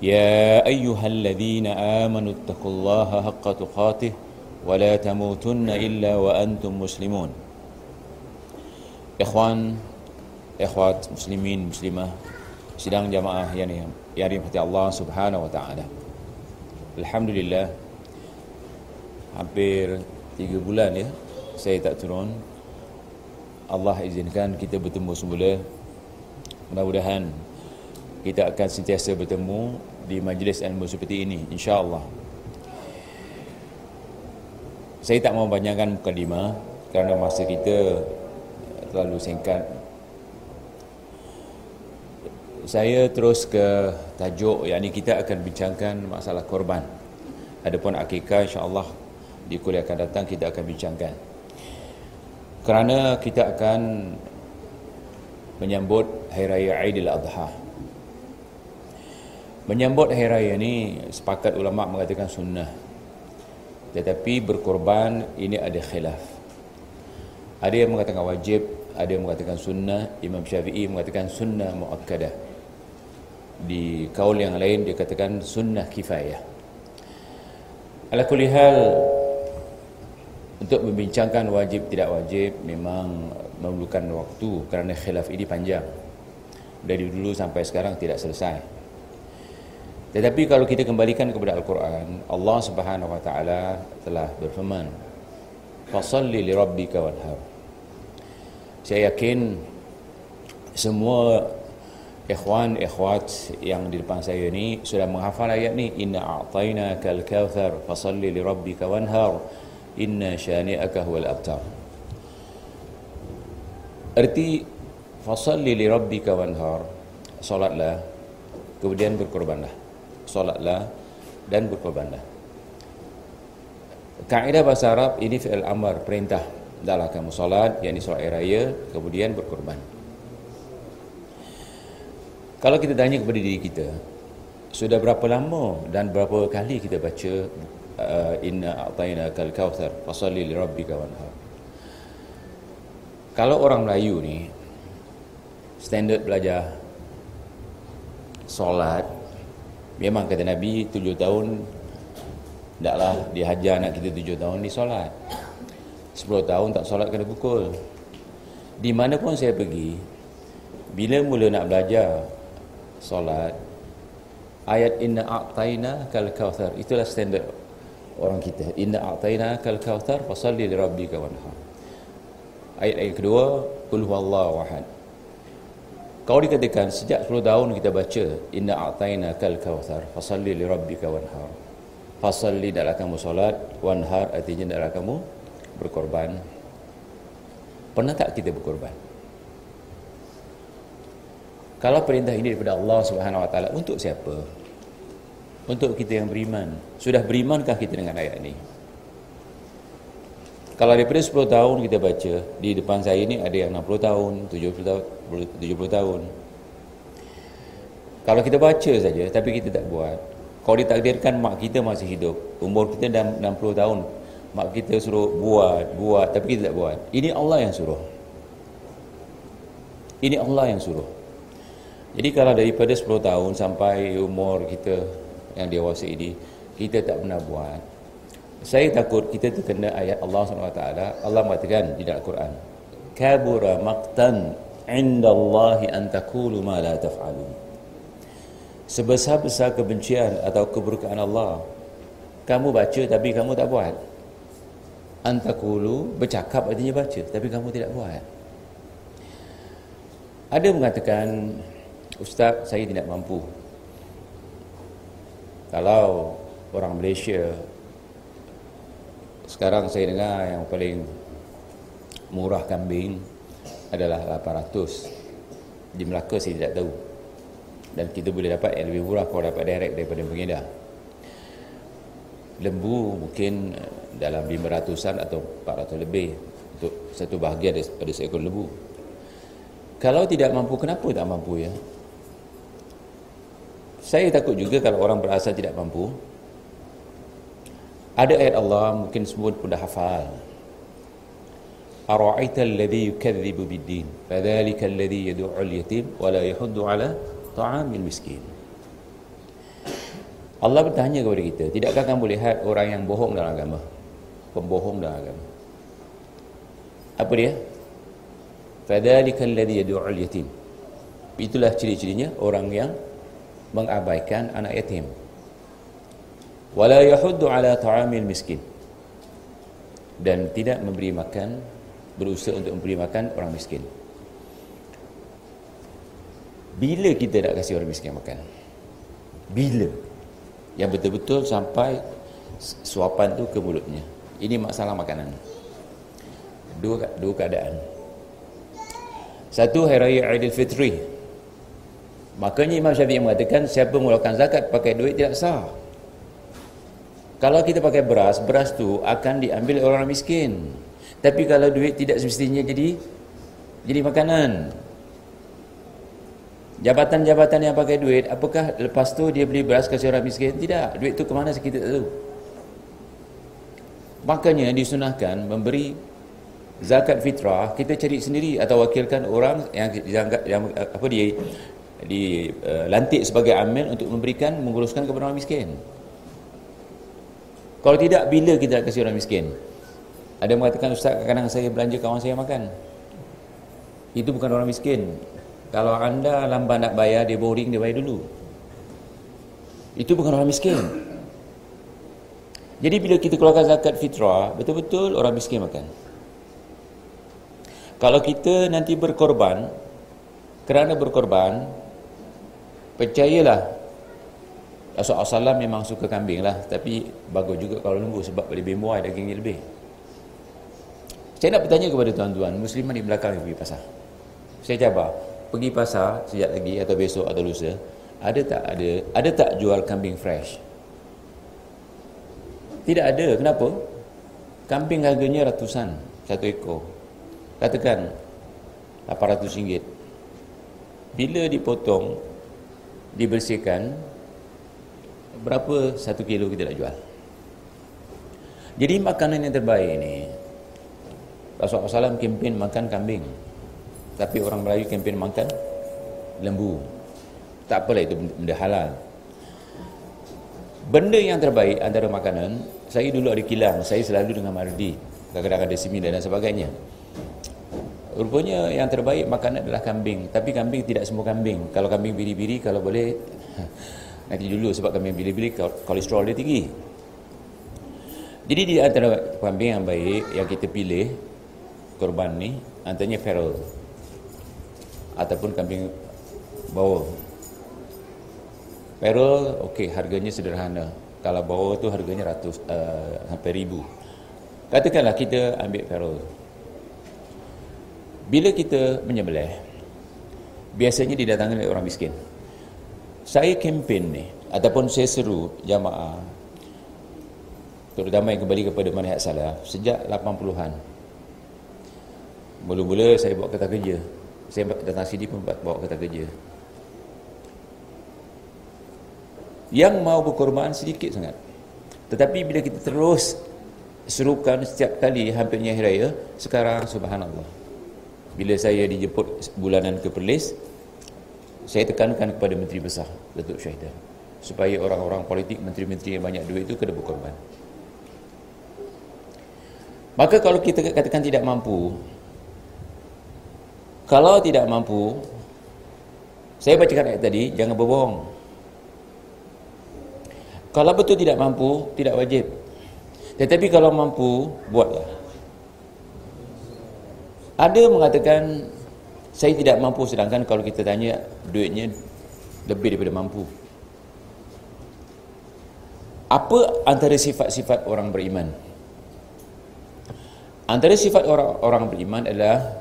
يا أيها الذين آمنوا اتقوا الله حق تقاته ولا تموتن إلا وأنتم مسلمون Ikhwan, ikhwat muslimin, muslimah Sidang jamaah yang, yang dirahmati Allah subhanahu wa ta'ala Alhamdulillah Hampir tiga bulan ya Saya tak turun Allah izinkan kita bertemu semula Mudah-mudahan kita akan sentiasa bertemu di majlis ilmu seperti ini insya-Allah. Saya tak mau panjangkan mukadimah kerana masa kita terlalu singkat. Saya terus ke tajuk yang ini kita akan bincangkan masalah korban. Adapun akikah insya-Allah di kuliah akan datang kita akan bincangkan. Kerana kita akan menyambut Hari Raya Aidil Adha. Menyambut Hari Raya ini sepakat ulama mengatakan sunnah. Tetapi berkorban ini ada khilaf. Ada yang mengatakan wajib, ada yang mengatakan sunnah. Imam Syafi'i mengatakan sunnah muakkadah. Di kaul yang lain dia katakan sunnah kifayah. Ala kulli hal untuk membincangkan wajib tidak wajib memang memerlukan waktu kerana khilaf ini panjang. Dari dulu sampai sekarang tidak selesai. Tetapi kalau kita kembalikan kepada Al-Quran, Allah Subhanahu wa taala telah berfirman, "Fashalli li rabbika wanhar." Saya yakin semua ikhwan ikhwat yang di depan saya ini sudah menghafal ayat ni, "Inna a'tainaka al-kautsar fashalli li rabbika wanhar." Inna syani'aka huwal abtar Arti Fasalli li rabbika wanhar Salatlah Kemudian berkorbanlah Salatlah Dan berkorbanlah. Kaedah bahasa Arab Ini fi'il amar Perintah. Dalam kamu salat Yang ini salat raya Kemudian berkorban. Kalau kita tanya kepada diri kita Sudah berapa lama Dan berapa kali kita baca uh, inna a'tainaka al-kautsar fasalli li rabbika wanhar. Kalau orang Melayu ni standard belajar solat memang kata Nabi tujuh tahun taklah dihajar anak kita tujuh tahun ni solat. Sepuluh tahun tak solat kena pukul. Di mana pun saya pergi bila mula nak belajar solat ayat inna a'taina kal kautsar itulah standard orang kita inna a'taina kal kautsar fasalli li rabbika wanhar ayat ayat kedua qul huwallahu ahad kalau dikatakan sejak 10 tahun kita baca inna a'taina kal kautsar fasalli li rabbika wanhar fasalli dalam kamu solat wanhar artinya dalam kamu berkorban pernah tak kita berkorban kalau perintah ini daripada Allah Subhanahu Wa Taala untuk siapa? Untuk kita yang beriman. Sudah berimankah kita dengan ayat ini? Kalau daripada 10 tahun kita baca, di depan saya ini ada yang 60 tahun, 70 tahun, 70 tahun. Kalau kita baca saja tapi kita tak buat. Kalau ditakdirkan mak kita masih hidup, umur kita dah 60 tahun, mak kita suruh buat, buat tapi kita tak buat. Ini Allah yang suruh. Ini Allah yang suruh. Jadi kalau daripada 10 tahun sampai umur kita yang dewasa ini, kita tak pernah buat. Saya takut kita terkena ayat Allah SWT. Allah mengatakan di dalam Al-Quran. Kabura maqtan inda Allahi an takulu ma la taf'alun. Sebesar-besar kebencian atau keburukan Allah kamu baca tapi kamu tak buat antakulu bercakap artinya baca tapi kamu tidak buat ada mengatakan ustaz saya tidak mampu kalau orang Malaysia sekarang saya dengar yang paling murah kambing adalah 800 di Melaka saya tidak tahu. Dan kita boleh dapat yang lebih murah kalau dapat direct daripada pengedar lembu mungkin eh, dalam 500an atau 400 lebih untuk satu bahagian daripada seekor lembu. Kalau tidak mampu kenapa tak mampu ya? Saya takut juga kalau orang berasal tidak mampu ada ayat Allah mungkin semua pun dah hafal. Ara'aita alladhi yukadzibu biddin. Fadhalika alladhi yadu'ul yatim. Wala yahuddu ala ta'amil miskin. Allah bertanya kepada kita, tidakkah kamu lihat orang yang bohong dalam agama? Pembohong dalam agama. Apa dia? Fadhalika alladhi yadu'ul yatim. Itulah ciri-cirinya orang yang mengabaikan anak yatim wala yahuddu ala ta'amil miskin dan tidak memberi makan berusaha untuk memberi makan orang miskin bila kita nak kasih orang miskin makan? Bila? Yang betul-betul sampai suapan tu ke mulutnya. Ini masalah makanan. Dua dua keadaan. Satu hari raya Aidilfitri. Makanya Imam Syafi'i mengatakan siapa mengeluarkan zakat pakai duit tidak sah. Kalau kita pakai beras, beras tu akan diambil oleh orang miskin. Tapi kalau duit tidak semestinya jadi jadi makanan. Jabatan-jabatan yang pakai duit, apakah lepas tu dia beli beras kasih orang miskin? Tidak. Duit tu ke mana kita tak tahu. Makanya disunahkan memberi zakat fitrah, kita cari sendiri atau wakilkan orang yang yang, yang apa dia di uh, lantik sebagai amil untuk memberikan menguruskan kepada orang miskin. Kalau tidak bila kita nak kasih orang miskin? Ada mengatakan ustaz kadang saya belanja kawan saya makan. Itu bukan orang miskin. Kalau anda lambat nak bayar, dia boring, dia bayar dulu. Itu bukan orang miskin. Jadi bila kita keluarkan zakat fitrah, betul-betul orang miskin makan. Kalau kita nanti berkorban, kerana berkorban, percayalah, Rasulullah SAW memang suka kambing lah. Tapi bagus juga kalau lembu sebab lebih muai dagingnya lebih. Saya nak bertanya kepada tuan-tuan, musliman di belakang yang pergi pasar. Saya cabar, pergi pasar sejak lagi atau besok atau lusa ada tak ada ada tak jual kambing fresh tidak ada kenapa kambing harganya ratusan satu ekor katakan 800 ringgit bila dipotong dibersihkan berapa satu kilo kita nak jual. Jadi makanan yang terbaik ni Rasulullah SAW kempen makan kambing. Tapi orang Melayu kempen makan lembu. Tak apalah itu benda halal. Benda yang terbaik antara makanan saya dulu ada kilang saya selalu dengan Mardi kadang-kadang ada seminar dan sebagainya. Rupanya yang terbaik makanan adalah kambing. Tapi kambing tidak semua kambing. Kalau kambing biri-biri kalau boleh nanti dulu sebab kambing biri-biri kolesterol dia tinggi jadi di antara kambing yang baik yang kita pilih korban ni antaranya feral ataupun kambing bawah. Pearl okey harganya sederhana. Kalau bawah tu harganya ratus uh, sampai ribu. Katakanlah kita ambil pearl. Bila kita menyembelih biasanya didatangkan oleh orang miskin. Saya kempen ni ataupun saya seru jamaah terutama yang kembali kepada manhaj salah sejak 80-an. Mula-mula saya buat kata kerja. Saya datang sini pun bawa kata kerja. Yang mau berkorban sedikit sangat. Tetapi bila kita terus serukan setiap kali hampirnya hari raya sekarang subhanallah. Bila saya dijemput bulanan ke Perlis saya tekankan kepada menteri besar Datuk Syahidah supaya orang-orang politik menteri-menteri yang banyak duit itu kena berkorban maka kalau kita katakan tidak mampu kalau tidak mampu, saya bacakan ayat tadi, jangan berbohong. Kalau betul tidak mampu, tidak wajib. Tetapi kalau mampu, buatlah. Ada mengatakan saya tidak mampu sedangkan kalau kita tanya duitnya lebih daripada mampu. Apa antara sifat-sifat orang beriman? Antara sifat orang orang beriman adalah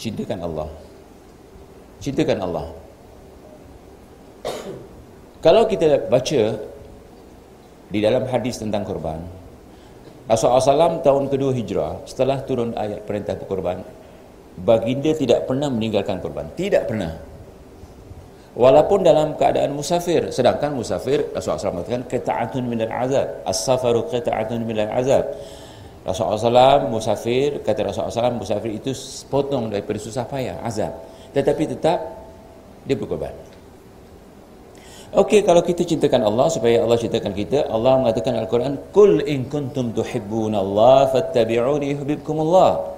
cintakan Allah. Cintakan Allah. Kalau kita baca di dalam hadis tentang korban, Rasulullah SAW tahun kedua hijrah, setelah turun ayat perintah berkorban, baginda tidak pernah meninggalkan korban. Tidak pernah. Walaupun dalam keadaan musafir, sedangkan musafir Rasulullah SAW mengatakan keta'atun minal azab. As-safaru keta'atun minal azab. Rasulullah SAW musafir, kata Rasulullah SAW musafir itu potong daripada susah payah, azab. Tetapi tetap dia berkorban. Okey, kalau kita cintakan Allah supaya Allah cintakan kita, Allah mengatakan Al-Quran, "Qul in kuntum tuhibbuna Allah fattabi'uni yuhibbukum Allah."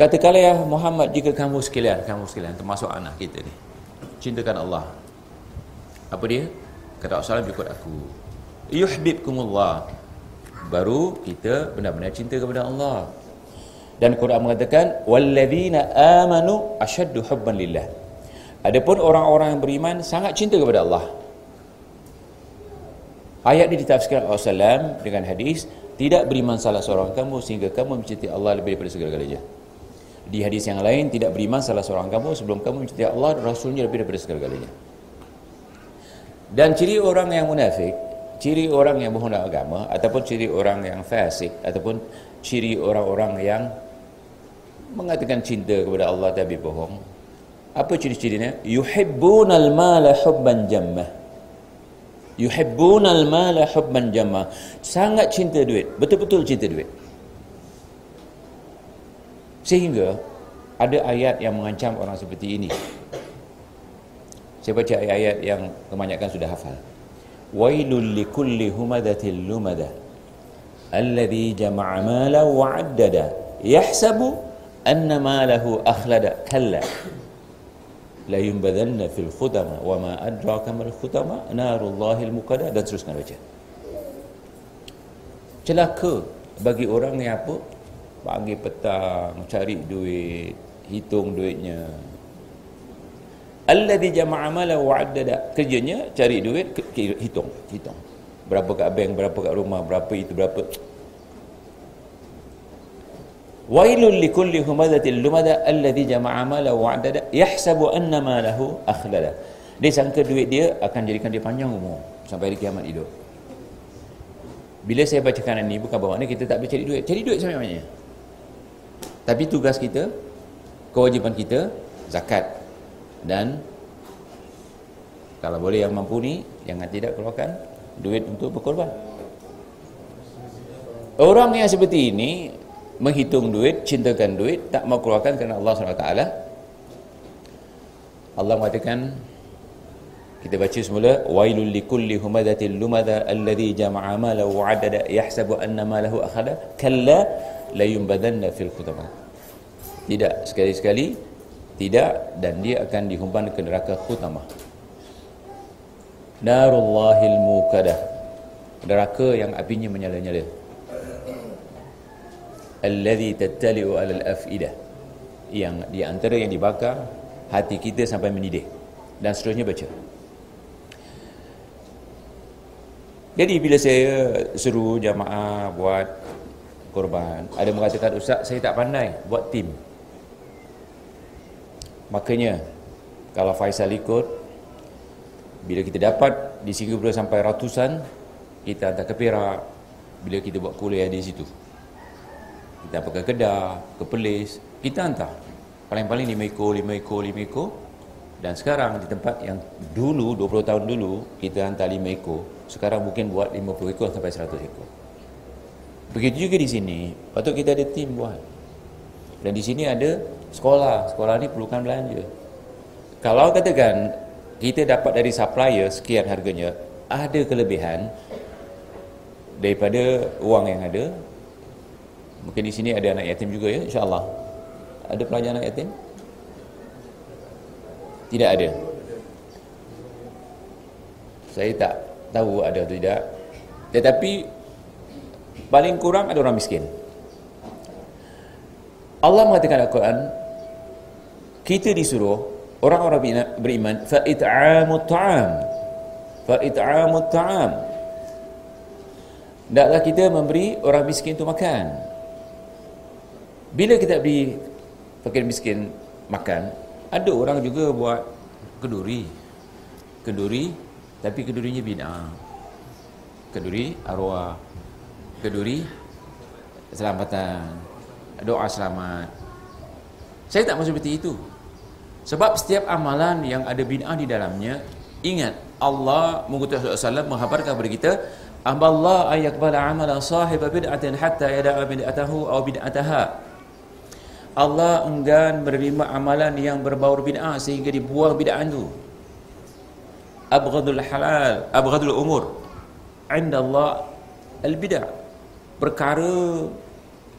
Katakanlah ya Muhammad jika kamu sekalian, kamu sekalian termasuk anak kita ni, cintakan Allah. Apa dia? Kata Allah ikut aku. Yuhibbukum Allah. Baru kita benar-benar cinta kepada Allah. Dan Quran mengatakan, "Walladzina amanu ashaddu hubban lillah." Adapun orang-orang yang beriman sangat cinta kepada Allah. Ayat ini ditafsirkan Rasulullah dengan hadis tidak beriman salah seorang kamu sehingga kamu mencintai Allah lebih daripada segala-galanya. Di hadis yang lain tidak beriman salah seorang kamu sebelum kamu mencintai Allah dan Rasulnya lebih daripada segala-galanya. Dan ciri orang yang munafik, ciri orang yang bohong agama ataupun ciri orang yang fasik ataupun ciri orang-orang yang mengatakan cinta kepada Allah tapi bohong. Apa ciri-cirinya? Yuhibbunal mala hubban jammah yuhibbunal mala hubban jamma sangat cinta duit betul-betul cinta duit sehingga ada ayat yang mengancam orang seperti ini. Saya baca ayat-ayat yang kebanyakan sudah hafal. Wailul likulli humadatil lumada alladhi jama'a mala wa addada yahsabu anna malahu akhlada. Kalla la yumbadanna fil khutama wa ma adraka mal khutama narullahil muqaddah dan teruskan baca. Celaka bagi orang yang apa pagi petang cari duit hitung duitnya alladhi jama'a mala wa addada kerjanya cari duit hitung hitung berapa kat bank berapa kat rumah berapa itu berapa Wailul likulli humadatil lumada alladhi jama'a mala wa'dada yahsabu anna malahu akhlada. Dia sangka duit dia akan jadikan dia panjang umur sampai hari kiamat hidup. Bila saya bacakan ini bukan bermakna kita tak boleh cari duit. Cari duit sampai mana? Tapi tugas kita, kewajipan kita zakat dan kalau boleh yang mampu ni jangan tidak keluarkan duit untuk berkorban. Orang yang seperti ini menghitung duit, cintakan duit, tak mau keluarkan kerana Allah SWT. Allah mengatakan, kita baca semula wailul likulli humadatil lumada alladhi jama'a mala wa 'adada yahsabu anna malahu akhada kalla la yumbadanna fil khutama. Tidak sekali-sekali tidak dan dia akan dihumban ke neraka khutama. Narullahil muqada. Neraka yang apinya menyala-nyala. Alladhi tattali'u 'alal afidah. Yang di antara yang dibakar hati kita sampai mendidih. Dan seterusnya baca. Jadi bila saya seru jamaah buat korban ada mengatakan ustaz saya tak pandai buat tim makanya kalau Faisal ikut bila kita dapat di Singapura sampai ratusan kita hantar ke Perak bila kita buat kuliah di situ kita pakai Kedah, ke Perlis, kita hantar. Paling-paling 5 ekor, 5 ekor, 5 ekor. Dan sekarang di tempat yang dulu, 20 tahun dulu, kita hantar 5 ekor. Sekarang mungkin buat 50 ekor sampai 100 ekor. Begitu juga di sini, patut kita ada tim buat. Dan di sini ada sekolah. Sekolah ni perlukan belanja. Kalau katakan kita dapat dari supplier sekian harganya, ada kelebihan daripada uang yang ada, Mungkin di sini ada anak yatim juga ya, insya-Allah. Ada pelajar anak yatim? Tidak ada. Saya tak tahu ada atau tidak. tetapi paling kurang ada orang miskin Allah mengatakan dalam Al-Quran kita disuruh orang-orang beriman fa it'amut ta'am fa it'amut ta'am Hendaklah kita memberi orang miskin itu makan. Bila kita beri fakir miskin makan, ada orang juga buat keduri. Keduri, tapi kedurinya bina. Keduri arwah. Keduri selamatan. Doa selamat. Saya tak maksud seperti itu. Sebab setiap amalan yang ada bina di dalamnya, ingat Allah mengutus Rasulullah menghabarkan kepada kita Aballah ayakbala amala sahib bid'atin hatta yada'a bid'atahu atau bid'ataha. Allah enggan menerima amalan yang berbau bid'ah sehingga dibuang bid'ah itu. Abghadul halal, abghadul umur. Inda Allah al-bid'ah. Perkara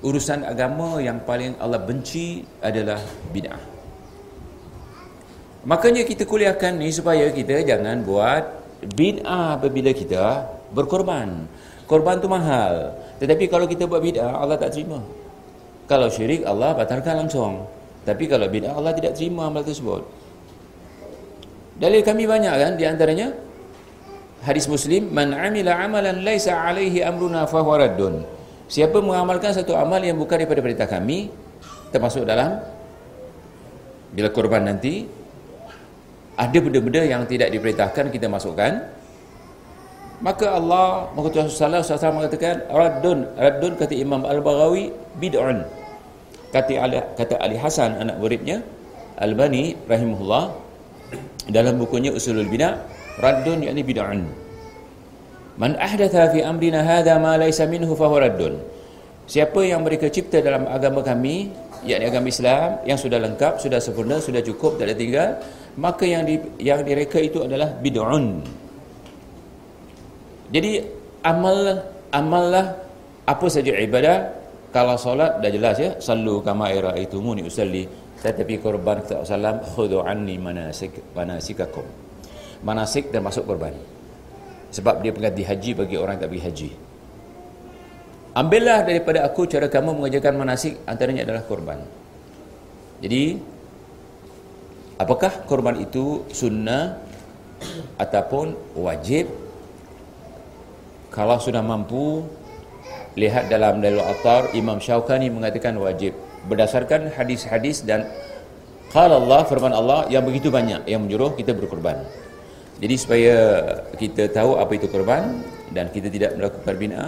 urusan agama yang paling Allah benci adalah bid'ah. Makanya kita kuliahkan ni supaya kita jangan buat bid'ah apabila kita berkorban. Korban tu mahal. Tetapi kalau kita buat bid'ah, Allah tak terima. Kalau syirik, Allah batalkan langsung. Tapi kalau bid'ah, Allah tidak terima amal tersebut. Dalil kami banyak kan, di antaranya hadis Muslim, man amila amalan laisa alaihi amruna fahuwa raddun. Siapa mengamalkan satu amal yang bukan daripada perintah kami, termasuk dalam bila korban nanti, ada benda-benda yang tidak diperintahkan kita masukkan, maka Allah mengutus Rasulullah SAW mengatakan Raddun Raddun kata Imam Al-Baghawi bid'un kata Ali, kata Ali Hasan anak muridnya Al-Bani rahimahullah dalam bukunya Usulul Bina Raddun yakni bid'un Man ahdatha fi amrina hadha ma laysa minhu fa raddun. Siapa yang mereka cipta dalam agama kami yakni agama Islam yang sudah lengkap, sudah sempurna, sudah cukup, tak ada tinggal maka yang di, yang direka itu adalah bid'un jadi amal amallah apa saja ibadah kalau solat dah jelas ya sallu kama iraitumuni usalli tetapi korban kata sallam khudhu anni manasik manasikakum. Manasik termasuk korban. Sebab dia pengganti haji bagi orang yang tak pergi haji. Ambillah daripada aku cara kamu mengerjakan manasik antaranya adalah korban. Jadi apakah korban itu sunnah ataupun wajib? Kalau sudah mampu lihat dalam dalil atar Imam Syaukani mengatakan wajib berdasarkan hadis-hadis dan qala Allah firman Allah yang begitu banyak yang menyuruh kita berkorban. Jadi supaya kita tahu apa itu korban dan kita tidak melakukan bina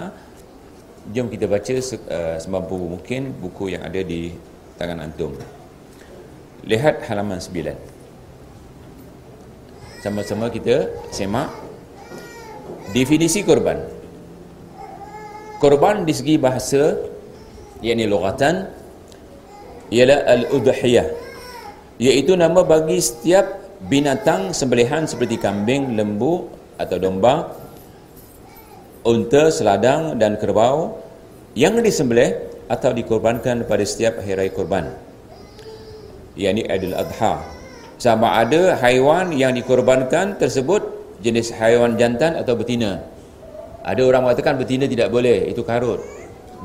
jom kita baca uh, semampu mungkin buku yang ada di tangan antum. Lihat halaman 9 sama-sama kita semak definisi korban. Korban di segi bahasa yakni lughatan ialah al-udhiyah iaitu nama bagi setiap binatang sembelihan seperti kambing, lembu atau domba unta, seladang dan kerbau yang disembelih atau dikorbankan pada setiap hari raya korban yakni Aidil Adha sama ada haiwan yang dikorbankan tersebut jenis haiwan jantan atau betina ada orang mengatakan betina tidak boleh, itu karut.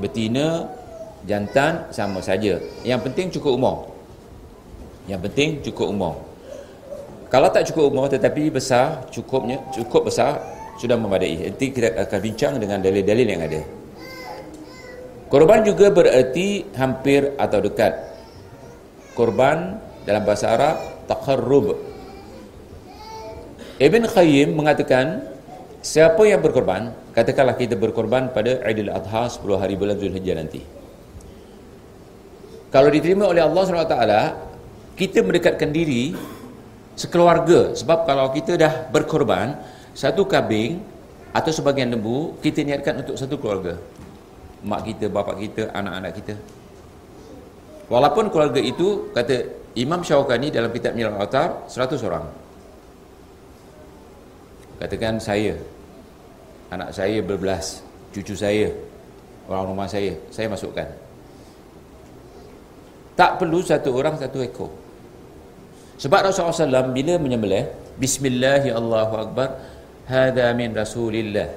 Betina, jantan sama saja. Yang penting cukup umur. Yang penting cukup umur. Kalau tak cukup umur tetapi besar, cukupnya cukup besar sudah memadai. Nanti kita akan bincang dengan dalil-dalil yang ada. Korban juga bererti hampir atau dekat. Korban dalam bahasa Arab taqarrub. Ibn Khayyim mengatakan siapa yang berkorban katakanlah kita berkorban pada Aidil Adha 10 hari bulan Zulhijjah nanti kalau diterima oleh Allah SWT kita mendekatkan diri sekeluarga. Sebab kalau kita dah berkorban satu kambing atau sebagian lembu kita niatkan untuk satu keluarga. Mak kita, bapa kita, anak-anak kita. Walaupun keluarga itu kata Imam Syawakani dalam kitab Milal Atar 100 orang. Katakan saya anak saya berbelas cucu saya orang rumah saya saya masukkan tak perlu satu orang satu ekor. Sebab Rasulullah SAW bila menyembelih Bismillahirrahmanirrahim Hada min Rasulillah.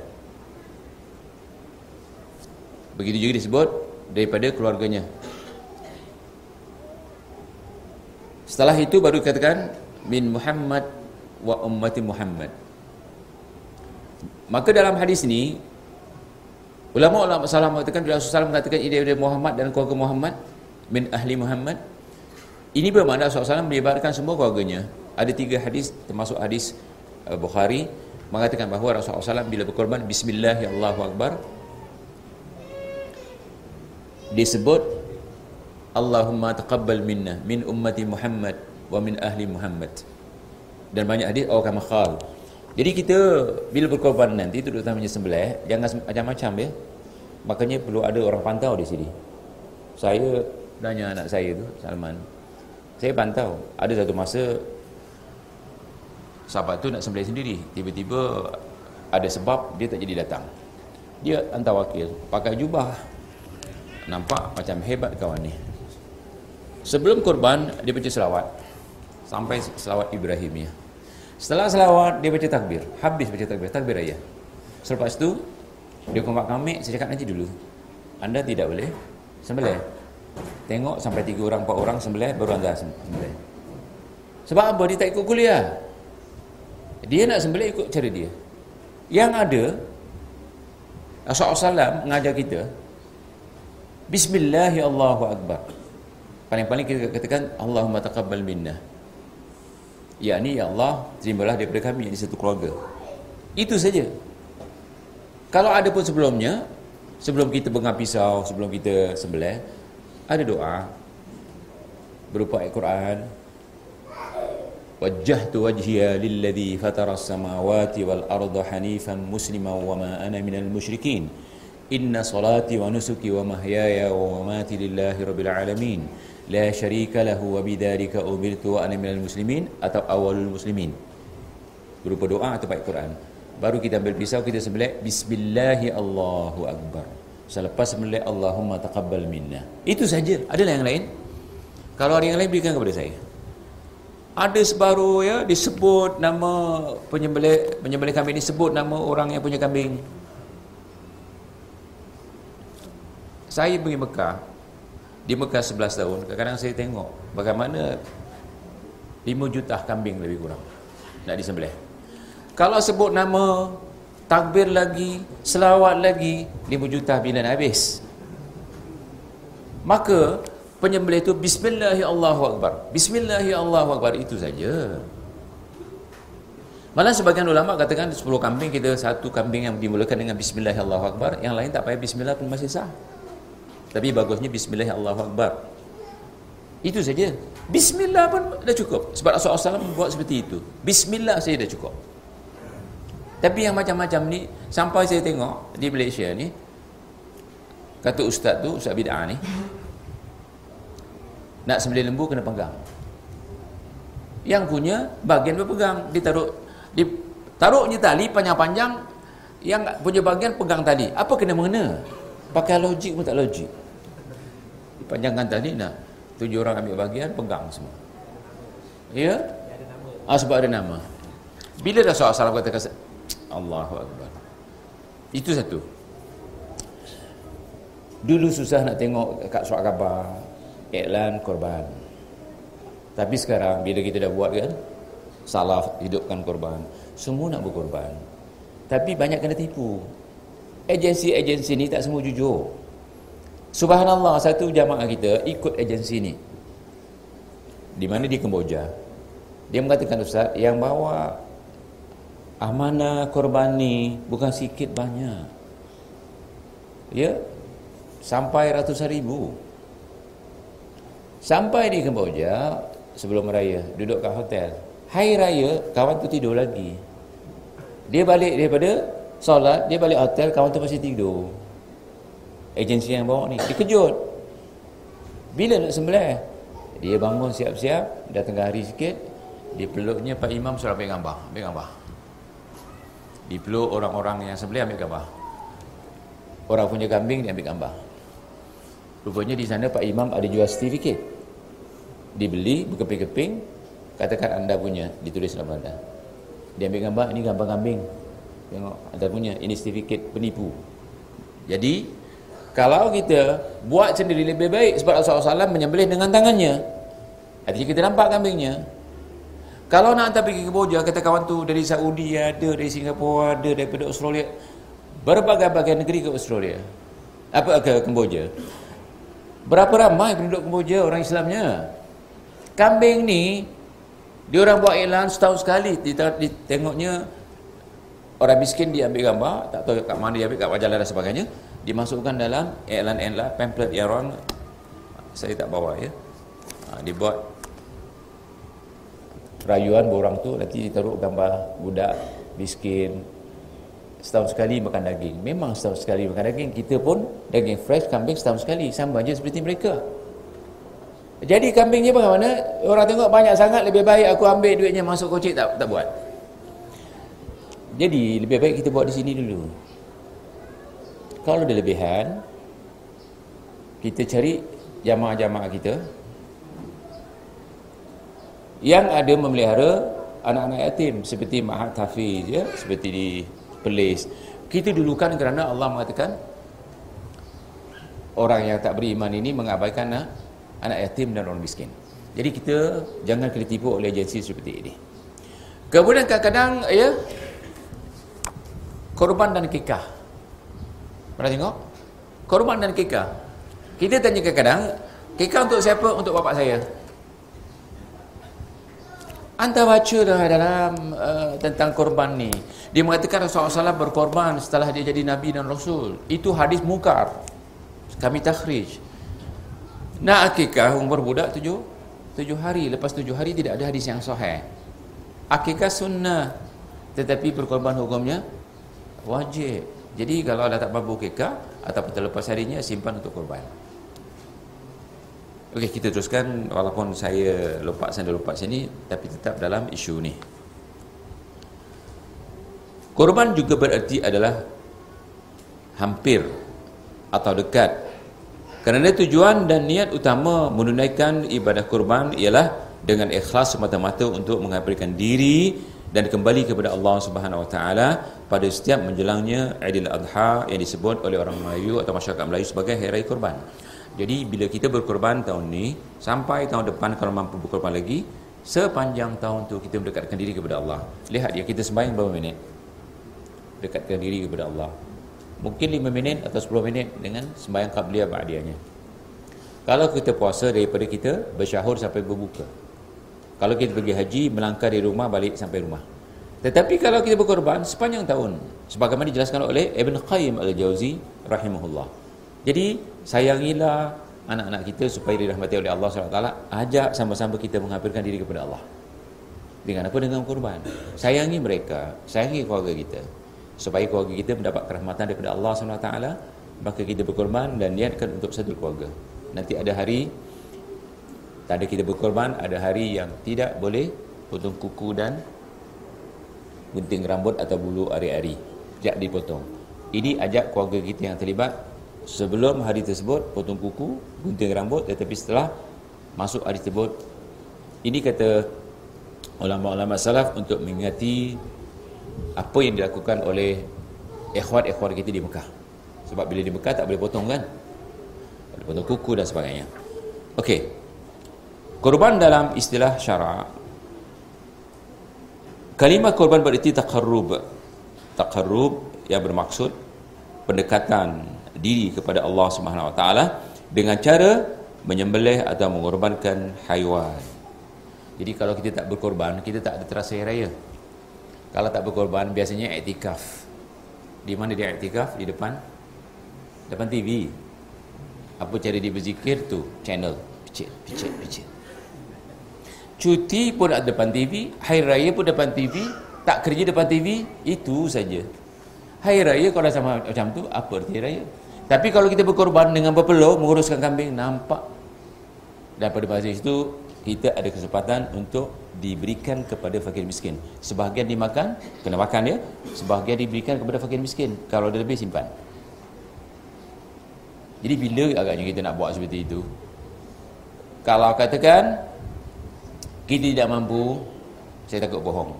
Begitu juga disebut daripada keluarganya. Setelah itu baru dikatakan min Muhammad wa ummati Muhammad. Maka dalam hadis ini ulama-ulama salam mengatakan Rasulullah SAW mengatakan ini daripada Muhammad dan keluarga Muhammad min ahli Muhammad. Ini bermakna Rasulullah SAW melibatkan semua keluarganya. Ada tiga hadis termasuk hadis uh, Bukhari mengatakan bahawa Rasulullah SAW bila berkorban Bismillahirrahmanirrahim. Disebut Allahumma taqabbal minna min ummati Muhammad wa min ahli Muhammad. Dan banyak hadis oh kama khal. Jadi kita bila berkorban nanti itu utamanya sembelih jangan macam-macam ya. Makanya perlu ada orang pantau di sini. Saya tanya anak saya tu Salman. Saya pantau ada satu masa sahabat tu nak sembelih sendiri. Tiba-tiba ada sebab dia tak jadi datang. Dia hantar wakil pakai jubah. Nampak macam hebat kawan ni. Sebelum korban dia baca selawat. Sampai selawat Ibrahim ya. Setelah selawat dia baca takbir. Habis baca takbir. Takbir raya. Selepas tu dia kompak kami. Saya cakap nanti dulu. Anda tidak boleh sembelih tengok sampai tiga orang empat orang sembelih baru anda sembelih sebab apa dia tak ikut kuliah dia nak sembelih ikut cara dia. Yang ada Rasulullah SAW mengajar kita Bismillahirrahmanirrahim. Paling-paling kita katakan Allahumma taqabbal minna. Ya ni ya Allah, terimalah daripada kami yang satu keluarga. Itu saja. Kalau ada pun sebelumnya, sebelum kita bengar pisau, sebelum kita sembelih, ada doa berupa Al-Quran, وجهت وجهي للذي فطر السماوات والأرض حنيفا مسلما وما أنا من المشركين إن صلاتي ونسكي ومحياي ومماتي لله رب العالمين لا شريك له وبذلك أمرت وأنا من المسلمين atau awal muslimin. Berupa doa atau baik Quran. Baru kita ambil pisau kita sembelih bismillahi Allahu akbar. Selepas sembelih Allahumma taqabbal minna. Itu saja. Ada yang lain. Kalau ada yang lain berikan kepada saya. Ada sebaru ya disebut nama penyembelih penyembelih kambing disebut nama orang yang punya kambing. Saya pergi Mekah. Di Mekah 11 tahun kadang-kadang saya tengok bagaimana 5 juta kambing lebih kurang nak disembelih. Kalau sebut nama takbir lagi selawat lagi 5 juta bila nak habis. Maka penyembelih itu bismillahirrahmanirrahim. Bismillahirrahmanirrahim itu saja. Malah sebagian ulama katakan 10 kambing kita satu kambing yang dimulakan dengan bismillahirrahmanirrahim. Yang lain tak payah bismillah pun masih sah. Tapi bagusnya bismillahirrahmanirrahim. Itu saja. Bismillah pun dah cukup. Sebab Rasulullah SAW buat seperti itu. Bismillah saja dah cukup tapi yang macam-macam ni sampai saya tengok di Malaysia ni kata ustaz tu ustaz bid'ah ni nak sembelih lembu kena pegang. Yang punya bagian berpegang. Ditaruh di taruhnya tali panjang-panjang yang punya bagian pegang tali. Apa kena mengena? Pakai logik pun tak logik. Panjangkan tali nak tujuh orang ambil bagian pegang semua. Ya? Ah, sebab ada nama. Bila dah soal salam kata Allahu Akbar. Itu satu. Dulu susah nak tengok kat surat khabar iklan korban. Tapi sekarang bila kita dah buat kan salah hidupkan korban. Semua nak berkorban. Tapi banyak kena tipu. Agensi-agensi ni tak semua jujur. Subhanallah satu jamaah kita ikut agensi ni. Di mana di Kemboja dia mengatakan Ustaz yang bawa amanah korban ni bukan sikit banyak ya sampai ratusan ribu Sampai di Kemboja sebelum raya duduk kat hotel. Hari raya kawan tu tidur lagi. Dia balik daripada solat, dia balik hotel, kawan tu masih tidur. Agensi yang bawa ni dikejut. Bila nak sembelih? Dia bangun siap-siap, dah tengah hari sikit, di peluknya Pak Imam suruh ambil gambar, ambil gambar. Di peluk orang-orang yang sembelih ambil gambar. Orang punya kambing dia ambil gambar. Rupanya di sana Pak Imam ada jual sertifikat dibeli berkeping-keping katakan anda punya ditulis dalam anda dia ambil gambar ini gambar kambing tengok anda punya ini sertifikat penipu jadi Kalau kita buat sendiri lebih baik sebab Rasulullah SAW menyembelih dengan tangannya. Artinya kita nampak kambingnya. Kalau nak hantar pergi ke Kemboja, kata kawan tu dari Saudi ada, dari Singapura ada, daripada Australia. Berbagai-bagai negeri ke Australia. Apa ke Kemboja. Berapa ramai penduduk Kemboja orang Islamnya? Kambing ni, dia orang buat iklan setahun sekali. Tengoknya orang miskin dia ambil gambar, tak tahu kat mana dia ambil, kat wajah dan sebagainya dimasukkan dalam iklan-iklan pamphlet yang orang saya tak bawa ya ha, dibuat rayuan borang tu nanti ditaruh gambar budak miskin. Setahun sekali makan daging. Memang setahun sekali makan daging kita pun daging fresh kambing setahun sekali. Sama aja seperti mereka. Jadi kambingnya bagaimana? Orang tengok banyak sangat lebih baik aku ambil duitnya masuk kocik tak tak buat. Jadi lebih baik kita buat di sini dulu. Kalau ada lebihan kita cari jamaah-jamaah kita yang ada memelihara anak-anak yatim seperti Mahat Hafiz ya, seperti di Perlis kita dulukan kerana Allah mengatakan orang yang tak beriman ini mengabaikan anak, yatim dan orang miskin jadi kita jangan kena tipu oleh agensi seperti ini kemudian kadang-kadang ya korban dan kikah Pernah tengok? Korban dan kekah. Kita tanya kadang-kadang, kekah untuk siapa? Untuk bapak saya. Anda baca dah dalam uh, tentang korban ni. Dia mengatakan Rasulullah SAW berkorban setelah dia jadi Nabi dan Rasul. Itu hadis mukar. Kami takhrij. Nak akikah umur budak tujuh, tujuh hari. Lepas tujuh hari tidak ada hadis yang sahih. Akikah sunnah. Tetapi berkorban hukumnya wajib. Jadi kalau dah tak mampu kekah ataupun terlepas harinya simpan untuk korban. Okey kita teruskan walaupun saya lupa sana lupa sini tapi tetap dalam isu ni. Korban juga berarti adalah hampir atau dekat. Kerana tujuan dan niat utama menunaikan ibadah korban ialah dengan ikhlas semata-mata untuk mengabdikan diri dan kembali kepada Allah Subhanahu Wa Taala pada setiap menjelangnya Aidil Adha yang disebut oleh orang Melayu atau masyarakat Melayu sebagai hari raya kurban. Jadi bila kita berkorban tahun ni sampai tahun depan kalau mampu berkorban lagi sepanjang tahun tu kita mendekatkan diri kepada Allah. Lihat dia kita sembahyang berapa minit? Dekatkan diri kepada Allah. Mungkin 5 minit atau 10 minit dengan sembahyang qabliyah ba'diyahnya. Kalau kita puasa daripada kita bersyahur sampai berbuka. Kalau kita pergi haji, melangkah di rumah, balik sampai rumah. Tetapi kalau kita berkorban sepanjang tahun, sebagaimana dijelaskan oleh Ibn Qayyim al-Jauzi rahimahullah. Jadi, sayangilah anak-anak kita supaya dirahmati oleh Allah SWT. Ajak sama-sama kita menghampirkan diri kepada Allah. Dengan apa? Dengan korban. Sayangi mereka, sayangi keluarga kita. Supaya keluarga kita mendapat kerahmatan daripada Allah SWT, maka kita berkorban dan niatkan untuk satu keluarga. Nanti ada hari tanda kita berkorban ada hari yang tidak boleh potong kuku dan gunting rambut atau bulu hari-hari jak dipotong ini ajak keluarga kita yang terlibat sebelum hari tersebut potong kuku gunting rambut tetapi setelah masuk hari tersebut. Ini kata ulama-ulama salaf untuk mengingati apa yang dilakukan oleh ikhwat-ikhwat kita di Mekah. Sebab bila di Mekah tak boleh potong kan? Boleh potong kuku dan sebagainya. Okey, Korban dalam istilah syara Kalimah korban berarti taqarrub. Taqarrub yang bermaksud pendekatan diri kepada Allah Subhanahu Wa Taala dengan cara menyembelih atau mengorbankan haiwan. Jadi kalau kita tak berkorban, kita tak ada terasa raya. Kalau tak berkorban, biasanya iktikaf. Di mana dia iktikaf? Di depan depan TV. Apa cara dia berzikir tu? Channel. Picit, picit, picit cuti pun ada depan TV hari raya pun depan TV tak kerja depan TV itu saja hari raya kalau sama macam tu apa arti raya tapi kalau kita berkorban dengan berpeluh menguruskan kambing nampak. Dan pada masa itu kita ada kesempatan untuk diberikan kepada fakir miskin. Sebahagian dimakan kena makan ya sebahagian diberikan kepada fakir miskin. Kalau ada lebih simpan. Jadi bila agaknya kita nak buat seperti itu? Kalau katakan kita tidak mampu saya takut bohong.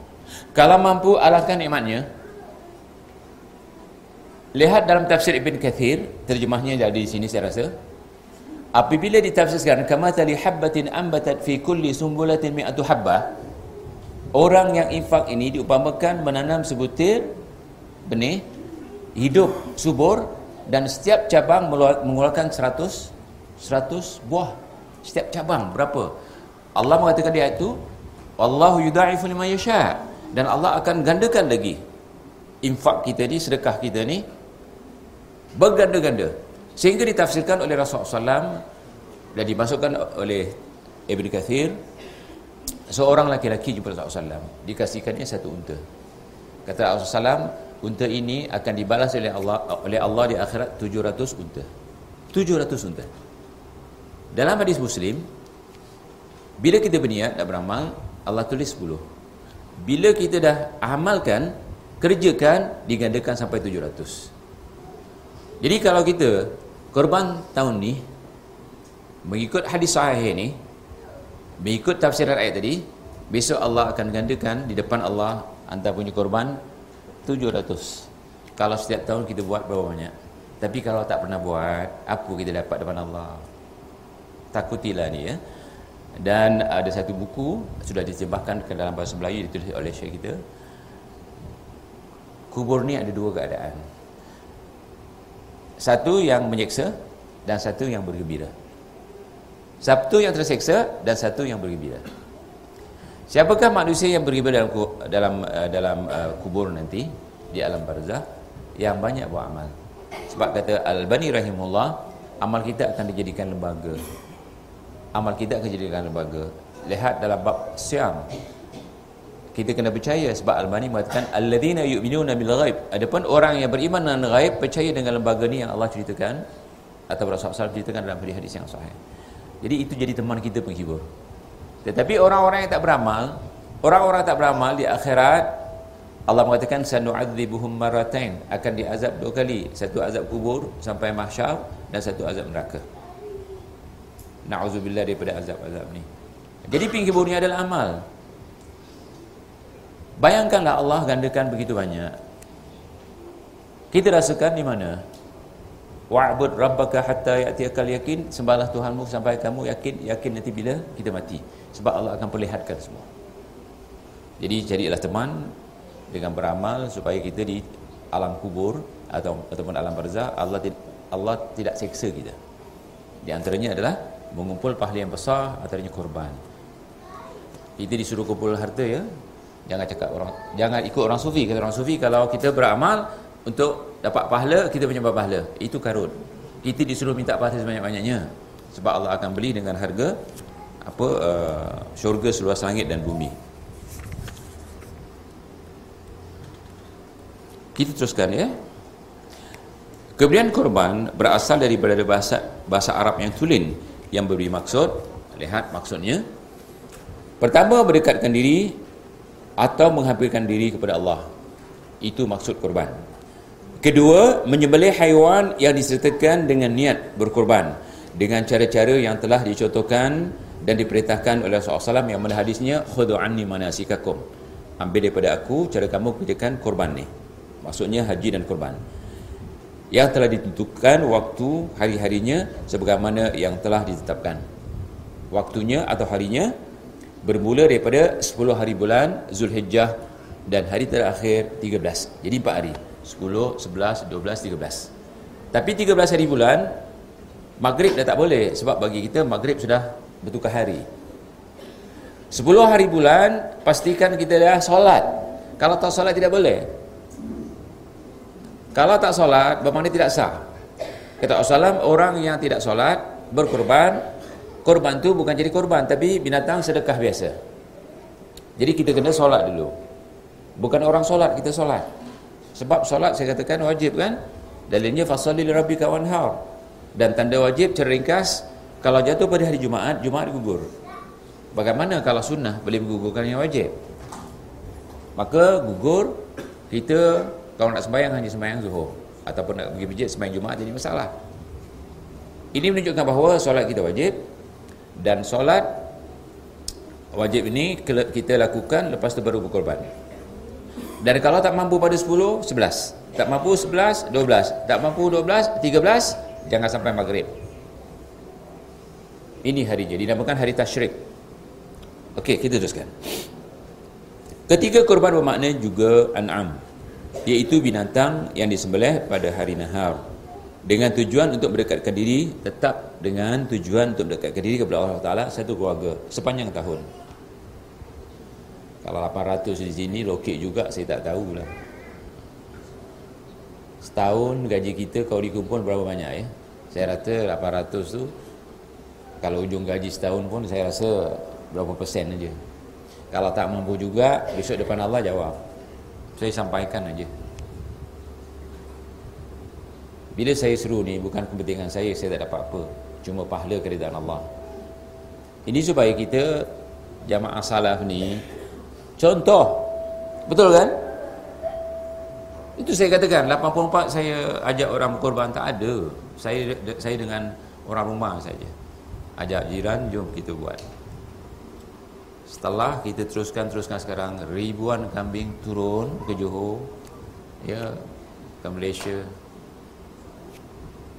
Kalau mampu alahkan nikmatnya lihat dalam tafsir Ibn Kathir terjemahnya ada di sini saya rasa. Apabila ditafsirkan kama tali habbatin ambatat fi kulli sumbulatin mi'atu habbah orang yang infak ini diumpamakan menanam sebutir benih hidup subur dan setiap cabang mengeluarkan 100 100 buah. Setiap cabang berapa? Allah mengatakan dia itu Allahu yudha'ifu liman yasha. Dan Allah akan gandakan lagi infak kita ni sedekah kita ni berganda-ganda. Sehingga ditafsirkan oleh Rasulullah SAW dan dimasukkan oleh Ibn Kathir. Seorang laki-laki jumpa Rasulullah SAW dikasihkannya satu unta. Kata Rasulullah SAW unta ini akan dibalas oleh Allah oleh Allah di akhirat 700 unta. 700 unta. Dalam hadis muslim bila kita berniat nak beramal Allah tulis 10 bila kita dah amalkan kerjakan digandakan sampai 700 jadi kalau kita korban tahun ni mengikut hadis sahih ni mengikut tafsiran ayat tadi besok Allah akan gandakan di depan Allah anda punya korban 700 kalau setiap tahun kita buat berapa banyak? Tapi kalau tak pernah buat apa kita dapat depan Allah? Takutilah ni ya. Dan ada satu buku sudah ditembahkan ke dalam bahasa Melayu ditulis oleh syekh kita. Kubur ni ada dua keadaan satu yang menyeksa dan satu yang bergembira. Satu yang terseksa dan satu yang bergembira. Siapakah manusia yang bergembira dalam dalam uh, dalam uh, kubur nanti? Di alam barzah yang banyak buat amal sebab kata Al-Bani rahimullah amal kita akan dijadikan lembaga. Amal kita akan dijadikan lembaga. Lihat dalam bab siam kita kena percaya sebab Al-Bani mengatakan alladzina yu'minuna bil ghaib. Adapun orang yang beriman dengan ghaib percaya dengan lembaga ni yang Allah ceritakan atau Rasulullah ceritakan dalam hadis yang sahih. Jadi itu jadi teman kita penghibur. Tetapi orang-orang yang tak beramal orang-orang tak beramal di akhirat Allah mengatakan sanu'adzibuhum maratain. Akan diazab dua kali. Satu azab kubur sampai mahsyar dan satu azab neraka. Na'udzubillah daripada azab-azab ni. Jadi penghibur ni adalah amal Bayangkanlah Allah gandakan begitu banyak. Kita rasakan di mana? Wa'bud rabbaka hatta ya'tiyakal yakin, sembahlah Tuhanmu sampai kamu yakin, yakin nanti bila kita mati. Sebab Allah akan perlihatkan semua. Jadi jadilah teman dengan beramal supaya kita di alam kubur atau ataupun alam barzah Allah Allah tidak seksa kita. Di antaranya adalah mengumpul pahala yang besar antaranya korban. Kita disuruh kumpul harta ya, jangan cakap orang jangan ikut orang sufi. Kata orang sufi kalau kita beramal untuk dapat pahala kita menyembah pahala. Itu karut kita disuruh minta pahala sebanyak-banyaknya. Sebab Allah akan beli dengan harga apa uh, syurga seluas langit dan bumi. Kita teruskan ya. Kemudian korban berasal daripada bahasa bahasa Arab yang tulen yang beri maksud. Lihat maksudnya. Pertama berdekatkan diri atau menghampirkan diri kepada Allah. Itu maksud korban. Kedua, menyembelih haiwan yang disertakan dengan niat berkorban dengan cara-cara yang telah dicontohkan dan diperintahkan oleh Rasulullah SAW yang mana hadisnya khudu anni manasikakum. Ambil daripada aku cara kamu kerjakan korban ni. Maksudnya haji dan korban. Yang telah ditentukan waktu hari-harinya sebagaimana yang telah ditetapkan. Waktunya atau harinya bermula daripada 10 hari bulan Zulhijjah dan hari terakhir 13. Jadi 4 hari. 10, 11, 12, 13. Tapi 13 hari bulan Maghrib dah tak boleh sebab bagi kita Maghrib sudah bertukar hari. 10 hari bulan pastikan kita dah solat. Kalau tak solat tidak boleh. Kalau tak solat bermakna tidak sah. Kata Rasulullah orang yang tidak solat berkorban korban tu bukan jadi korban tapi binatang sedekah biasa. Jadi kita kena solat dulu. Bukan orang solat kita solat. Sebab solat saya katakan wajib kan? Dalilnya fasalli li rabbika wanhar. Dan tanda wajib ceringkas kalau jatuh pada hari Jumaat Jumaat gugur. Bagaimana kalau sunnah boleh menggugurkan yang wajib? Maka gugur kita kalau nak sembahyang hanya sembahyang zuhur. Ataupun nak pergi masjid sembahyang Jumaat jadi masalah. Ini menunjukkan bahawa solat kita wajib dan solat wajib ini kita lakukan lepas tu baru berkorban dan kalau tak mampu pada 10 11 Tak mampu 11, 12. Tak mampu 12, 13, jangan sampai maghrib. Ini hari jadi dinamakan hari tasyrik. Okey, kita teruskan. Ketiga korban bermakna juga an'am, iaitu binatang yang disembelih pada hari nahar dengan tujuan untuk mendekatkan diri tetap dengan tujuan untuk mendekatkan diri kepada Allah Taala satu keluarga sepanjang tahun. Kalau 800 di sini lokek juga saya tak tahulah. Setahun gaji kita kalau dikumpul berapa banyak ya? Saya rasa 800 tu kalau ujung gaji setahun pun saya rasa berapa persen aja. Kalau tak mampu juga besok depan Allah jawab. Saya sampaikan aja. Bila saya seru ni bukan kepentingan saya saya tak dapat apa. Cuma pahala keridaan Allah. Ini supaya kita jamaah salaf ni Contoh. Betul kan? Itu saya katakan 84 saya ajak orang berkorban tak ada. Saya saya dengan orang rumah saja. Ajak jiran jom kita buat. Setelah kita teruskan teruskan sekarang ribuan kambing turun ke Johor ya ke Malaysia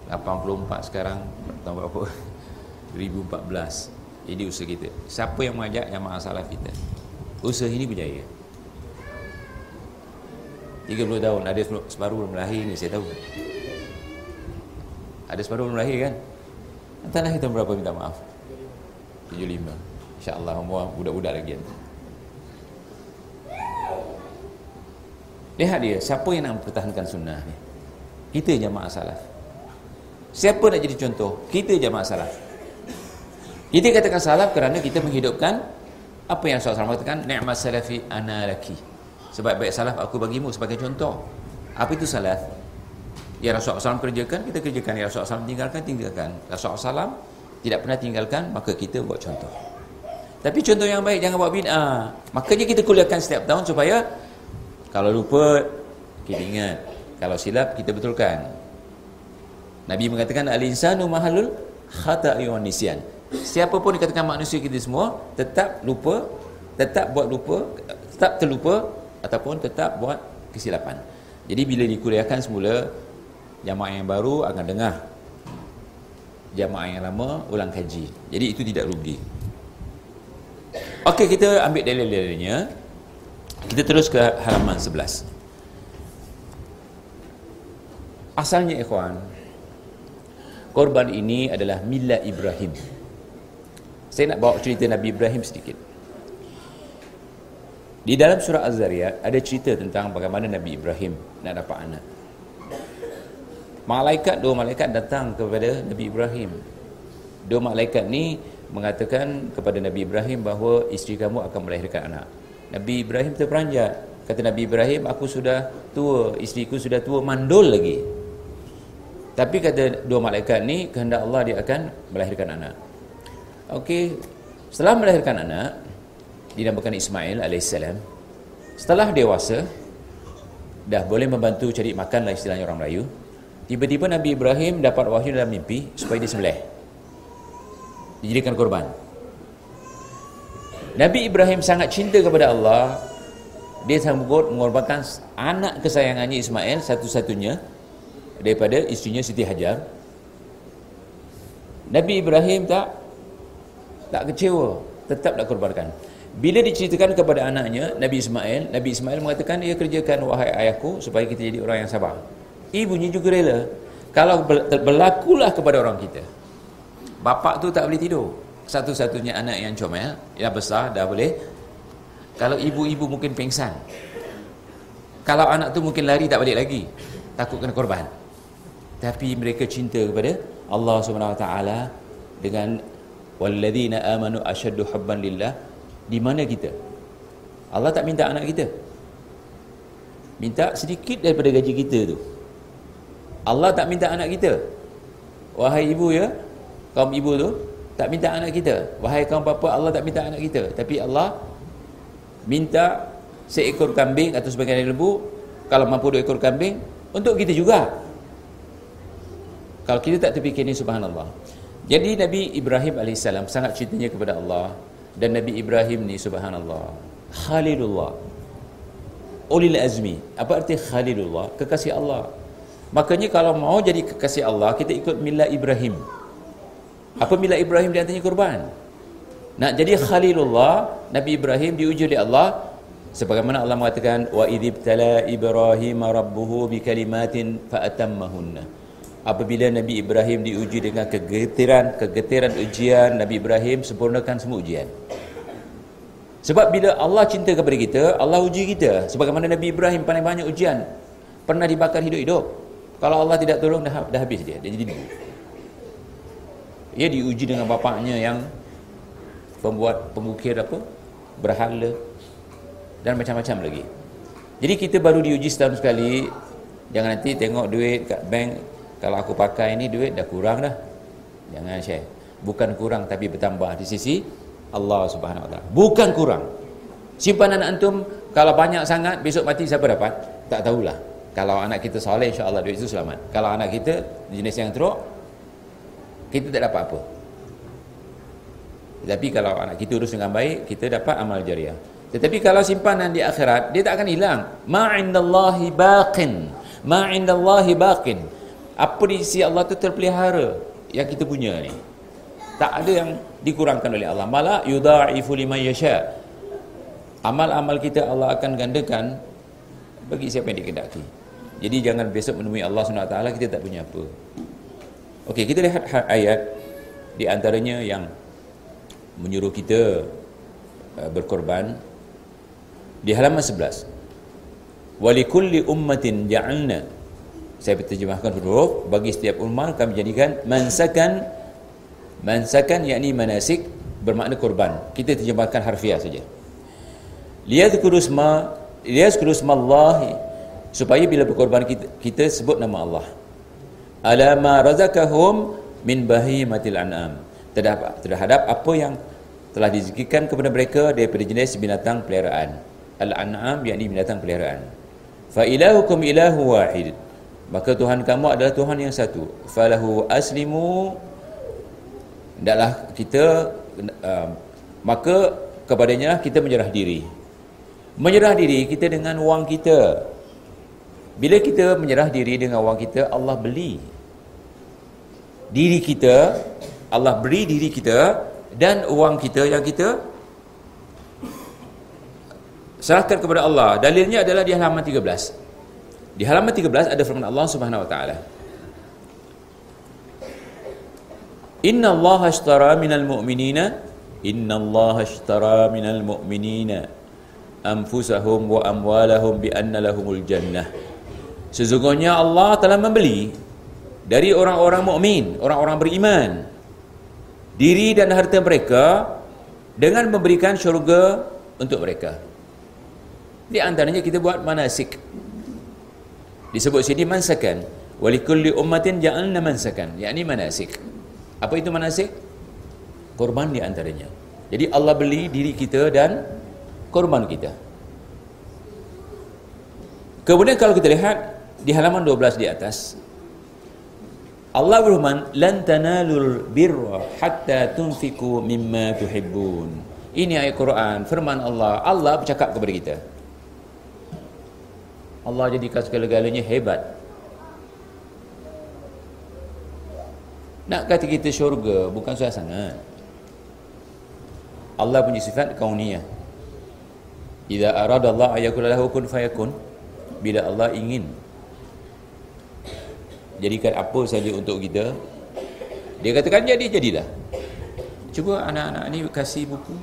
84 sekarang tahun berapa? 2014 ini usaha kita. Siapa yang mengajak? Yang masalah kita. Usaha ini berjaya. 30 tahun. Ada separuh belum lahir ni saya tahu. Ada separuh belum lahir kan? Entah lahir tahun berapa minta maaf. 75 insyaAllah umur budak-budak lagi nanti. Lihat dia siapa yang nak mempertahankan sunnah ni kita jamaah salaf siapa nak jadi contoh kita jamaah salaf kita katakan salaf kerana kita menghidupkan apa yang Rasulullah SAW katakan? Ni'mat salafi ana laki. Sebab baik salaf aku bagimu sebagai contoh. Apa itu salaf? Ya Rasulullah SAW kerjakan, kita kerjakan. Ya Rasulullah SAW tinggalkan, tinggalkan. Rasulullah SAW tidak pernah tinggalkan, maka kita buat contoh. Tapi contoh yang baik, jangan buat bid'ah. Makanya kita kuliahkan setiap tahun supaya kalau lupa, kita ingat. Kalau silap, kita betulkan. Nabi mengatakan, Al-insanu mahalul khata'i wa nisyan. Siapa pun dikatakan manusia kita semua tetap lupa, tetap buat lupa, tetap terlupa ataupun tetap buat kesilapan. Jadi bila dikuliahkan semula jamaah yang baru akan dengar jamaah yang lama ulang kaji. Jadi itu tidak rugi. Okey, kita ambil dalil-dalilnya. Kita terus ke halaman 11. Asalnya ikhwan, korban ini adalah milah Ibrahim. Saya nak bawa cerita Nabi Ibrahim sedikit. Di dalam surah Az-Zariyat ada cerita tentang bagaimana Nabi Ibrahim nak dapat anak. Malaikat, dua malaikat datang kepada Nabi Ibrahim. Dua malaikat ni mengatakan kepada Nabi Ibrahim bahawa isteri kamu akan melahirkan anak. Nabi Ibrahim terperanjat. Kata Nabi Ibrahim, aku sudah tua, isteriku sudah tua, mandul lagi. Tapi kata dua malaikat ni, kehendak Allah dia akan melahirkan anak. Okey, setelah melahirkan anak dinamakan Ismail alaihissalam. Setelah dewasa dah boleh membantu cari makan lah istilahnya orang Melayu. Tiba-tiba Nabi Ibrahim dapat wahyu dalam mimpi supaya disembelih. Dijadikan korban. Nabi Ibrahim sangat cinta kepada Allah. Dia sanggup mengorbankan anak kesayangannya Ismail satu-satunya daripada istrinya Siti Hajar. Nabi Ibrahim tak tak kecewa tetap nak korbankan. Bila diceritakan kepada anaknya Nabi Ismail Nabi Ismail mengatakan ia kerjakan wahai ayahku supaya kita jadi orang yang sabar. Ibunya juga rela kalau berlakulah kepada orang kita. Bapak tu tak boleh tidur. Satu-satunya anak yang comel yang besar dah boleh. Kalau ibu-ibu mungkin pingsan kalau anak tu mungkin lari tak balik lagi takut kena korban tapi mereka cinta kepada Allah Subhanahu Wa Taala dengan walladzina amanu ashaddu hubban lillah. Di mana kita? Allah tak minta anak kita. Minta sedikit daripada gaji kita tu. Allah tak minta anak kita. Wahai ibu ya kaum ibu tu tak minta anak kita. Wahai kaum bapa Allah tak minta anak kita. Tapi Allah minta seekor kambing atau sebagian lembu kalau mampu dua ekor kambing untuk kita juga kalau kita tak terfikir ni subhanallah jadi Nabi Ibrahim AS sangat cintanya kepada Allah dan Nabi Ibrahim ni subhanallah Khalilullah ulil azmi. Apa arti khalilullah? Kekasih Allah. Makanya kalau mau jadi kekasih Allah, kita ikut milah Ibrahim. Apa milah Ibrahim di antaranya kurban? Nak jadi khalilullah, Nabi Ibrahim diuji oleh Allah sebagaimana Allah mengatakan wa idzibtala Ibrahim rabbuhu bikalimatin atammahunna. Apabila Nabi Ibrahim diuji dengan kegetiran, kegetiran ujian, Nabi Ibrahim sempurnakan semua ujian. Sebab bila Allah cinta kepada kita, Allah uji kita. Sebagaimana Nabi Ibrahim paling banyak ujian. Pernah dibakar hidup-hidup. Kalau Allah tidak tolong, dah, dah habis dia. Dia jadi Ia diuji dengan bapaknya yang pembuat pengukir apa? Berhala. Dan macam-macam lagi. Jadi kita baru diuji setahun sekali. Jangan nanti tengok duit kat bank. Kalau aku pakai ni duit dah kurang dah. Jangan share. Bukan kurang tapi bertambah di sisi Allah Subhanahu Wa Taala. Bukan kurang. Simpanan antum kalau banyak sangat besok mati siapa dapat? Tak tahulah. Kalau anak kita soleh insya-Allah duit itu selamat. Kalau anak kita jenis yang teruk kita tak dapat apa. Tapi kalau anak kita urus dengan baik, kita dapat amal jariah. Tetapi kalau simpanan di akhirat, dia tak akan hilang. Ma indallahi baqin. Ma indallahi baqin. Apa di sisi Allah tu terpelihara yang kita punya ni? Tak ada yang dikurangkan oleh Allah. Malah yudha'ifu liman yasha. Amal-amal kita Allah akan gandakan bagi siapa yang dikehendaki jadi jangan besok menemui Allah SWT kita tak punya apa. Okey, kita lihat ayat di antaranya yang menyuruh kita uh, berkorban. Di halaman 11 walikulli ummatin ja'alna saya terjemahkan huruf bagi setiap umat kami jadikan mansakan mansakan yakni manasik bermakna korban. Kita terjemahkan harfiah saja. Liyadhkuru isma liyadhkuru isma Allah supaya bila berkorban kita, kita sebut nama Allah. Ala ma razaqahum min bahimatil an'am. Terhadap, terhadap apa yang telah dizikirkan kepada mereka daripada jenis binatang peliharaan. Al-an'am yakni binatang peliharaan. Fa ilahukum ilahu wahid maka Tuhan kamu adalah Tuhan yang satu. Falahu aslimu hendaklah kita uh, maka kepadanya kita menyerah diri. Menyerah diri kita dengan wang kita. Bila kita menyerah diri dengan wang kita Allah beli diri kita Allah beri diri kita dan wang kita yang kita serahkan kepada Allah. Dalilnya adalah di halaman 13 di halaman 13 ada firman Allah Subhanahu wa taala. Inna Allah ashtara minal mu'minina. Inna Allah ashtara minal mu'minina. Anfusahum wa amwalahum bi anna lahumul jannah. Sesungguhnya Allah telah membeli Dari orang-orang mukmin, Orang-orang beriman Diri dan harta mereka Dengan memberikan syurga Untuk mereka. Di antaranya kita buat manasik Disebut sini mansakan Walikulli ummatin ja'alna mansakan Yang ini manasik apa itu manasik? Korban di antaranya. Jadi Allah beli diri kita dan korban kita. Kemudian kalau kita lihat di halaman 12 di atas Allah berfirman lan tanalul birra hatta tunfiqu mimma tuhibbun. Ini ayat Quran, firman Allah. Allah bercakap kepada kita. Allah jadikan segala-galanya hebat. Nak kata kita syurga bukan susah sangat. Allah punya sifat kauniyah. Idza arada Allah ayakul lahu kun fayakun. Bila Allah ingin jadikan apa saja untuk kita, dia katakan jadi jadilah. Cuba anak-anak ni kasih buku.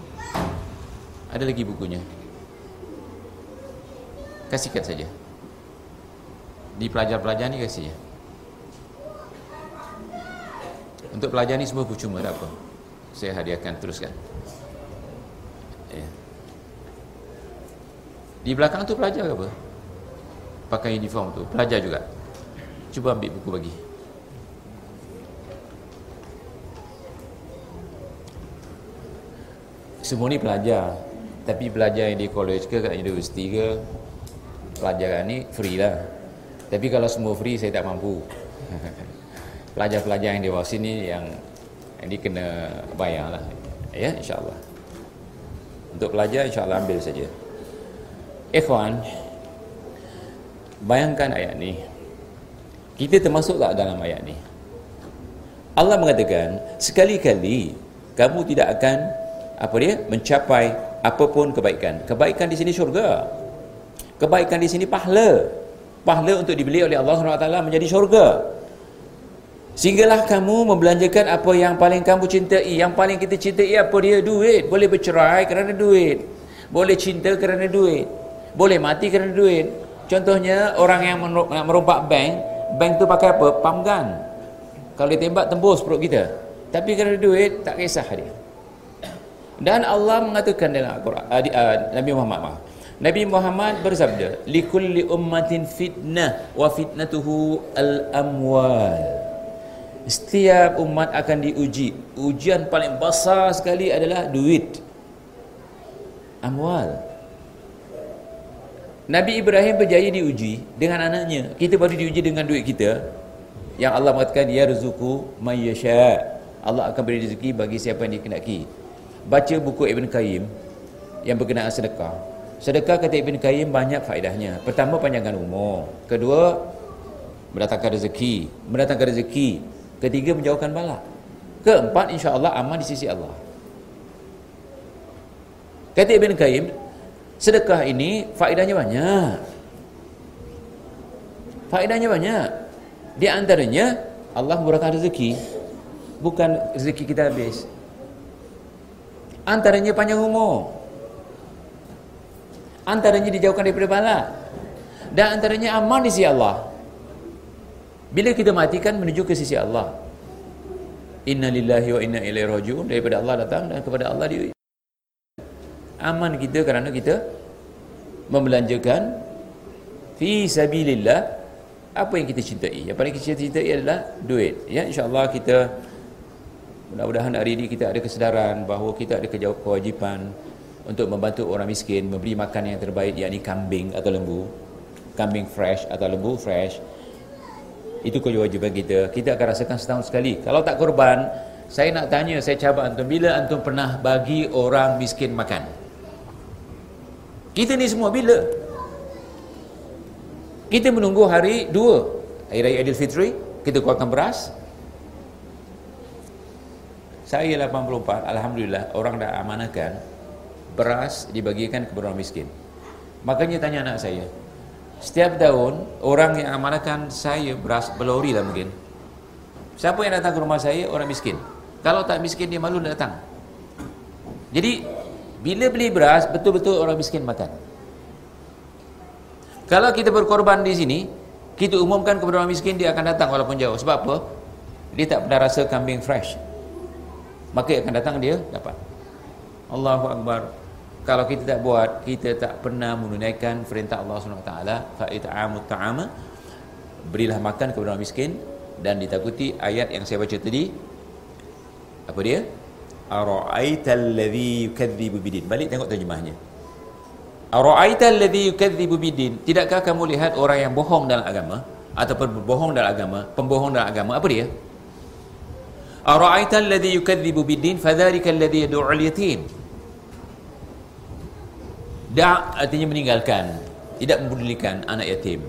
Ada lagi bukunya. Kasihkan saja. Di pelajar-pelajar ni kasih. Untuk pelajar ni semua percuma tak apa. Saya hadiahkan teruskan. Ya. Di belakang tu pelajar ke apa? Pakai uniform tu, pelajar juga. Cuba ambil buku bagi. Semua ni pelajar. Tapi pelajar yang di college ke kat universiti ke pelajaran ni free lah. Tapi kalau semua free saya tak mampu. pelajar-pelajar yang di bawah sini yang ini kena bayar lah. Ya insyaAllah. Untuk pelajar insyaAllah ambil saja. Ikhwan bayangkan ayat ni. Kita termasuk tak dalam ayat ni? Allah mengatakan sekali-kali kamu tidak akan apa dia mencapai apapun kebaikan. Kebaikan di sini syurga. Kebaikan di sini pahala pahala untuk dibeli oleh Allah SWT menjadi syurga Sehinggalah kamu membelanjakan apa yang paling kamu cintai. Yang paling kita cintai apa dia? Duit. Boleh bercerai kerana duit. Boleh cinta kerana duit. Boleh mati kerana duit. Contohnya orang yang merompak bank, bank tu pakai apa? Pump gun. Kalau dia tembak tembus perut kita. Tapi kerana duit tak kisah dia. Dan Allah mengatakan dalam Al-Quran uh, uh, Nabi Muhammad maaf. Nabi Muhammad bersabda, "Likulli ummatin fitnah wa fitnatuhu al-amwal." Setiap umat akan diuji. Ujian paling besar sekali adalah duit. Amwal. Nabi Ibrahim berjaya diuji dengan anaknya. Kita baru diuji dengan duit kita. Yang Allah mengatakan ya rezuku may Allah akan beri rezeki bagi siapa yang dikehendaki. Baca buku Ibn Qayyim yang berkenaan sedekah. Sedekah kata Ibn Qayyim banyak faedahnya. Pertama panjangkan umur. Kedua mendatangkan rezeki. Mendatangkan rezeki Ketiga menjauhkan bala. Keempat insya-Allah aman di sisi Allah. Kata Ibn Qayyim, sedekah ini faedahnya banyak. Faedahnya banyak. Di antaranya Allah murahkan rezeki. Bukan rezeki kita habis. Antaranya panjang umur. Antaranya dijauhkan daripada bala. Dan antaranya aman di sisi Allah. Bila kita matikan menuju ke sisi Allah. Inna lillahi wa inna ilaihi rajiun daripada Allah datang dan kepada Allah dia. Aman kita kerana kita membelanjakan fi sabilillah apa yang kita cintai. Yang paling kita cintai adalah duit. Ya insya-Allah kita mudah-mudahan hari ini kita ada kesedaran bahawa kita ada kewajipan untuk membantu orang miskin memberi makan yang terbaik yakni kambing atau lembu. Kambing fresh atau lembu fresh itu kewajiban kita. Kita akan rasakan setahun sekali. Kalau tak korban saya nak tanya saya cabar antum bila antum pernah bagi orang miskin makan? Kita ni semua bila? Kita menunggu hari dua hari raya Aidilfitri kita keluarkan beras. Saya 84 Alhamdulillah orang dah amanahkan beras dibagikan kepada orang miskin makanya tanya anak saya Setiap tahun orang yang amanahkan saya beras berlori lah mungkin. Siapa yang datang ke rumah saya orang miskin. Kalau tak miskin dia malu datang. Jadi bila beli beras betul-betul orang miskin makan. Kalau kita berkorban di sini, kita umumkan kepada orang miskin dia akan datang walaupun jauh. Sebab apa? Dia tak pernah rasa kambing fresh. Maka akan datang dia dapat. Allahu Akbar kalau kita tak buat kita tak pernah menunaikan perintah Allah SWT. Fa it'amut ta'ama. Berilah makan kepada orang miskin dan ditakuti ayat yang saya baca tadi. Apa dia? Ara'aital ladzi yukadzibu bidin. Balik tengok terjemahnya. Ara'aital ladzi yukadzibu bidin. Tidakkah kamu lihat orang yang bohong dalam agama ataupun berbohong dalam agama pembohong dalam agama? Apa dia? Ara'aital ladzi yukadzibu bidin. Fadzalika alladzi yad'u al-yatim Da' artinya meninggalkan Tidak mempedulikan anak yatim.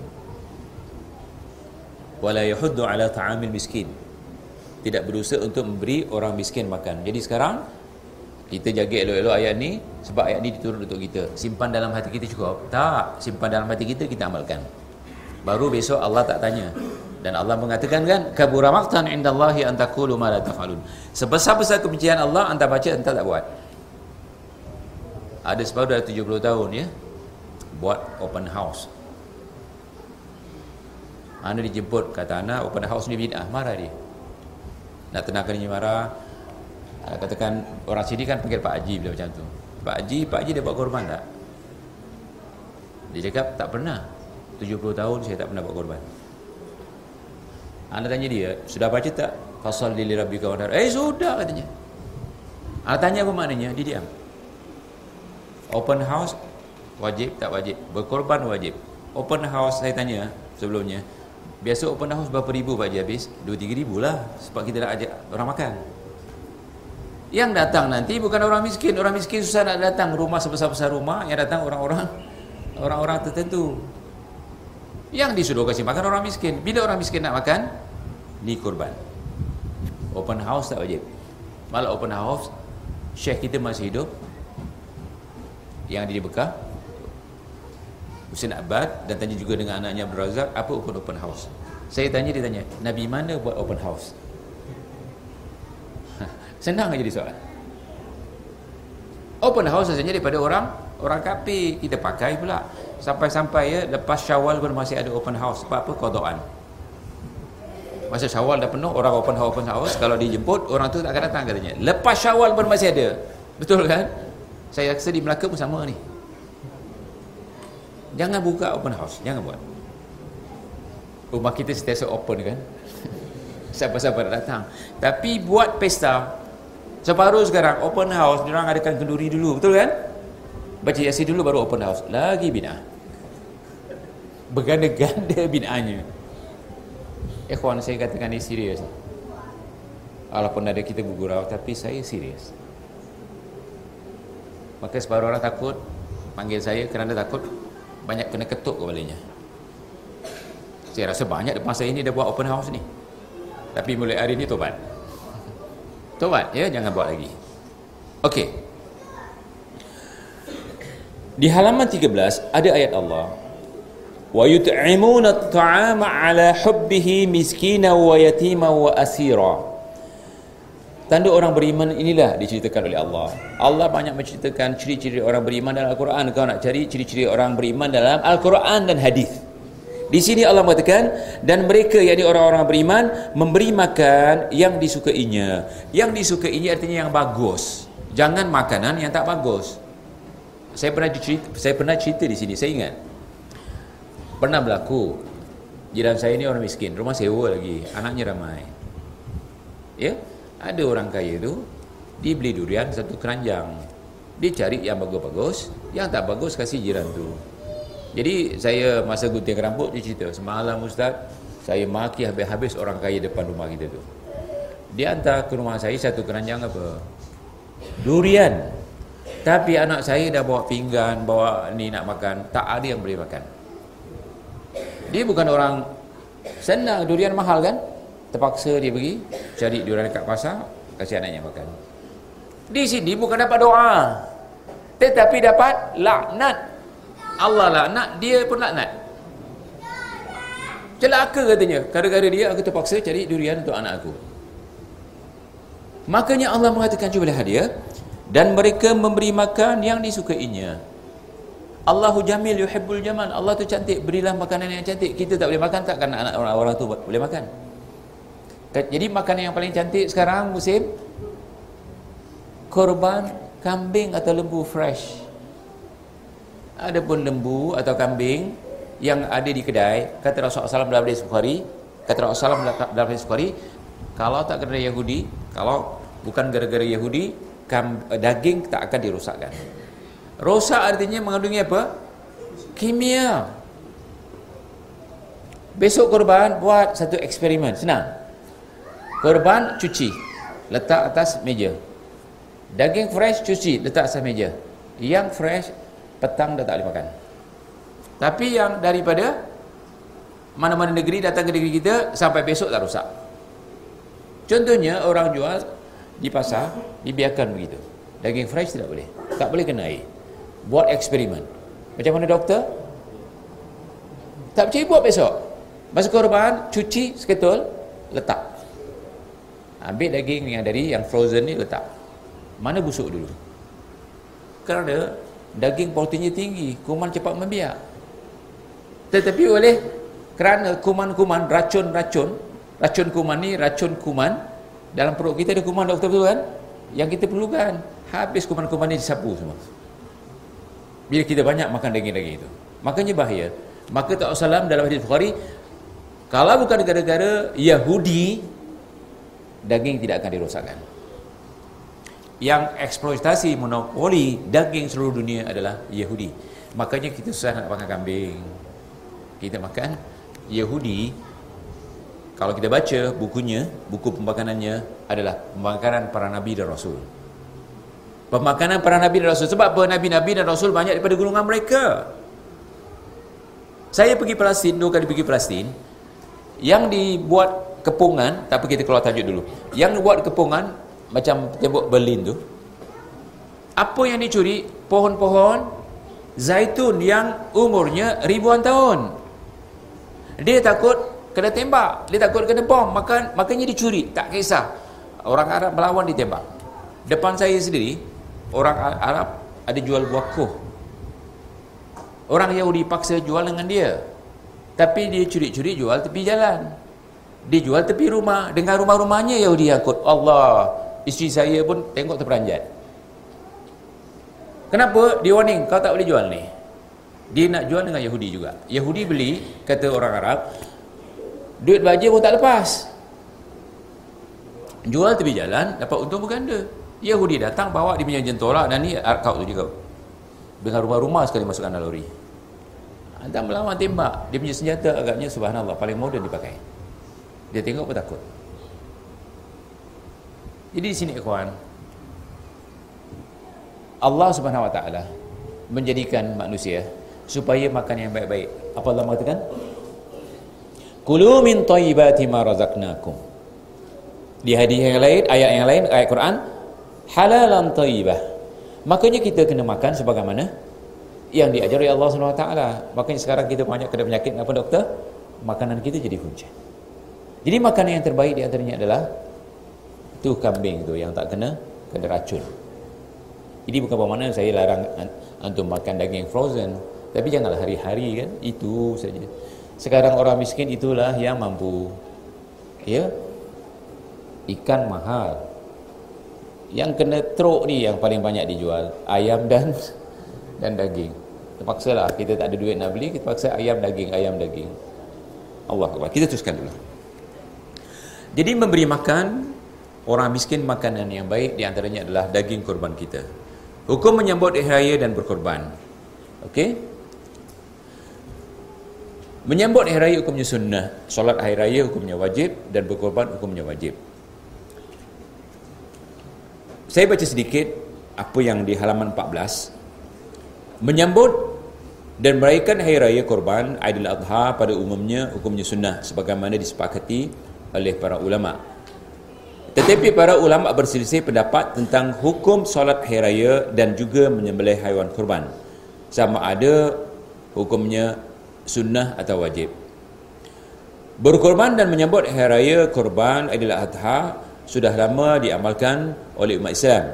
Wala yahuddu ala ta'amil miskin. Tidak berusaha untuk memberi orang miskin makan. Jadi sekarang Kita jaga elok-elok ayat ni Sebab ayat ni diturun untuk kita. Simpan dalam hati kita cukup? Tak, simpan dalam hati kita kita amalkan. Baru besok Allah tak tanya. Dan Allah mengatakan kan kabura maqtan indallahi an taqulu ma la taf'alun. Sebesar-besar kebencian Allah anda baca anda tak buat ada sebab dah 70 tahun ya. Buat open house. Ana dijemput kata Ana open house ni bid'ah. Marah dia. Nak tenangkan dia marah. Ah, katakan orang sini kan panggil Pak Haji bila macam tu. Pak Haji Pak Haji dia buat korban tak? Dia cakap tak pernah. 70 tahun saya tak pernah buat korban. Anda tanya dia sudah baca tak? Fasal li rabbika wa eh sudah katanya. Anda tanya apa maknanya? Dia diam Open house wajib tak wajib? Berkorban wajib. Open house saya tanya sebelumnya. Biasa open house berapa ribu Pak Haji habis? 2-3 ribu lah sebab kita nak ajak orang makan. Yang datang nanti bukan orang miskin. Orang miskin susah nak datang rumah sebesar-besar rumah. Yang datang orang-orang orang-orang tertentu. Yang disuruh kasih makan orang miskin. Bila orang miskin nak makan? Ni kurban. Open house tak wajib. Malah open house, syekh kita masih hidup. Yang ada di Bekah. Husin Abad dan tanya juga dengan anaknya Abdul Razak, apa open open house? Saya tanya, dia tanya, Nabi mana buat open house? Senang aja di soalan. Open house sebenarnya daripada orang orang kafir kita pakai pula. Sampai-sampai ya lepas Syawal pun masih ada open house. Sebab apa? Qadaan. Masa Syawal dah penuh orang open house open house kalau dijemput orang tu tak akan datang katanya. Lepas Syawal pun masih ada. Betul kan? Saya rasa di Melaka pun sama ni. Jangan buka open house, jangan buat. Rumah kita sentiasa open kan? Siapa-siapa nak datang. Tapi buat pesta Separuh sekarang open house, dia orang adakan kenduri dulu, betul kan? Baca yasin dulu baru open house. Lagi bina. Berganda-ganda binaannya. Ikhwan saya katakan ini serius. Walaupun ada kita bergurau tapi saya serius. Maka separuh orang takut panggil saya kerana takut banyak kena ketuk kepalanya. Saya rasa banyak depan saya ini dah buat open house ni. Tapi mulai hari ini tobat. Tobat ya, jangan buat lagi. Okey. Di halaman 13 ada ayat Allah. Wa yut'imuna at-ta'ama 'ala hubbihi miskina wa yatima wa asira. Tanda orang beriman inilah diceritakan oleh Allah. Allah banyak menceritakan ciri-ciri orang beriman dalam Al-Quran. Kau nak cari ciri-ciri orang beriman dalam Al-Quran dan hadis. Di sini Allah mengatakan dan mereka yakni orang-orang beriman memberi makan yang disukainya. Yang disukainya artinya yang bagus. Jangan makanan yang tak bagus. Saya pernah cerita, saya pernah cerita di sini, saya ingat. Pernah berlaku jiran saya ni orang miskin, rumah sewa lagi, anaknya ramai. Ya? Ada orang kaya tu dia beli durian satu keranjang. Dia cari yang bagus-bagus, yang tak bagus kasih jiran tu. Jadi saya masa gunting rambut dia cerita semalam ustaz saya maki habis-habis orang kaya depan rumah kita tu. Dia hantar ke rumah saya satu keranjang apa? Durian. Tapi anak saya dah bawa pinggan, bawa ni nak makan, tak ada yang boleh makan. Dia bukan orang senang durian mahal kan? Terpaksa dia pergi cari durian dekat pasar, kasih anaknya makan. Di sini bukan dapat doa. Tetapi dapat laknat Allah laknat, dia pun laknat. Celaka katanya. Gara-gara dia, aku terpaksa cari durian untuk anak aku. Makanya Allah mengatakan cuba lihat dia. Dan mereka memberi makan yang disukainya. Allahu jamil yuhibbul jamal. Allah tu cantik. Berilah makanan yang cantik. Kita tak boleh makan tak kerana anak orang-orang tu boleh makan. Jadi makanan yang paling cantik sekarang musim korban kambing atau lembu fresh. Ada pun lembu atau kambing yang ada di kedai kata Rasulullah SAW dalam hadis Bukhari kata Rasulullah SAW dalam hadis Bukhari kalau tak kena Yahudi kalau bukan gara-gara Yahudi daging tak akan dirosakkan. Rosak artinya mengandungi apa? kimia. Besok korban buat satu eksperimen. Senang korban cuci letak atas meja. Daging fresh cuci letak atas meja. Yang fresh petang dah tak boleh makan. Tapi yang daripada mana-mana negeri datang ke negeri kita sampai besok tak rosak. Contohnya orang jual di pasar dibiarkan begitu. Daging fresh tidak boleh. Tak boleh kena air. Buat eksperimen. Macam mana doktor? Tak percaya buat besok. Masa korban cuci seketul letak ambil daging yang dari yang frozen ni letak mana busuk dulu kerana daging proteinnya tinggi, kuman cepat membiak. Tetapi oleh kerana kuman-kuman, racun-racun, racun kuman ni, racun kuman, dalam perut kita ada kuman doktor betul kan? Yang kita perlukan. Habis kuman-kuman ni disapu semua. Bila kita banyak makan daging-daging itu. Makanya bahaya. Maka tak salam dalam hadis Bukhari, kalau bukan negara-negara Yahudi, daging tidak akan dirosakkan yang eksploitasi monopoli daging seluruh dunia adalah Yahudi. Makanya kita susah nak makan kambing. Kita makan Yahudi. Kalau kita baca bukunya, buku pemakanannya adalah pemakanan para nabi dan rasul. Pemakanan para nabi dan rasul sebab apa nabi-nabi dan rasul banyak daripada golongan mereka. Saya pergi Palestin, dua kali pergi Palestin. Yang dibuat kepungan, tak apa kita keluar tajuk dulu. Yang dibuat kepungan, macam tembok Berlin tu. Apa yang dicuri? Pohon-pohon zaitun yang umurnya ribuan tahun. Dia takut kena tembak. Dia takut kena bom. Maka, makanya dicuri. Tak kisah. Orang Arab melawan ditembak. Depan saya sendiri, orang Arab ada jual buah kuh. Orang Yahudi paksa jual dengan dia. Tapi dia curi-curi jual tepi jalan. Dia jual tepi rumah. Dengan rumah-rumahnya Yahudi akut. Allah. Isteri saya pun tengok terperanjat. Kenapa? Dia warning. Kau tak boleh jual ni. Dia nak jual dengan Yahudi juga. Yahudi beli, kata orang Arab, duit baja pun tak lepas. Jual tepi jalan, dapat untung berganda. Yahudi datang, bawa dia punya jentola dan ni kau tu juga. Dengan rumah-rumah sekali masukkan lori. Anda melawan tembak. Dia punya senjata agaknya subhanallah paling moden dipakai. Dia tengok pun takut. Jadi di sini ikhwan. Allah Subhanahu wa taala menjadikan manusia supaya makan yang baik-baik. Apa Allah mengatakan? Kulu min thayyibati ma razaqnakum. Di hadis yang lain, ayat yang lain, ayat Quran, halalan thayyibah. Makanya kita kena makan sebagaimana yang diajari Allah Taala. Makanya sekarang kita banyak kena penyakit apa doktor? Makanan kita jadi punca. Jadi makanan yang terbaik di antaranya adalah tu kambing tu yang tak kena kena racun. Jadi bukan bermakna saya larang antum makan daging frozen, tapi janganlah hari-hari kan itu saja. Sekarang orang miskin itulah yang mampu. Ya. Ikan mahal. Yang kena truk ni yang paling banyak dijual, ayam dan dan daging. Terpaksa lah kita tak ada duit nak beli, kita paksa ayam daging, ayam daging. Allah Akbar. Kita teruskan dulu. Jadi memberi makan orang miskin makanan yang baik di antaranya adalah daging korban kita. Hukum menyambut hari raya dan berkorban. Okey? Menyambut hari raya hukumnya sunnah, solat hari raya hukumnya wajib dan berkorban hukumnya wajib. Saya baca sedikit apa yang di halaman 14 menyambut dan merayakan hari raya korban Aidil Adha pada umumnya hukumnya sunnah sebagaimana disepakati oleh para ulama. Tetapi para ulama berselisih pendapat tentang hukum solat hari raya dan juga menyembelih haiwan korban. Sama ada hukumnya sunnah atau wajib. Berkorban dan menyambut hari raya korban Aidil Adha sudah lama diamalkan oleh umat Islam.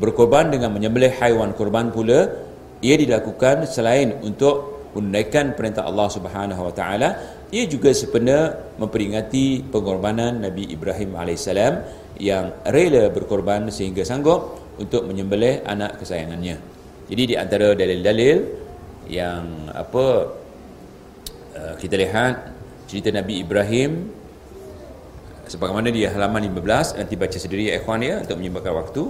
Berkorban dengan menyembelih haiwan korban pula ia dilakukan selain untuk menunaikan perintah Allah Subhanahu Wa Taala ia juga sepenuhnya memperingati pengorbanan Nabi Ibrahim alaihissalam yang rela berkorban sehingga sanggup untuk menyembelih anak kesayangannya. Jadi di antara dalil-dalil yang apa uh, kita lihat cerita Nabi Ibrahim sebagaimana di halaman 15 nanti baca sendiri ya ikhwan ya untuk menyempatkan waktu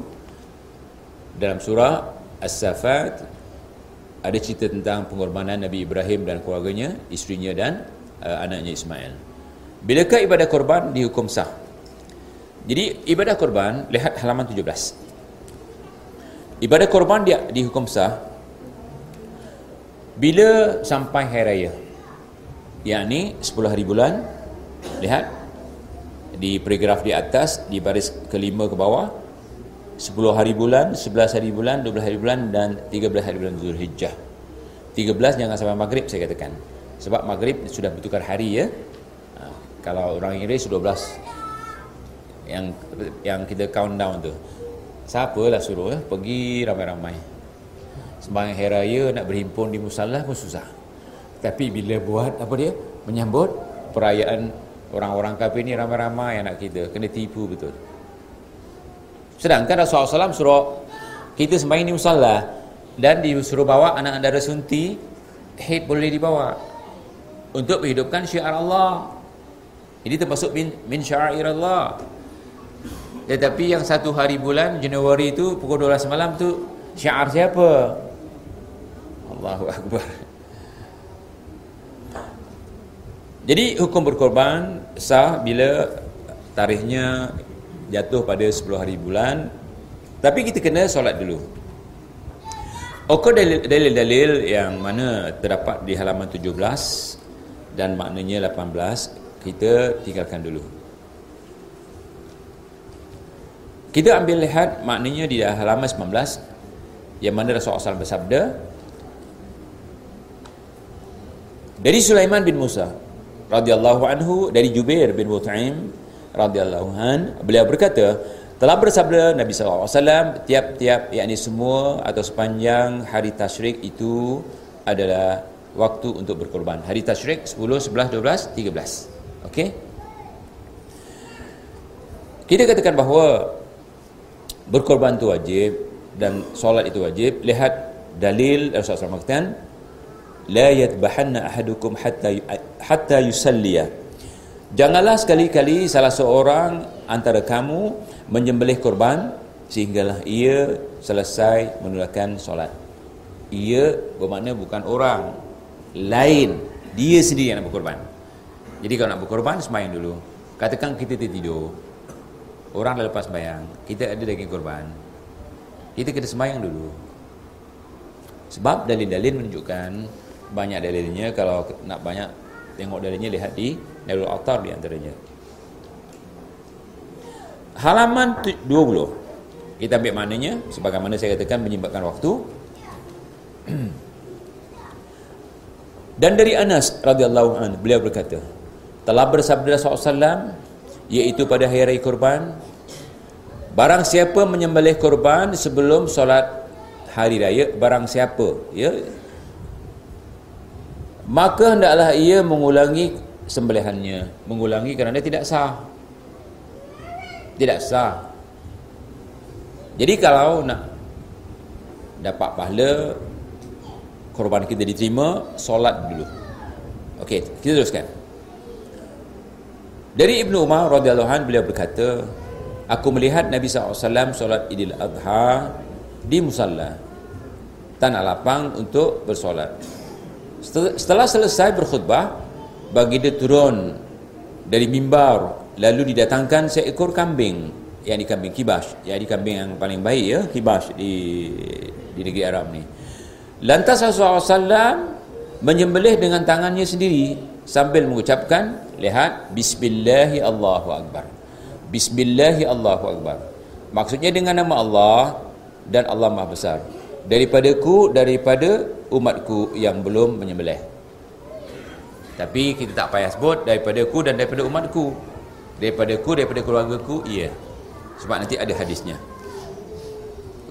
dalam surah As-Safat ada cerita tentang pengorbanan Nabi Ibrahim dan keluarganya, isterinya dan uh, anaknya Ismail. Bilakah ibadah korban dihukum sah? Jadi ibadah korban lihat halaman 17. Ibadah korban dia dihukum sah bila sampai hari raya. Yang 10 hari bulan. Lihat di paragraf di atas di baris kelima ke bawah 10 hari bulan, 11 hari bulan, 12 hari bulan dan 13 hari bulan Zulhijjah. 13 jangan sampai maghrib saya katakan. Sebab maghrib sudah bertukar hari ya. Ha, kalau orang Inggeris 12 yang yang kita count down tu. Siapalah suruh ya, pergi ramai-ramai. Sembahyang hari raya nak berhimpun di musalla pun susah. Tapi bila buat apa dia? Menyambut perayaan orang-orang kafir ni ramai-ramai anak kita kena tipu betul. Sedangkan Rasulullah SAW suruh kita sembahyang di musalla dan disuruh bawa anak darah sunti haid boleh dibawa untuk menghidupkan syiar Allah. Ini termasuk min, min syair Allah. Tetapi yang satu hari bulan Januari itu pukul 12 malam tu syiar siapa? Allahu Akbar. Jadi hukum berkorban sah bila tarikhnya jatuh pada 10 hari bulan tapi kita kena solat dulu Okey dalil-dalil yang mana terdapat di halaman 17 dan maknanya 18 kita tinggalkan dulu. Kita ambil lihat maknanya di halaman 19 yang mana Rasulullah SAW bersabda dari Sulaiman bin Musa radhiyallahu anhu dari Jubair bin Mut'im radhiyallahu an beliau berkata telah bersabda Nabi SAW tiap-tiap yakni semua atau sepanjang hari tasyrik itu adalah waktu untuk berkorban. Hari tasyrik 10, 11, 12, 13. Okey. Kita katakan bahawa berkorban itu wajib dan solat itu wajib. Lihat dalil Rasulullah SAW mengatakan la yadbahanna ahadukum hatta hatta yusalliya. Janganlah sekali-kali salah seorang antara kamu menyembelih korban sehinggalah ia selesai menunaikan solat. Ia bermakna bukan orang lain, dia sendiri yang nak berkorban. Jadi kalau nak berkorban sembahyang dulu. Katakan kita tertidur. Orang dah lepas sembahyang, kita ada daging korban. Kita kena sembahyang dulu. Sebab dalil-dalil menunjukkan banyak dalilnya kalau nak banyak tengok dalilnya lihat di Nailul Autar di antaranya halaman 20 kita ambil maknanya sebagaimana saya katakan menyebabkan waktu dan dari Anas radhiyallahu anhu beliau berkata telah bersabda SAW iaitu pada hari raya kurban barang siapa menyembelih kurban sebelum solat hari raya barang siapa ya maka hendaklah ia mengulangi sembelihannya mengulangi kerana dia tidak sah. Tidak sah. Jadi kalau nak dapat pahala korban kita diterima solat dulu. Okey, kita teruskan. Dari Ibnu Umar radhiyallahu anhu beliau berkata aku melihat Nabi SAW solat Idul Adha di musalla. Tanah lapang untuk bersolat. Setelah selesai berkhutbah bagi dia turun dari mimbar lalu didatangkan seekor kambing yang di kambing kibas yang di kambing yang paling baik ya kibas di di negeri Arab ni lantas Rasulullah SAW menyembelih dengan tangannya sendiri sambil mengucapkan lihat bismillahi Allahu akbar. Bismillahi Allahu akbar. Maksudnya dengan nama Allah dan Allah Maha besar. Daripadaku daripada umatku yang belum menyembelih. Tapi kita tak payah sebut daripada ku dan daripada umatku. Daripada ku daripada keluarga ku iya. Sebab nanti ada hadisnya.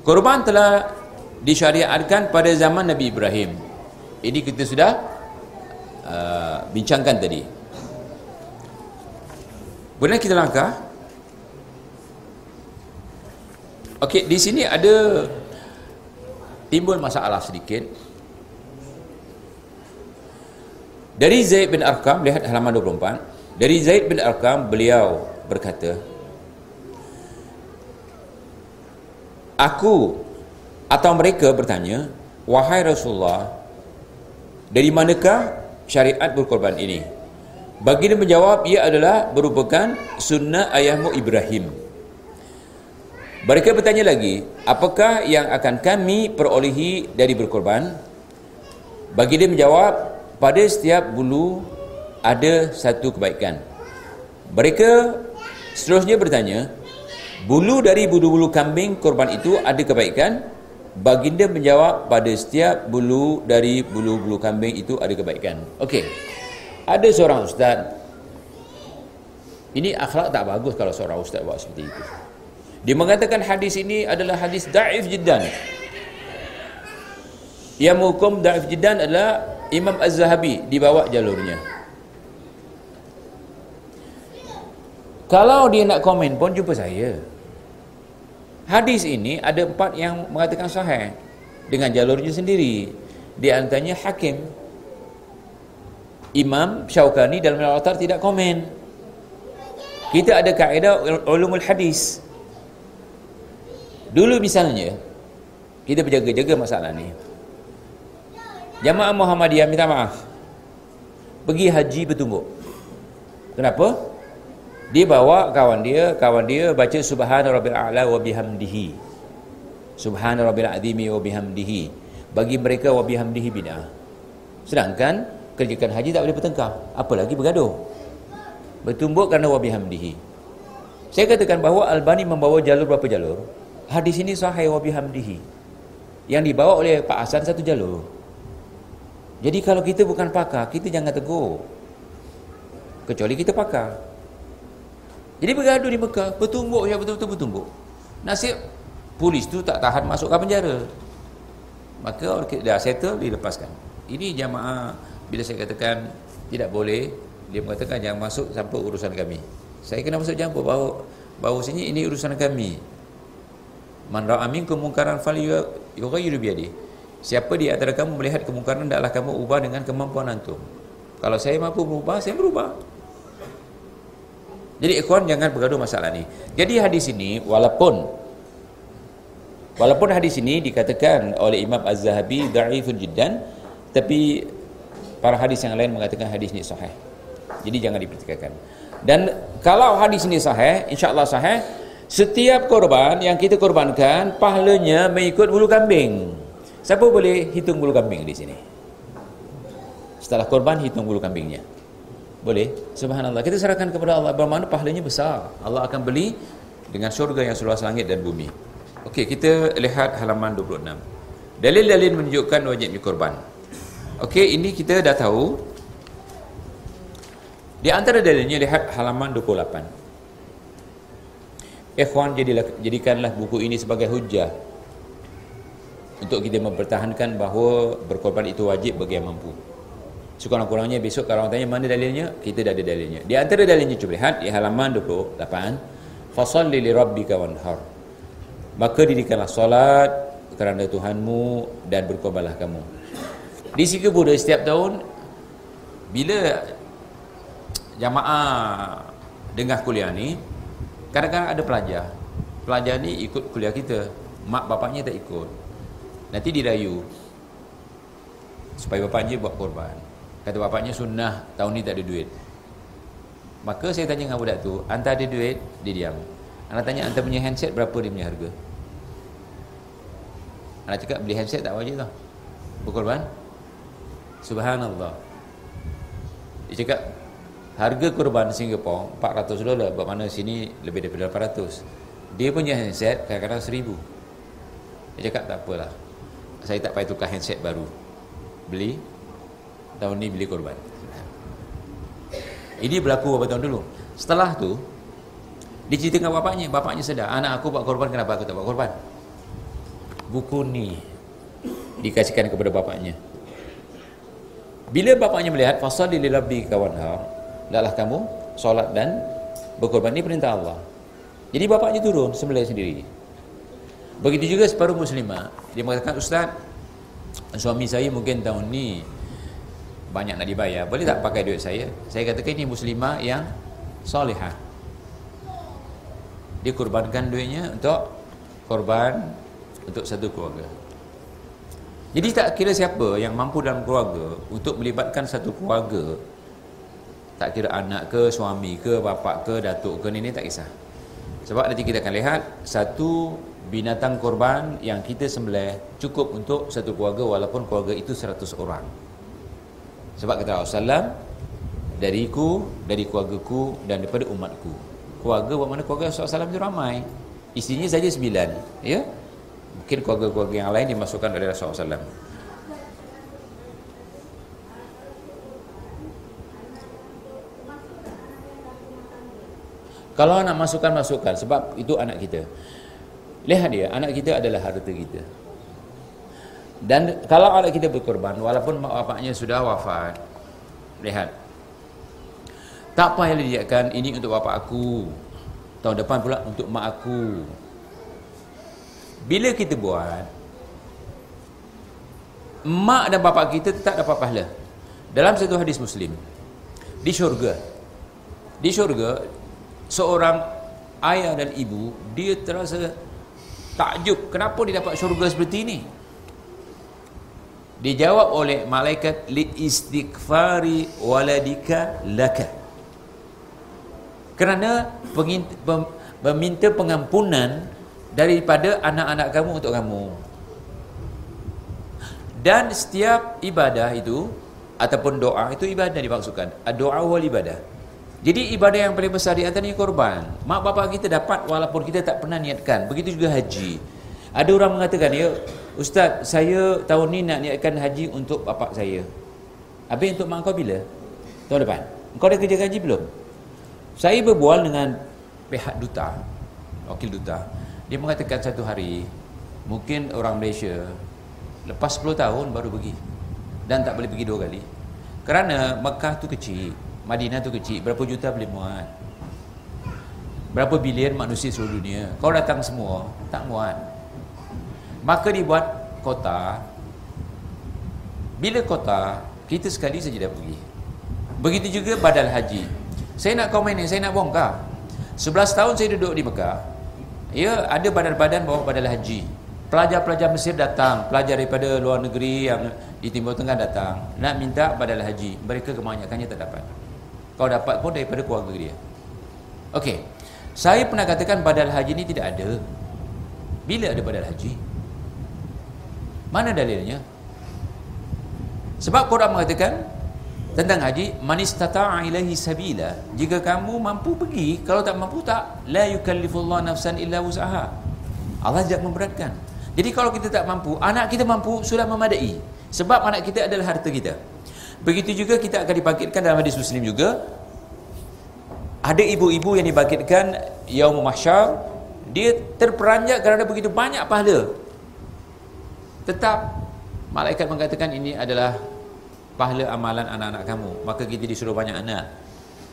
Korban telah disyariatkan pada zaman Nabi Ibrahim ini kita sudah uh, bincangkan tadi kemudian kita langkah Okey, di sini ada timbul masalah sedikit. Dari Zaid bin Arqam, lihat halaman 24. Dari Zaid bin Arqam beliau berkata Aku atau mereka bertanya Wahai Rasulullah Dari manakah syariat berkorban ini? Baginda menjawab ia adalah merupakan sunnah ayahmu Ibrahim Mereka bertanya lagi Apakah yang akan kami perolehi dari berkorban? Baginda menjawab Pada setiap bulu ada satu kebaikan. Mereka seterusnya bertanya, bulu dari bulu-bulu kambing korban itu ada kebaikan? Baginda menjawab, pada setiap bulu dari bulu-bulu kambing itu ada kebaikan. Okey. Ada seorang ustaz. Ini akhlak tak bagus kalau seorang ustaz buat seperti itu. Dia mengatakan hadis ini adalah hadis da'if jiddan. Yang menghukum da'if jiddan adalah Imam Az-Zahabi dibawa jalurnya. Kalau dia nak komen pun jumpa saya. Hadis ini ada empat yang mengatakan sahih dengan jalurnya sendiri. Di antaranya Hakim. Imam Syaukani dalam al tidak komen. Kita ada kaedah ulumul hadis. Dulu misalnya kita berjaga-jaga masalah ni. Jamaah Muhammadiyah minta maaf. Pergi haji bertumbuk. Kenapa? Dia bawa kawan dia kawan dia baca subhana rabbil a'la wa bihamdihi. Subhana rabbil azimi wa bihamdihi. Bagi mereka wa bihamdihi bid'ah. Sedangkan kerjakan haji tak boleh bertengkar. Apalagi bergaduh? Bertumbuk kerana wa bihamdihi. Saya katakan bahawa Albani membawa jalur berapa jalur? Hadis ini sahih wa bihamdihi. Yang dibawa oleh Pak Hasan satu jalur. Jadi kalau kita bukan pakar kita jangan tegur. Kecuali kita pakar jadi bergaduh di Mekah bertumbuk ya betul-betul bertumbuk. Nasib polis tu tak tahan masuk ke penjara. Maka dah settle dilepaskan. Ini jamaah bila saya katakan tidak boleh dia mengatakan jangan masuk sampai urusan kami. Saya kena masuk campur bahawa bahawa sini ini urusan kami. Man ra'a minkum munkaran falyughayyir bi yadihi siapa di antara kamu melihat kemungkaran hendaklah kamu ubah dengan kemampuan antum. Kalau saya mampu berubah saya berubah jadi ikhwan jangan bergaduh masalah ni jadi hadis ini walaupun Walaupun hadis ini dikatakan oleh Imam Az-Zahabi da'ifun jiddan tapi para hadis yang lain mengatakan hadis ini sahih. Jadi jangan dipertikaikan. Dan kalau hadis ini sahih, insya-Allah sahih, setiap korban yang kita korbankan pahalanya mengikut bulu kambing. Siapa boleh hitung bulu kambing di sini? Setelah korban hitung bulu kambingnya. Boleh? Subhanallah. Kita serahkan kepada Allah bermakna pahalanya besar. Allah akan beli dengan syurga yang seluas langit dan bumi. Okey, kita lihat halaman 26. Dalil-dalil menunjukkan wajibnya korban. Okey, ini kita dah tahu. Di antara dalilnya lihat halaman 28. Ikhwan jadilah, jadikanlah buku ini sebagai hujah untuk kita mempertahankan bahawa berkorban itu wajib bagi yang mampu. Sekurang-kurangnya besok kalau orang tanya mana dalilnya, kita dah ada dalilnya. Di antara dalilnya cuba lihat di halaman 28. Fasalli li rabbika wanhar. Maka dirikanlah solat kerana Tuhanmu dan berkorbanlah kamu. Di Singapura setiap tahun bila jamaah dengar kuliah ni kadang-kadang ada pelajar. Pelajar ni ikut kuliah kita. Mak bapaknya tak ikut. Nanti dirayu supaya bapaknya buat korban kata bapaknya sunnah tahun ni tak ada duit. Maka saya tanya dengan budak tu anda ada duit? Dia diam. Anda tanya anda punya handset berapa dia punya harga? Anak cakap beli handset tak wajib tau. Berkorban Subhanallah. Dia cakap Harga korban Singapore 400 dolar mana sini lebih daripada 800 Dia punya handset kadang-kadang 1000 Dia cakap tak apalah. Saya tak payah tukar handset baru. Beli Tahun ni beli korban. Ini berlaku beberapa tahun dulu. Setelah tu Dia cerita dengan bapaknya. Bapaknya sedar Anak aku buat korban Kenapa aku tak buat korban? Buku ni dikasihkan kepada bapaknya. Bila bapaknya melihat fasal li rabbi kawanha adalah kamu solat dan berkorban. Ini perintah Allah. Jadi bapaknya turun sembelih sendiri. Begitu juga separuh muslimah. Dia mengatakan ustaz suami saya mungkin tahun ni banyak nak dibayar boleh tak pakai duit saya saya katakan ini muslimah yang solehah dia kurbankan duitnya untuk korban untuk satu keluarga. Jadi tak kira siapa yang mampu dalam keluarga untuk melibatkan satu keluarga tak kira anak ke, suami ke, bapa ke, datuk ke, nenek tak kisah. Sebab nanti kita akan lihat satu binatang korban yang kita sembelih cukup untuk satu keluarga walaupun keluarga itu seratus orang. Sebab kata Rasulullah dariku, dari keluargaku dan daripada umatku. Keluarga buat mana keluarga Rasulullah itu ramai. Isinya saja sembilan. Ya? mungkin keluarga-keluarga yang lain dimasukkan oleh Rasulullah SAW kalau anak masukkan masukkan sebab itu anak kita lihat dia anak kita adalah harta kita dan kalau anak kita berkorban walaupun mak bapaknya sudah wafat lihat. Tak payah didiakan ini untuk bapak aku. Tahun depan pula untuk mak aku. Bila kita buat mak dan bapa kita tak dapat pahala. Dalam satu hadis muslim di syurga di syurga seorang ayah dan ibu dia terasa takjub kenapa dia dapat syurga seperti ini dijawab oleh malaikat li istighfari waladika laka. Kerana meminta pengampunan daripada anak-anak kamu untuk kamu. Dan setiap ibadah itu ataupun doa itu ibadah dimaksudkan. Doa wal ibadah. Jadi ibadah yang paling besar di antaranya korban. Mak bapak kita dapat walaupun kita tak pernah niatkan. Begitu juga haji ada orang mengatakan ya ustaz saya tahun ni nak niatkan haji untuk bapak saya. Habis untuk mak kau bila? Tahun depan. Kau dah kerja haji belum? Saya berbual dengan pihak duta wakil duta. Dia mengatakan satu hari mungkin orang Malaysia lepas 10 tahun baru pergi dan tak boleh pergi dua kali. Kerana Mekah tu kecil Madinah tu kecil berapa juta boleh muat? Berapa bilion manusia seluruh dunia? Kau datang semua tak muat maka dibuat kota bila kota kita sekali saja dah pergi begitu juga badal haji saya nak komen ni saya nak bongkar 11 tahun saya duduk di Mekah ya ada badan-badan bawa badal haji Pelajar-pelajar Mesir datang, pelajar daripada luar negeri yang di Timur Tengah datang nak minta badal haji. Mereka kebanyakannya tak dapat. Kau dapat pun daripada keluarga dia. Okey. Saya pernah katakan badal haji ini tidak ada. Bila ada badal haji? Mana dalilnya? Sebab Quran mengatakan tentang haji man istata'a ilaihi sabila. Jika kamu mampu pergi, kalau tak mampu tak, la yukallifullahu nafsan illa wus'aha. Allah tidak memberatkan. Jadi kalau kita tak mampu, anak kita mampu sudah memadai. Sebab anak kita adalah harta kita. Begitu juga kita akan dibangkitkan dalam hadis Muslim juga. Ada ibu-ibu yang dibangkitkan yaum mahsyar, dia terperanjat kerana begitu banyak pahala. Tetap malaikat mengatakan ini adalah pahala amalan anak-anak kamu. Maka kita disuruh banyak anak.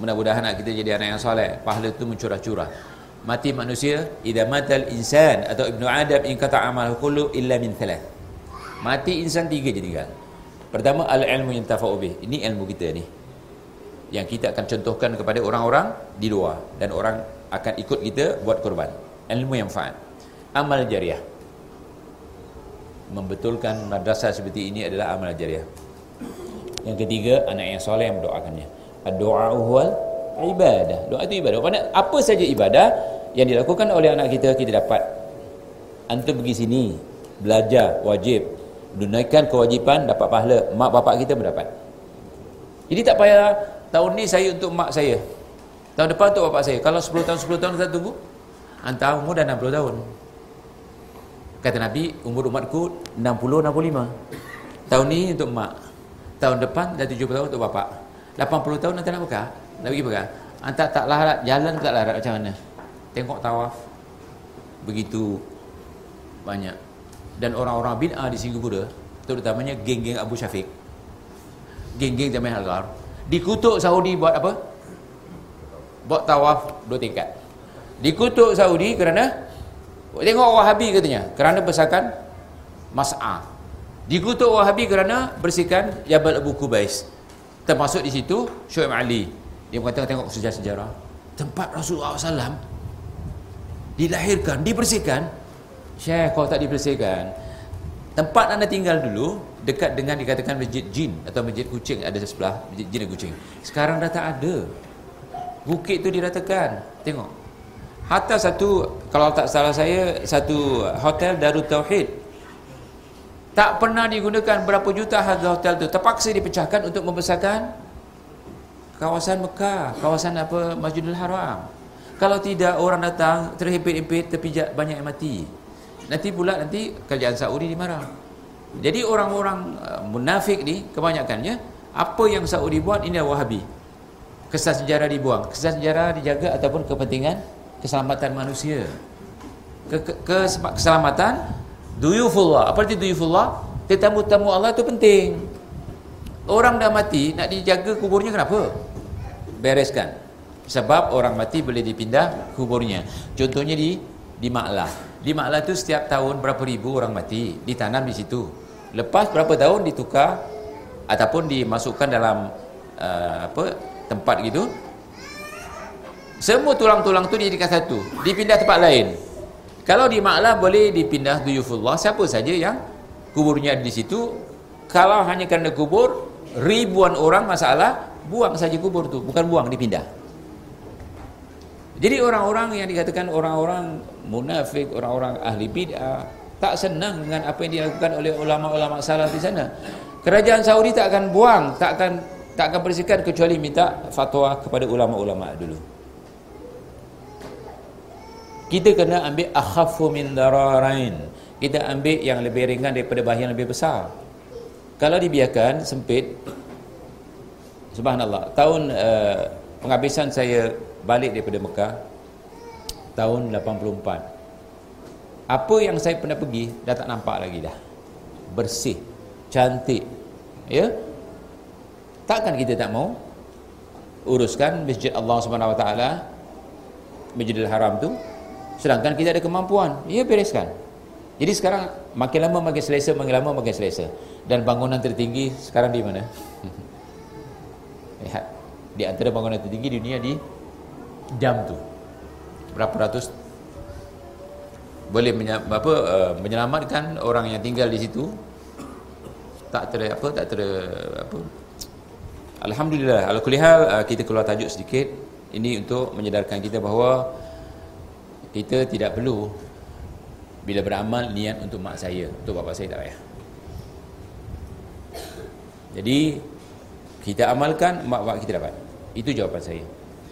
Mudah-mudahan anak kita jadi anak yang soleh. Pahala itu mencurah-curah. Mati manusia idza matal insan atau ibnu adam in kata amal kullu illa min thalath. Mati insan tiga je tinggal. Pertama al ilmu yang tafa'u bih. Ini ilmu kita ni. Yang kita akan contohkan kepada orang-orang di luar. Dan orang akan ikut kita buat korban ilmu yang fa'al. Amal jariah membetulkan madrasah seperti ini adalah amal jariah. Yang ketiga anak yang soleh yang mendoakannya. Doa huwal ibadah. Doa itu ibadah. Apa saja ibadah yang dilakukan oleh anak kita kita dapat. Antum pergi sini belajar wajib. Menunaikan kewajipan dapat pahala. Mak bapak kita berdapat jadi tak payah tahun ni saya untuk mak saya. Tahun depan untuk bapak saya. Kalau 10 tahun 10 tahun kita tunggu. Antara umur dah 60 tahun kata Nabi umur umatku 60-65 tahun ni untuk mak tahun depan dah 70 tahun untuk bapak. 80 tahun nanti nak buka. Nak pergi buka? Antara tak larat jalan tak larat macam mana? Tengok tawaf. Begitu banyak. Dan orang-orang bid'ah di Singapura terutamanya geng-geng Abu Syafiq. Geng-geng Jamiah Al-Ghar. Dikutuk Saudi buat apa? buat tawaf dua tingkat. Dikutuk Saudi kerana tengok Wahabi katanya kerana bersihkan mas'ah. Dikutuk Wahabi kerana bersihkan Jabal Abu Kubais termasuk di situ Syuaib Ali. Dia mengatakan tengok sejarah-sejarah tempat Rasulullah SAW dilahirkan, dibersihkan. Syekh kalau tak dibersihkan. Tempat anda tinggal dulu dekat dengan dikatakan masjid jin atau masjid kucing ada di sebelah masjid jin dan kucing sekarang dah tak ada. Bukit tu diratakan. Tengok hatta satu kalau tak salah saya satu hotel Darut Tauhid tak pernah digunakan berapa juta harga hotel tu terpaksa dipecahkan untuk membesarkan kawasan Mekah kawasan apa Masjidil Haram kalau tidak orang datang terhimpit-himpit terpijak banyak yang mati. Nanti pula nanti kerajaan Saudi dimarah. Jadi orang-orang uh, munafik ni kebanyakannya apa yang Saudi buat ini Wahabi. Kesah sejarah dibuang, kesah sejarah dijaga ataupun kepentingan keselamatan manusia. Ke, ke, ke keselamatan duyufullah. Apa arti duyufullah? Tetamu-tamu Allah itu penting. Orang dah mati nak dijaga kuburnya kenapa? Bereskan sebab orang mati boleh dipindah kuburnya contohnya di di Maklah di Maklah tu setiap tahun berapa ribu orang mati ditanam di situ lepas berapa tahun ditukar ataupun dimasukkan dalam uh, apa tempat gitu semua tulang-tulang tu dijadikan satu dipindah tempat lain kalau di Maklah boleh dipindah duyufullah siapa saja yang kuburnya ada di situ kalau hanya kerana kubur ribuan orang masalah buang saja kubur tu bukan buang dipindah jadi orang-orang yang dikatakan orang-orang munafik, orang-orang ahli bid'ah, tak senang dengan apa yang dilakukan oleh ulama-ulama salaf di sana. Kerajaan Saudi tak akan buang, tak akan tak akan bersihkan kecuali minta fatwa kepada ulama-ulama dulu. Kita kena ambil akhafu min dararain. Kita ambil yang lebih ringan daripada bahaya yang lebih besar. Kalau dibiarkan sempit Subhanallah, tahun uh, penghabisan saya balik daripada Mekah tahun 84 apa yang saya pernah pergi dah tak nampak lagi dah. Bersih cantik ya? Takkan kita tak mau? Uruskan masjid Allah Subhanahu Wa Taala Masjidil Haram tu sedangkan kita ada kemampuan ya bereskan. Jadi sekarang makin lama makin selesa makin lama makin selesa. Dan bangunan tertinggi sekarang di mana? Lihat di antara bangunan tertinggi di dunia di jam tu. Berapa ratus? Boleh apa uh, menyelamatkan orang yang tinggal di situ? Tak ter apa tak ter apa. Alhamdulillah ala kulli hal uh, kita keluar tajuk sedikit. Ini untuk menyedarkan kita bahawa kita tidak perlu bila beramal niat untuk mak saya untuk bapa saya tak payah. Jadi kita amalkan mak bapak kita dapat. Itu jawapan saya.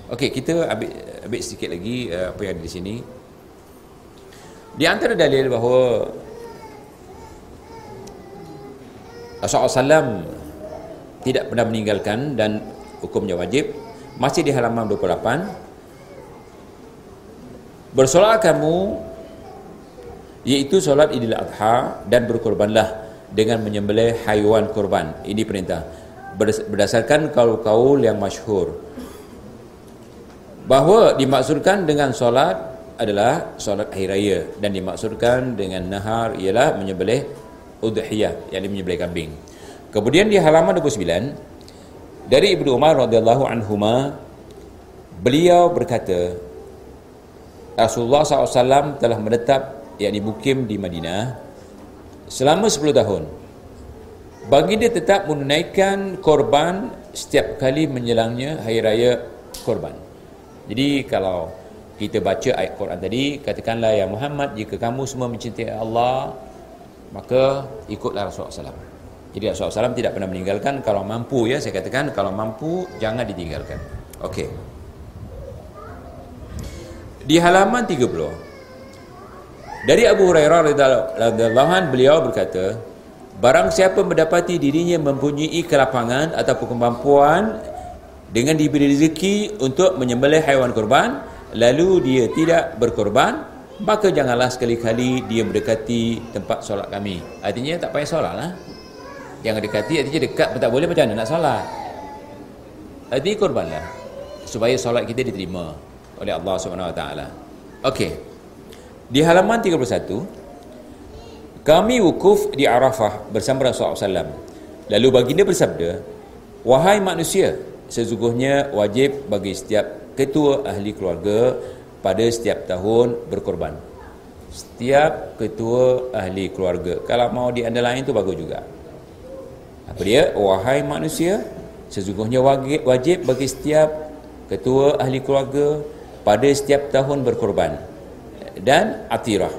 Okey kita ambil ambil sedikit lagi uh, apa yang ada di sini. Di antara dalil bahawa Rasulullah SAW tidak pernah meninggalkan dan hukumnya wajib masih di halaman 28 bersolat kamu iaitu solat idul adha dan berkorbanlah dengan menyembelih haiwan korban. Ini perintah. Berdasarkan kaul-kaul yang masyhur. Bahawa dimaksudkan dengan solat adalah solat hari raya dan dimaksudkan dengan nahar ialah menyembelih udhiyah yang menyembelih kambing. Kemudian di halaman 29 dari Ibnu Umar radhiyallahu anhuma beliau berkata Rasulullah SAW telah menetap yakni mukim di Madinah selama 10 tahun. Baginda tetap menunaikan korban setiap kali menjelangnya hari raya korban. Jadi kalau kita baca ayat Quran tadi katakanlah ya Muhammad jika kamu semua mencintai Allah maka ikutlah Rasulullah SAW jadi Rasulullah SAW tidak pernah meninggalkan kalau mampu ya saya katakan kalau mampu jangan ditinggalkan Okey. Di halaman 30 dari Abu Hurairah radhiyallahu anhu beliau berkata barang siapa mendapati dirinya mempunyai kelapangan ataupun kemampuan dengan diberi rezeki untuk menyembelih haiwan kurban lalu dia tidak berkorban maka janganlah sekali-kali dia mendekati tempat solat kami. Artinya tak payah solat lah. Yang dekati artinya dekat pun tak boleh macam mana nak solat. Artinya korbanlah supaya solat kita diterima oleh Allah SWT Okey. di halaman 31 kami wukuf di Arafah bersama Rasulullah SAW lalu baginda bersabda wahai manusia sesungguhnya wajib bagi setiap ketua ahli keluarga pada setiap tahun berkorban. Setiap ketua ahli keluarga. Kalau mau di lain itu bagus juga. Apa dia? Wahai manusia sesungguhnya wajib bagi setiap ketua ahli keluarga pada setiap tahun berkorban dan atirah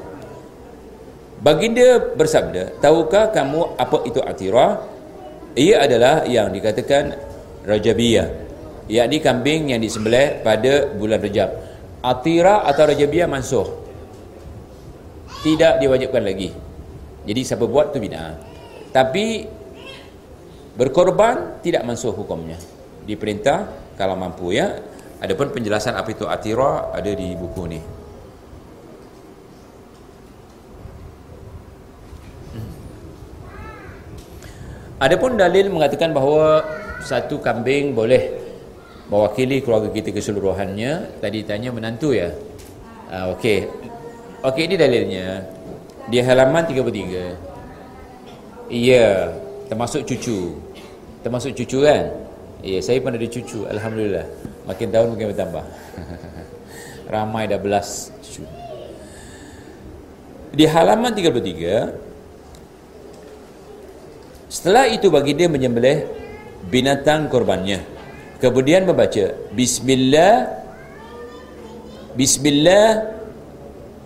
baginda bersabda tahukah kamu apa itu atirah ia adalah yang dikatakan rajabiyah yakni kambing yang disembelih pada bulan Rejab. Atira atau Rejabiyah mansuh. Tidak diwajibkan lagi. Jadi siapa buat tu bina. Tapi berkorban tidak mansuh hukumnya. Diperintah kalau mampu ya. Adapun penjelasan apa itu atira ada di buku ni. Adapun dalil mengatakan bahawa satu kambing boleh mewakili keluarga kita keseluruhannya tadi tanya menantu ya? Uh, okey. Okey ini dalilnya. Di halaman 33 iya termasuk cucu. Termasuk cucu kan? Iya saya pun ada cucu alhamdulillah makin tahun makin bertambah. Ramai dah belas di halaman 33 setelah itu bagi dia menyembelih binatang korbannya. Kemudian membaca bismillah bismillah.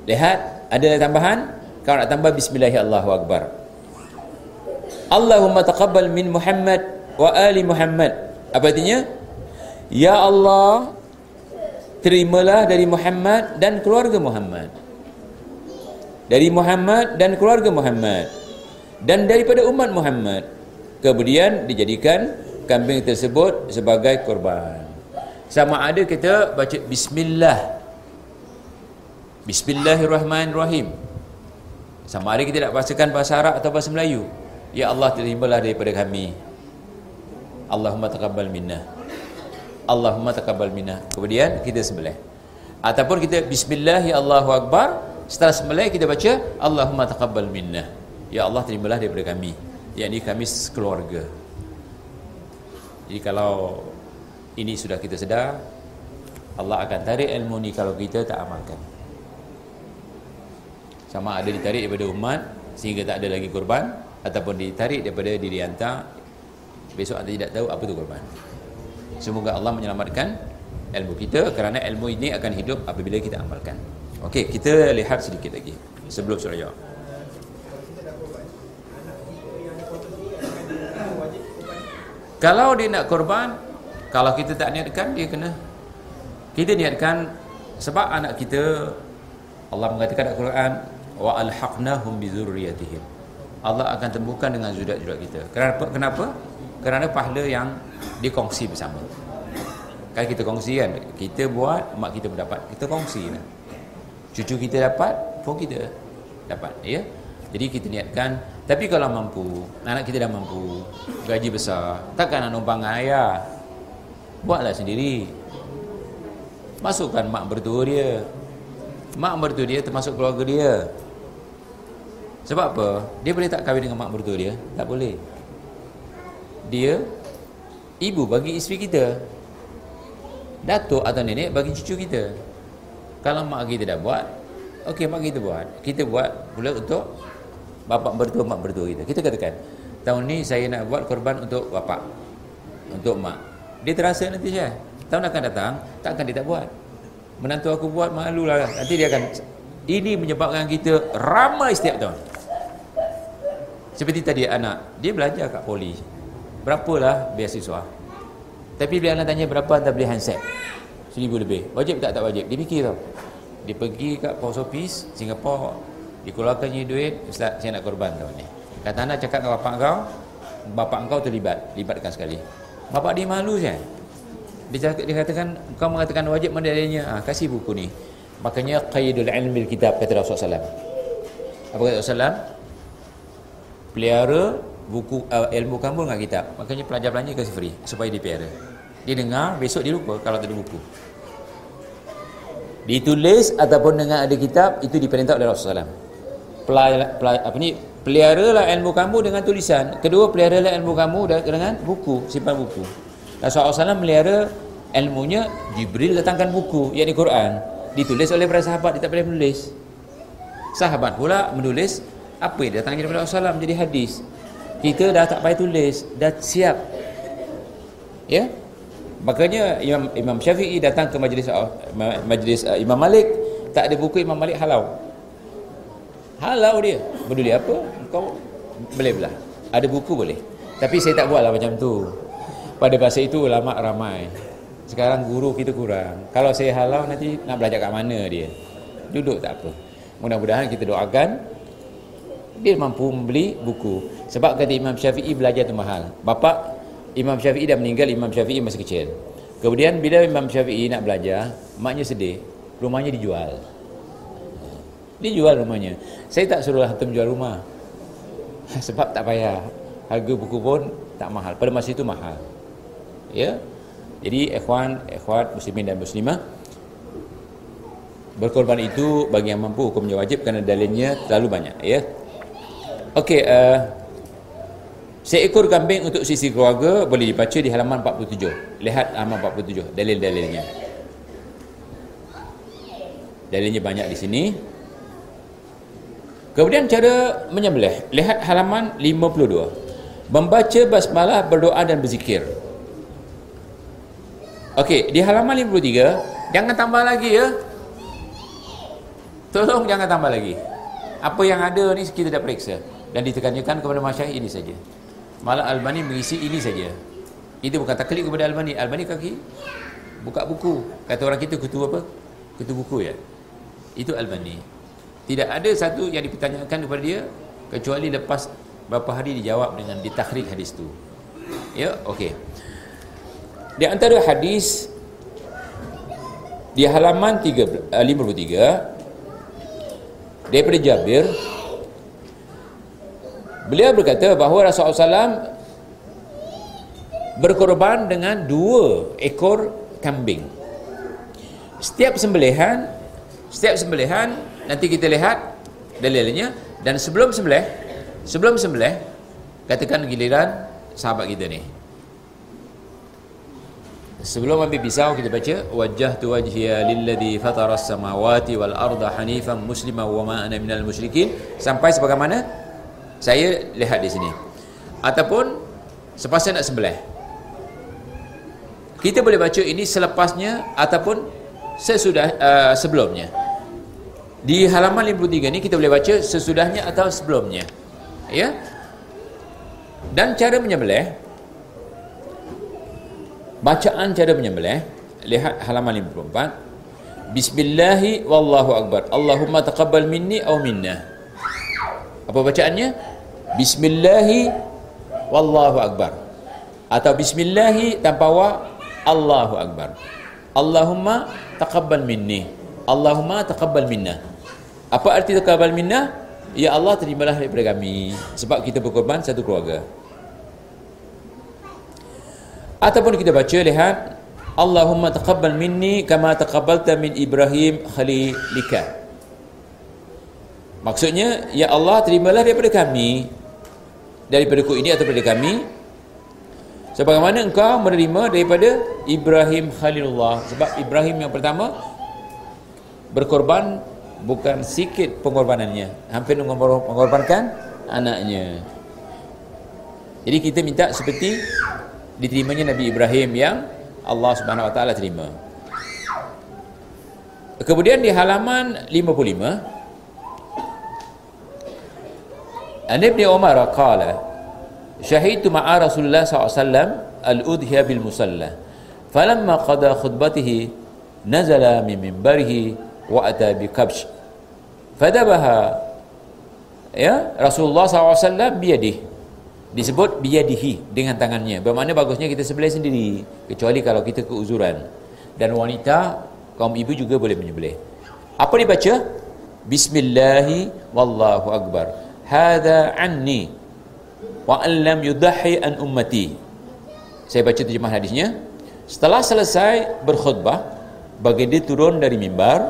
Lihat ada tambahan? Kalau nak tambah bismillahirrahmanirrahim. Allahumma taqabbal min Muhammad wa ali Muhammad. Apa artinya ya Allah terimalah dari Muhammad dan keluarga Muhammad. Dari Muhammad dan keluarga Muhammad. Dan daripada umat Muhammad. Kemudian dijadikan kambing tersebut sebagai korban sama ada kita baca bismillah. Bismillahirrahmanirrahim. Sama ada kita nak bahasakan bahasa Arab atau bahasa Melayu. Ya Allah terimalah daripada kami. Allahumma taqabbal minna Allahumma taqabbal minna. Kemudian kita sembelih. Ataupun kita bismillah ya Allahu akbar setelah sembelih kita baca Allahumma taqabbal minna. Ya Allah terimalah daripada kami. Yakni kami sekeluarga. Jadi kalau ini sudah kita sedar Allah akan tarik ilmu ni kalau kita tak amalkan. Sama ada ditarik daripada umat sehingga tak ada lagi korban ataupun ditarik daripada diri anda besok anda tidak tahu apa itu korban semoga Allah menyelamatkan ilmu kita kerana ilmu ini akan hidup apabila kita amalkan Okey, kita lihat sedikit lagi sebelum surah. Kalau dia nak korban, kalau kita tak niatkan, dia kena. Kita niatkan sebab anak kita Allah mengatakan dalam Quran bi dzurriyyatihim. Allah akan temukan dengan zudat-zudat kita. Kenapa? Kenapa? Kerana pahala yang dikongsi bersama. Kan kita kongsi kan, kita buat, mak kita mendapat. Kita kongsi lah. Cucu kita dapat, pun kita dapat, ya. Jadi kita niatkan Tapi kalau mampu Anak kita dah mampu Gaji besar Takkan nak numpang ayah Buatlah sendiri Masukkan mak bertua dia Mak bertua dia termasuk keluarga dia Sebab apa? Dia boleh tak kahwin dengan mak bertua dia? Tak boleh Dia Ibu bagi isteri kita. Datuk atau nenek bagi cucu kita. Kalau mak kita dah buat Okey mak kita buat. Kita buat pula untuk bapak bertua mak bertua kita. Kita katakan tahun ni saya nak buat korban untuk bapak untuk mak. Dia terasa nanti saya tahun akan datang takkan dia tak buat. Menantu aku buat malu lah nanti dia akan ini menyebabkan kita ramai setiap tahun. Seperti tadi anak dia belajar kat poli berapalah beasiswa. Tapi bila anak tanya berapa anda beli handset. Seribu lebih. Wajib tak? Tak wajib. Dia fikir tau. Dia pergi kat post office Singapore. Dikeluarkan duit. Ustaz saya nak korban tahun ni. Kata anak cakap dengan bapak kau bapak kau terlibat. Libatkan sekali. Bapak dia malu je dia, cakap, dia katakan kau mengatakan wajib mana adanya ah, kasih buku ni. Makanya qaidul ilmi kitab kata Rasulullah SAW apa kata Rasulullah pelihara buku uh, ilmu kamu dengan kitab. Makanya pelajar belanja kasih free supaya dia pelihara dia dengar besok dia lupa kalau ada buku. Ditulis ataupun dengan ada kitab itu diperintah oleh Rasulullah SAW pelai, pelai, apa ni peliharalah ilmu kamu dengan tulisan. Kedua peliharalah ilmu kamu dengan buku simpan buku. Rasulullah SAW melihara ilmunya Jibril datangkan buku yakni Quran. Ditulis oleh para sahabat dia tak boleh menulis. Sahabat pula menulis apa yang datang daripada Rasulullah menjadi hadis kita dah tak payah tulis dah siap. Ya? Makanya Imam, Imam Syafi'i datang ke majlis majlis uh, Imam Malik. Tak ada buku Imam Malik halau. Halau dia. Peduli apa? Kau boleh belah. Ada buku boleh. Tapi saya tak buatlah macam tu. Pada masa itu ulama ramai. Sekarang guru kita kurang. Kalau saya halau nanti nak belajar kat mana dia? Duduk tak apa. Mudah-mudahan kita doakan dia mampu membeli buku sebab kata Imam Syafi'i belajar tu mahal bapak Imam Syafi'i dah meninggal Imam Syafi'i masih kecil kemudian bila Imam Syafi'i nak belajar maknya sedih rumahnya dijual dia jual rumahnya. Saya tak suruh hantum jual rumah. Sebab tak payah. Harga buku pun tak mahal. Pada masa itu mahal. Ya. Jadi ikhwan, ikhwat muslimin dan muslimah berkorban itu bagi yang mampu hukumnya wajib kerana dalilnya terlalu banyak, ya. Okey, uh, seekor kambing untuk sisi keluarga boleh dibaca di halaman 47. Lihat halaman 47 dalil-dalilnya. Dalilnya banyak di sini. Kemudian cara menyembelih. Lihat halaman 52. Membaca basmalah, berdoa dan berzikir. Okey, di halaman 53, jangan tambah lagi ya. Tolong jangan tambah lagi. apa yang ada ni kita dah periksa dan ditekankan kepada masyarakat ini saja. Malah Albani mengisi ini saja. Itu bukan taklid kepada Albani. Albani kaki buka buku. Kata orang kita kutu apa? Kutu buku ya. Itu Albani. Tidak ada satu yang dipertanyakan kepada dia kecuali lepas berapa hari dijawab dengan ditakhrik hadis tu. Ya okey. Di antara hadis di halaman 3, 53 eh, daripada Jabir beliau berkata bahawa Rasulullah SAW berkorban dengan dua ekor kambing. Setiap sembelihan setiap sembelihan nanti kita lihat dalilnya dan sebelum sembelih sebelum sembelih katakan giliran sahabat kita ni. Sebelum ambil pisau kita baca wajjah tu wajhiya lilladhi fatara as-samawati wal arda hanifan muslima wa ma ana minal musyrikin. Sampai sebagaimana saya lihat di sini. Ataupun sepasal nak sembelih. Kita boleh baca ini selepasnya ataupun sesudah uh, sebelumnya. Di halaman 53 ni kita boleh baca sesudahnya atau sebelumnya. Ya. Dan cara menyembelih bacaan cara menyembelih lihat halaman 54 Bismillahi wallahu akbar Allahumma taqabbal minni aw minna apa bacaannya Bismillahi wallahu akbar. Atau Bismillahi tanpa wa Allahu akbar. Allahumma taqabbal minni. Allahumma taqabbal minna. Apa arti taqabbal minna? Ya Allah terimalah daripada kami. Sebab kita berkorban satu keluarga. Ataupun kita baca lihat Allahumma taqabbal minni kama taqabbalta min Ibrahim khalilika. Maksudnya ya Allah terimalah daripada kami daripada ku ini atau daripada kami. Sebagaimana engkau menerima daripada Ibrahim Khalilullah. Sebab Ibrahim yang pertama berkorban bukan sikit pengorbanannya. Hampir mengorbankan anaknya. Jadi kita minta seperti diterimanya Nabi Ibrahim yang Allah Subhanahu Wa Taala terima. Kemudian di halaman 55 An Ibn Umar qala Syahidtu ma'a Rasulullah SAW al-udhiya bil musalla falamma qada khutbatihi nazala min minbarihi wa ata bi kabsh fadabaha ya Rasulullah SAW biyadihi disebut biyadihi dengan tangannya bermakna bagusnya kita sebelah sendiri kecuali kalau kita keuzuran dan wanita kaum ibu juga boleh menyembelih. Apa dibaca? Bismillahi wallahu akbar hadha anni wa an lam yudahi an ummati. Saya baca terjemah hadisnya. Setelah selesai berkhutbah bagi dia turun dari mimbar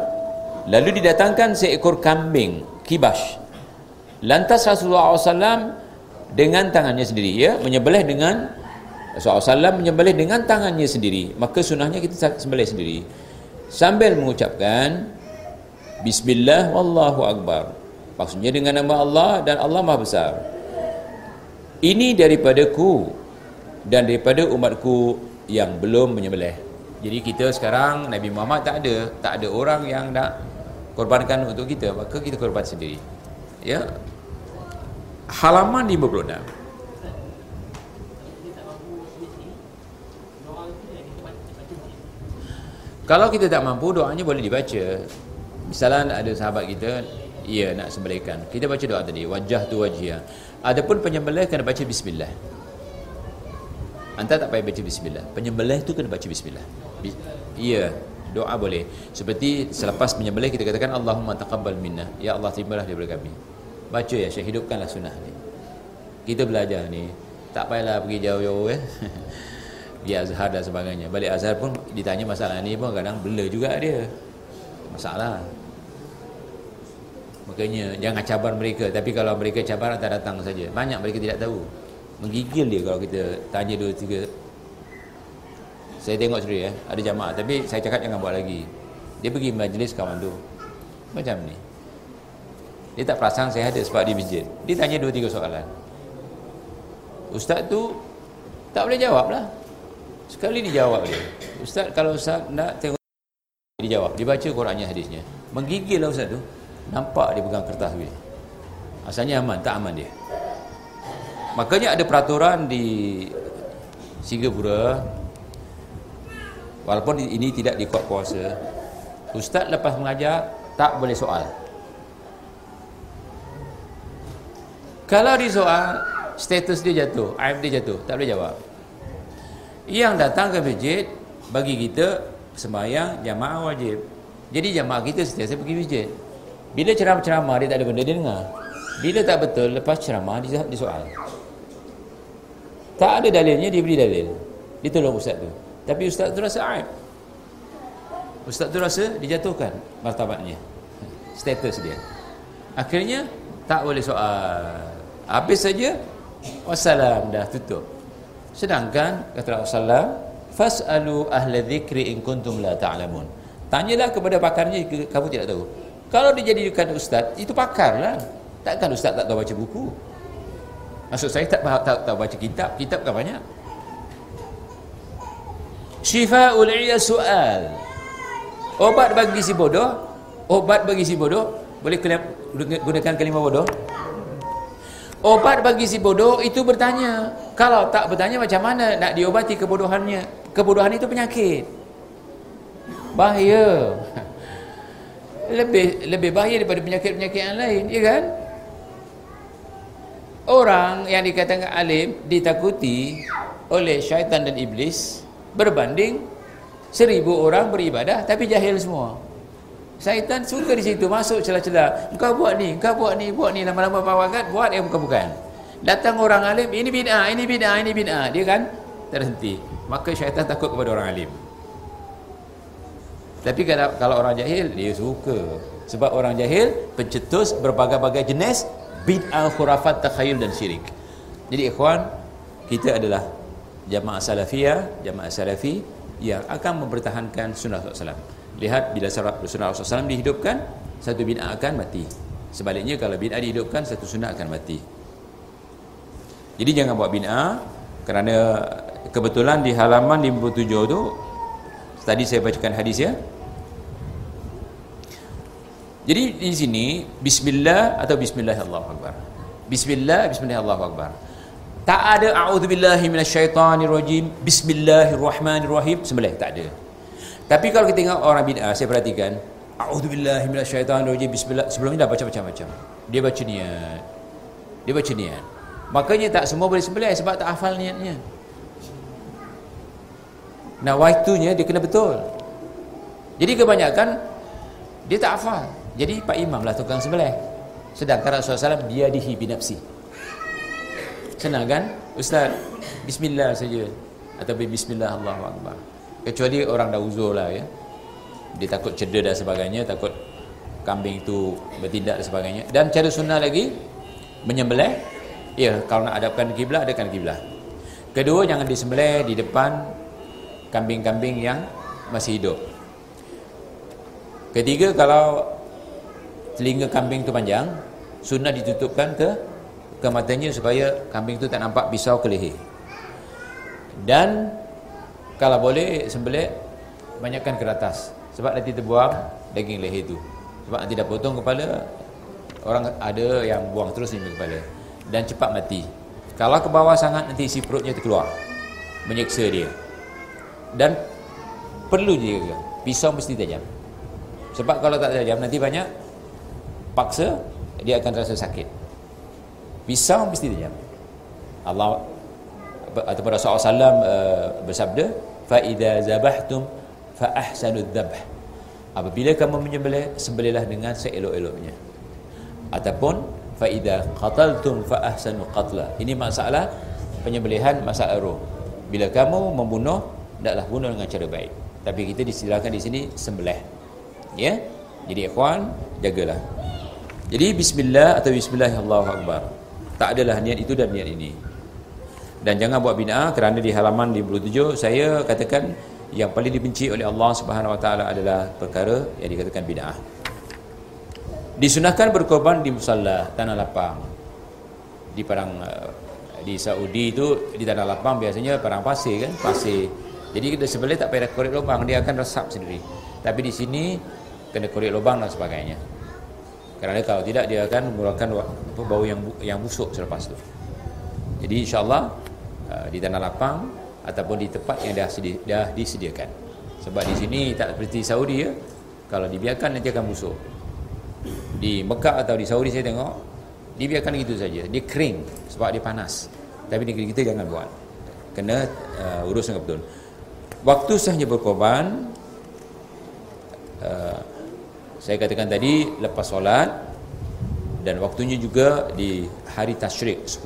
lalu didatangkan seekor kambing kibash. Lantas Rasulullah SAW dengan tangannya sendiri ya menyembelih dengan Rasulullah SAW menyembelih dengan tangannya sendiri. Maka sunahnya kita sembelih sendiri. Sambil mengucapkan Bismillah Wallahu Akbar maksudnya dengan nama Allah dan Allah Maha Besar. Ini daripadaku dan daripada umatku yang belum menyembelih. Jadi kita sekarang Nabi Muhammad tak ada tak ada orang yang nak korbankan untuk kita. Maka kita korban sendiri. Ya? Halaman 56 kalau kita tak mampu doanya boleh dibaca. Misalnya ada sahabat kita ia nak sembelihkan. Kita baca doa tadi. Wajah tu wajia adapun penyembelih kena baca bismillah. Anda tak payah baca bismillah? Penyembelih tu kena baca bismillah. Iya doa boleh. Seperti selepas menyembelih kita katakan Allahumma taqabbal minna. Ya Allah terimalah daripada kami. Baca ya Syekh hidupkanlah sunnah ni. Kita belajar ni tak payahlah pergi jauh-jauh eh. Biar Azhar dan sebagainya. Balik Azhar pun ditanya masalah ni pun kadang bela juga dia. Masalah makanya jangan cabar mereka tapi kalau mereka cabar tak datang saja banyak mereka tidak tahu menggigil dia kalau kita tanya dua tiga saya tengok sendiri eh ada jamaah tapi saya cakap jangan buat lagi dia pergi majlis kawan tu macam ni dia tak perasan saya ada sebab di masjid. Dia tanya dua tiga soalan. Ustaz tu tak boleh jawab lah. Sekali dia jawab dia. Ustaz kalau Ustaz nak tengok dia jawab. Dia baca Qurannya hadisnya. Menggigil lah Ustaz tu. Nampak dia pegang kertas dia. asalnya aman tak aman dia. Makanya ada peraturan di Singapura walaupun ini tidak di kuat kuasa ustaz lepas mengajar tak boleh soal. Kalau di soal status dia jatuh aib dia jatuh tak boleh jawab. Yang datang ke masjid bagi kita sembahyang jamaah wajib. Jadi jamaah kita setiap pergi masjid bila ceramah-ceramah dia tak ada benda dia dengar. Bila tak betul lepas ceramah dia, dia soal. Tak ada dalilnya dia beri dalil. Dia tolong ustaz tu. Tapi ustaz tu rasa aib. Ustaz tu rasa dijatuhkan martabatnya. Status dia. Akhirnya tak boleh soal. Habis saja wassalam dah tutup. Sedangkan kata Rasulullah fasalu ahla dzikri in kuntum la ta'lamun. Tanyalah kepada pakarnya jika kamu tidak tahu kalau dijadikan ustaz itu pakar lah takkan ustaz tak tahu baca buku maksud saya tak tak, tak, tak baca kitab kitab kan banyak syifaul iya soal obat bagi si bodoh obat bagi si bodoh boleh gunakan kalimah bodoh Obat bagi si bodoh itu bertanya. Kalau tak bertanya macam mana nak diobati kebodohannya? Kebodohan itu penyakit. Bahaya. Lebih lebih bahaya daripada penyakit-penyakit yang lain, ya kan? Orang yang dikatakan alim ditakuti oleh syaitan dan iblis berbanding seribu orang beribadah tapi jahil semua. Syaitan suka di situ masuk celah-celah. Engkau buat ni, engkau buat ni, buat ni lama-lama bawakan buat yang bukan-bukan. Datang orang alim, ini bid'ah, ini bid'ah, ini bid'ah. Dia kan terhenti. Maka syaitan takut kepada orang alim. Tapi kalau, kalau orang jahil, dia suka. Sebab orang jahil pencetus berbagai-bagai jenis bid'ah, khurafat, takhayul dan syirik. Jadi ikhwan, kita adalah jamaah salafiyah, jamaah salafi yang akan mempertahankan sunnah SAW. Lihat bila sunnah SAW dihidupkan Satu bid'ah akan mati Sebaliknya kalau bid'ah dihidupkan Satu sunnah akan mati Jadi jangan buat bid'ah Kerana kebetulan di halaman 57 tu Tadi saya bacakan hadis ya Jadi di sini Bismillah atau Bismillahirrahmanirrahim Bismillah, Bismillahirrahmanirrahim Tak ada A'udzubillahi minasyaitanirrajim Bismillahirrahmanirrahim Sembelih, tak ada tapi kalau kita tengok orang bid'ah, saya perhatikan, A'udzubillahi minasyaitonirrajim. Bismillah. Sebelum ini dah baca macam-macam. Dia baca niat. Dia baca niat. Makanya tak semua boleh sembelih sebab tak hafal niatnya. Nah, waktunya dia kena betul. Jadi kebanyakan dia tak hafal. Jadi Pak Imam lah tukang sembelih. Sedangkan Rasulullah SAW dia dihi binafsi. Senang kan? Ustaz, bismillah saja. Atau bismillah Allahu Akbar kecuali orang dah uzur lah ya dia takut cedera dan sebagainya takut kambing itu bertindak dan sebagainya dan cara sunnah lagi menyembelih ya kalau nak hadapkan kiblat adakan kiblat kedua jangan disembelih di depan kambing-kambing yang masih hidup. Ketiga kalau telinga kambing itu panjang sunnah ditutupkan ke ke matanya supaya kambing itu tak nampak pisau ke leher. Dan kalau boleh sembelih banyakkan ke atas. Sebab nanti terbuang daging leher itu sebab nanti dah potong kepala orang ada yang buang terus ni kepala. Dan cepat mati. Kalau ke bawah sangat nanti isi perutnya terkeluar. Menyeksa dia dan perlu juga pisau mesti tajam. Sebab kalau tak tajam nanti banyak paksa dia akan rasa sakit. Pisau mesti tajam. Allah ataupun Rasulullah SAW uh, bersabda fa idza zabahtum fa ahsanu dzabh apabila kamu menyembelih sembelihlah dengan seelok-eloknya. Ataupun fa idza qataltum fa ahsanu qatla. Ini masalah penyembelihan masalah roh. Bila kamu membunuh hendaklah bunuh dengan cara baik. Tapi kita disilakan di sini sembelih. Ya? Jadi ikhwan jagalah. Jadi bismillah atau bismillahirrahmanirrahim. Tak adalah niat itu dan niat ini. Dan jangan buat bid'ah kerana di halaman 57 saya katakan yang paling dibenci oleh Allah Subhanahu Wa Taala adalah perkara yang dikatakan bid'ah. Disunahkan berkorban di musalla tanah lapang. Di padang eh, di Saudi itu di tanah lapang biasanya padang pasir kan, pasir. Jadi kita sebelah tak payah korek lubang, dia akan resap sendiri. Tapi di sini kena korek lubang dan sebagainya. kerana kalau tidak dia akan mengeluarkan bau yang yang busuk selepas itu jadi insyaallah uh, di tanah lapang ataupun di tempat yang dah, sedi, dah disediakan. Sebab di sini tak seperti Saudi ya kalau dibiarkan nanti akan busuk. Di Mekah atau di Saudi saya tengok dibiarkan gitu saja. Dia kering sebab dia panas. Tapi negeri kita jangan buat. Kena uh, urus dengan betul waktu sahnya berkorban uh, saya katakan tadi lepas solat dan waktunya juga di hari tasyrik 10,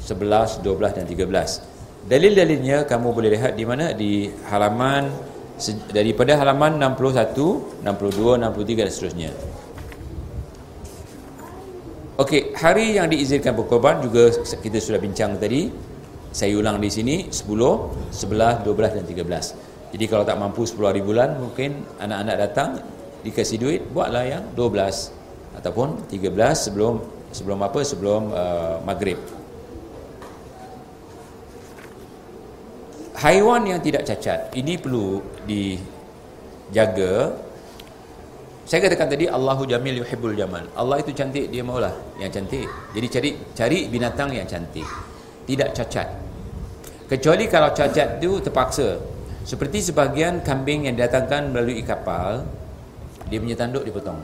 11, 12 dan 13 dalil-dalilnya kamu boleh lihat di mana? Di halaman daripada halaman 61, 62, 63 dan seterusnya. Okey, hari yang diizinkan berkorban juga kita sudah bincang tadi. Saya ulang di sini 10, 11, 12 dan 13. Jadi kalau tak mampu 10 hari bulan, mungkin anak-anak datang dikasih duit, buatlah yang 12 ataupun 13 sebelum sebelum apa? Sebelum uh, maghrib. Haiwan yang tidak cacat, ini perlu dijaga saya katakan tadi Allahu Jamil yuhibbul jamal. Allah itu cantik, dia maulah yang cantik. Jadi cari cari binatang yang cantik. Tidak cacat. Kecuali kalau cacat itu terpaksa. Seperti sebagian kambing yang datangkan melalui kapal, dia punya tanduk dipotong.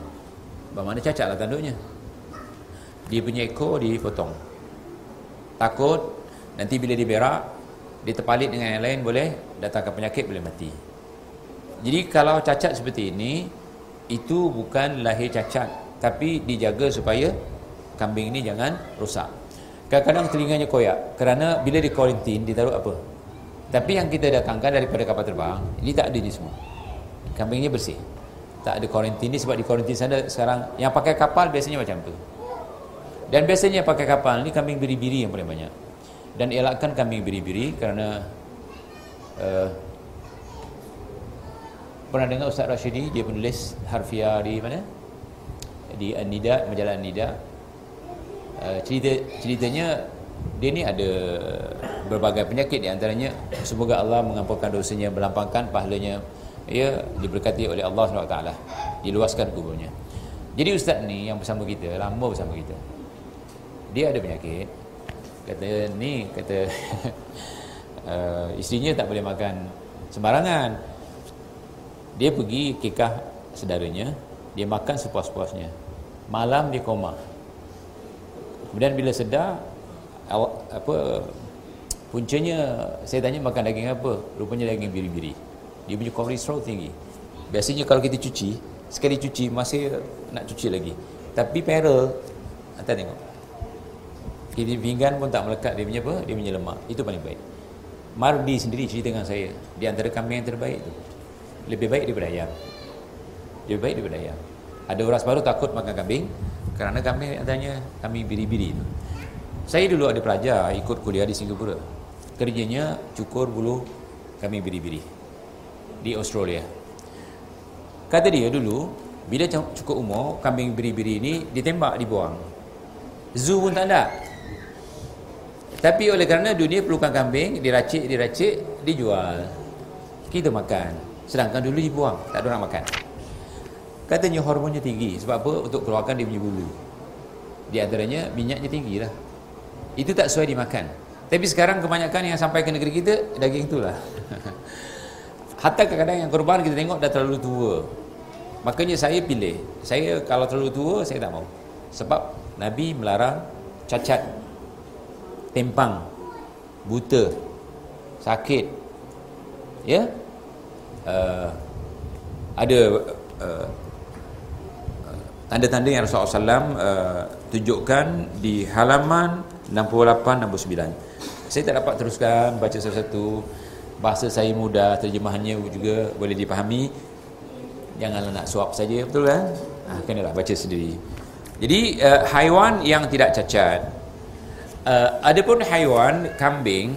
Bagaimana cacatlah tanduknya? Dia punya ekor dipotong. Takut nanti bila diberak, dia terpalit dengan yang lain boleh datangkan penyakit boleh mati. Jadi kalau cacat seperti ini, itu bukan lahir cacat tapi dijaga supaya kambing ini jangan rosak kadang-kadang telinganya koyak. Kerana bila di kuarantin ditaruh apa? Tapi yang kita datangkan daripada kapal terbang ini tak ada ni semua. Kambingnya bersih. Tak ada kuarantin ni sebab di kuarantin sana sekarang yang pakai kapal biasanya macam tu. Dan biasanya pakai kapal ni kambing biri-biri yang paling banyak. Dan elakkan kambing biri-biri kerana uh, pernah dengar Ustaz Rashidi dia penulis harfiah di mana? Di An-Nida majalah An-Nida uh, cerita ceritanya dia ni ada berbagai penyakit. Di antaranya semoga Allah mengampunkan dosanya melampangkan pahalanya. Ia diberkati oleh Allah SWT. Diluaskan kuburnya. Jadi ustaz ni yang bersama kita lama bersama kita. Dia ada penyakit. Kata ni kata uh, isterinya tak boleh makan sembarangan. Dia pergi kekah saudaranya dia makan sepuas-puasnya. Malam dia koma kemudian bila sedar apa puncanya saya tanya makan daging apa? Rupanya daging biri-biri. Dia punya kolesterol tinggi. Biasanya kalau kita cuci sekali cuci masih nak cuci lagi. Tapi peril anda tengok. Kita pinggan pun tak melekat dia punya apa? Dia punya lemak. Itu paling baik. Mardi sendiri cerita dengan saya di antara kambing yang terbaik tu. Lebih baik daripada ayam. Lebih baik daripada ayam. Ada orang baru takut makan kambing kerana kambing adanya kambing biri-biri itu saya dulu ada pelajar ikut kuliah di Singapura. Kerjanya cukur bulu kambing biri-biri di Australia. Kata dia dulu bila cukup umur kambing biri-biri ini ditembak dibuang. Zoo pun tak ada. Tapi oleh kerana dunia perlukan kambing diracik diracik dijual. Kita makan. Sedangkan dulu dibuang, tak ada orang makan. Katanya hormonnya tinggi. Sebab apa? Untuk keluarkan dia punya bulu. Di antaranya minyaknya tinggi lah. Itu tak sesuai dimakan. Tapi sekarang kebanyakan yang sampai ke negeri kita, daging itulah. Hatta kadang-kadang yang korban kita tengok dah terlalu tua. Makanya saya pilih. Saya kalau terlalu tua, saya tak mau. Sebab Nabi melarang cacat, tempang, buta, sakit. Ya? uh, ada uh, tanda-tanda yang Rasulullah SAW uh, tunjukkan di halaman 68-69 saya tak dapat teruskan baca satu-satu. Bahasa saya mudah terjemahannya juga boleh dipahami. Janganlah nak suap saja betul kan? Ha, kenalah baca sendiri. Jadi uh, haiwan yang tidak cacat. Uh, ada pun haiwan kambing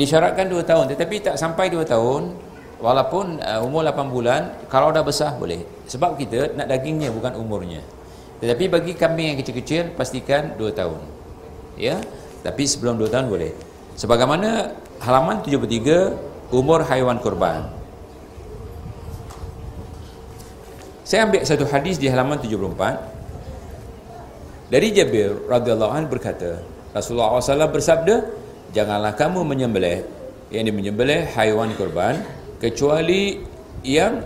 disyaratkan 2 tahun tetapi tak sampai 2 tahun walaupun uh, umur 8 bulan kalau dah besar boleh. Sebab kita nak dagingnya bukan umurnya. Tetapi bagi kambing yang kecil-kecil pastikan 2 tahun. Ya? Tapi sebelum 2 tahun boleh. Sebagaimana halaman 73 umur haiwan kurban. Saya ambil satu hadis di halaman 74 Dari Jabir radhiyallahu anhu berkata, Rasulullah SAW bersabda, janganlah kamu menyembelih yang menyembelih haiwan kurban kecuali yang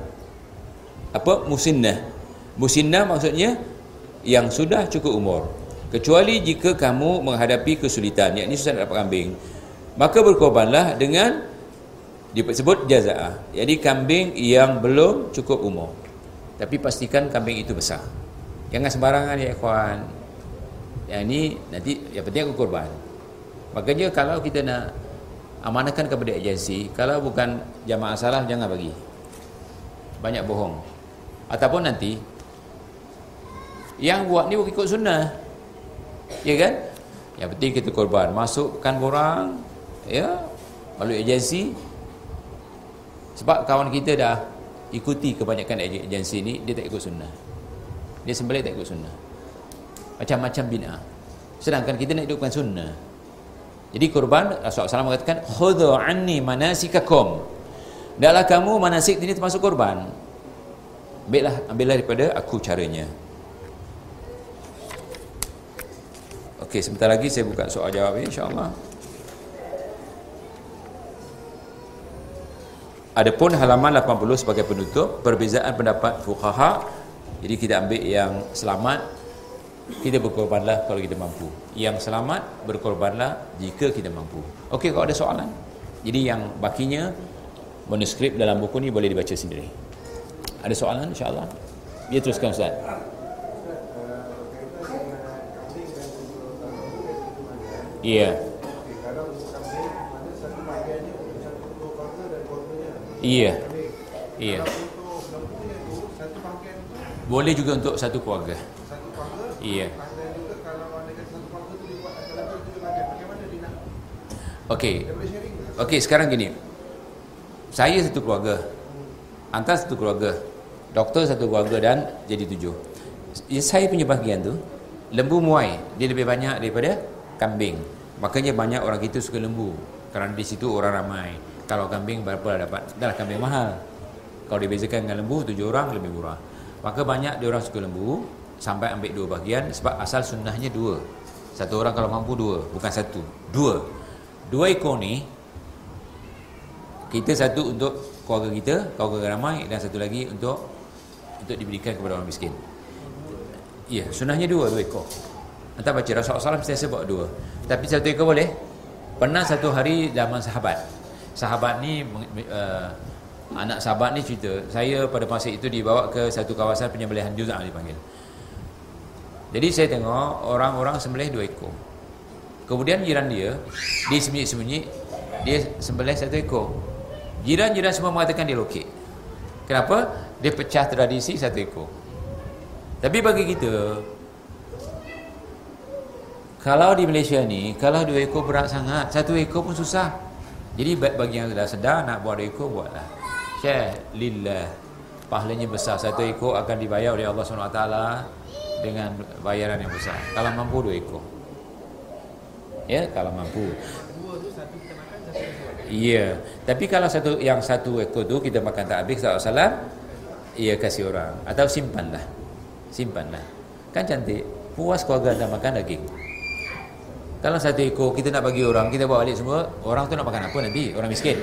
apa musinnah. Musinnah maksudnya yang sudah cukup umur. Kecuali jika kamu menghadapi kesulitan, yakni susah nak dapat kambing, maka berkorbanlah dengan disebut jaza'ah. Jadi kambing yang belum cukup umur. Tapi pastikan kambing itu besar. Jangan sembarangan ya ikhwan. Yang ini nanti yang penting aku korban. Makanya kalau kita nak amanahkan kepada agensi, kalau bukan jamaah salah jangan bagi. Banyak bohong. Ataupun nanti yang buat ni ikut sunnah. Ya kan? Yang penting kita korban. Masukkan orang ya melalui agensi sebab kawan kita dah ikuti kebanyakan agensi ni dia tak ikut sunnah dia sembelih tak ikut sunnah macam-macam bina sedangkan kita nak hidupkan sunnah jadi korban Rasulullah SAW mengatakan khudhu anni manasikakum. Dahlah kamu manasik ini termasuk korban. Ambillah ambillah daripada aku caranya. Okey, sebentar lagi saya buka soal jawab insya-Allah. Adapun halaman 80 sebagai penutup perbezaan pendapat fuqaha. Jadi kita ambil yang selamat kita berkorbanlah kalau kita mampu. Yang selamat berkorbanlah jika kita mampu. Okey kalau ada soalan. Jadi yang bakinya manuskrip dalam buku ni boleh dibaca sendiri. Ada soalan insya-Allah? Dia teruskan Ustaz. Iya. Yeah. Iya. Iya. Boleh juga untuk satu keluarga. Iya. Okey. Okey, sekarang gini. Saya satu keluarga. Antara satu keluarga. Doktor satu keluarga dan jadi tujuh. Ya, saya punya bahagian tu lembu muai dia lebih banyak daripada kambing. Makanya banyak orang kita suka lembu kerana di situ orang ramai kalau kambing berapa lah dapat dah kambing mahal kalau dibezakan dengan lembu tujuh orang lebih murah maka banyak dia orang suka lembu sampai ambil dua bahagian sebab asal sunnahnya dua. Satu orang kalau mampu dua bukan satu dua. Dua ekor ni kita satu untuk keluarga kita keluarga ramai dan satu lagi untuk untuk diberikan kepada orang miskin. Ya sunnahnya dua dua ekor Entah baca Rasulullah SAW mesti sebab dua. Tapi satu ekor boleh? Pernah satu hari zaman sahabat. Sahabat ni uh, anak sahabat ni cerita saya pada masa itu dibawa ke satu kawasan penyembelihan juzah dipanggil jadi saya tengok orang-orang sembelih dua ekor kemudian jiran dia dia sembunyi-sembunyi dia sembelih satu ekor jiran-jiran semua mengatakan dia lokek kenapa? dia pecah tradisi satu ekor tapi bagi kita kalau di Malaysia ni kalau dua ekor berat sangat satu ekor pun susah jadi bagi yang sudah sedar nak buat ekor buatlah. Share lillah. Pahalanya besar. Satu ekor akan dibayar oleh Allah SWT dengan bayaran yang besar. Kalau mampu dua ekor. Ya, kalau mampu. Iya. Tapi kalau satu yang satu ekor tu kita makan tak habis sallallahu salam, iya kasih orang atau simpanlah. Simpanlah. Kan cantik. Puas keluarga anda makan daging. Kalau satu ekor kita nak bagi orang, kita bawa balik semua, orang tu nak makan apa nanti? Orang miskin.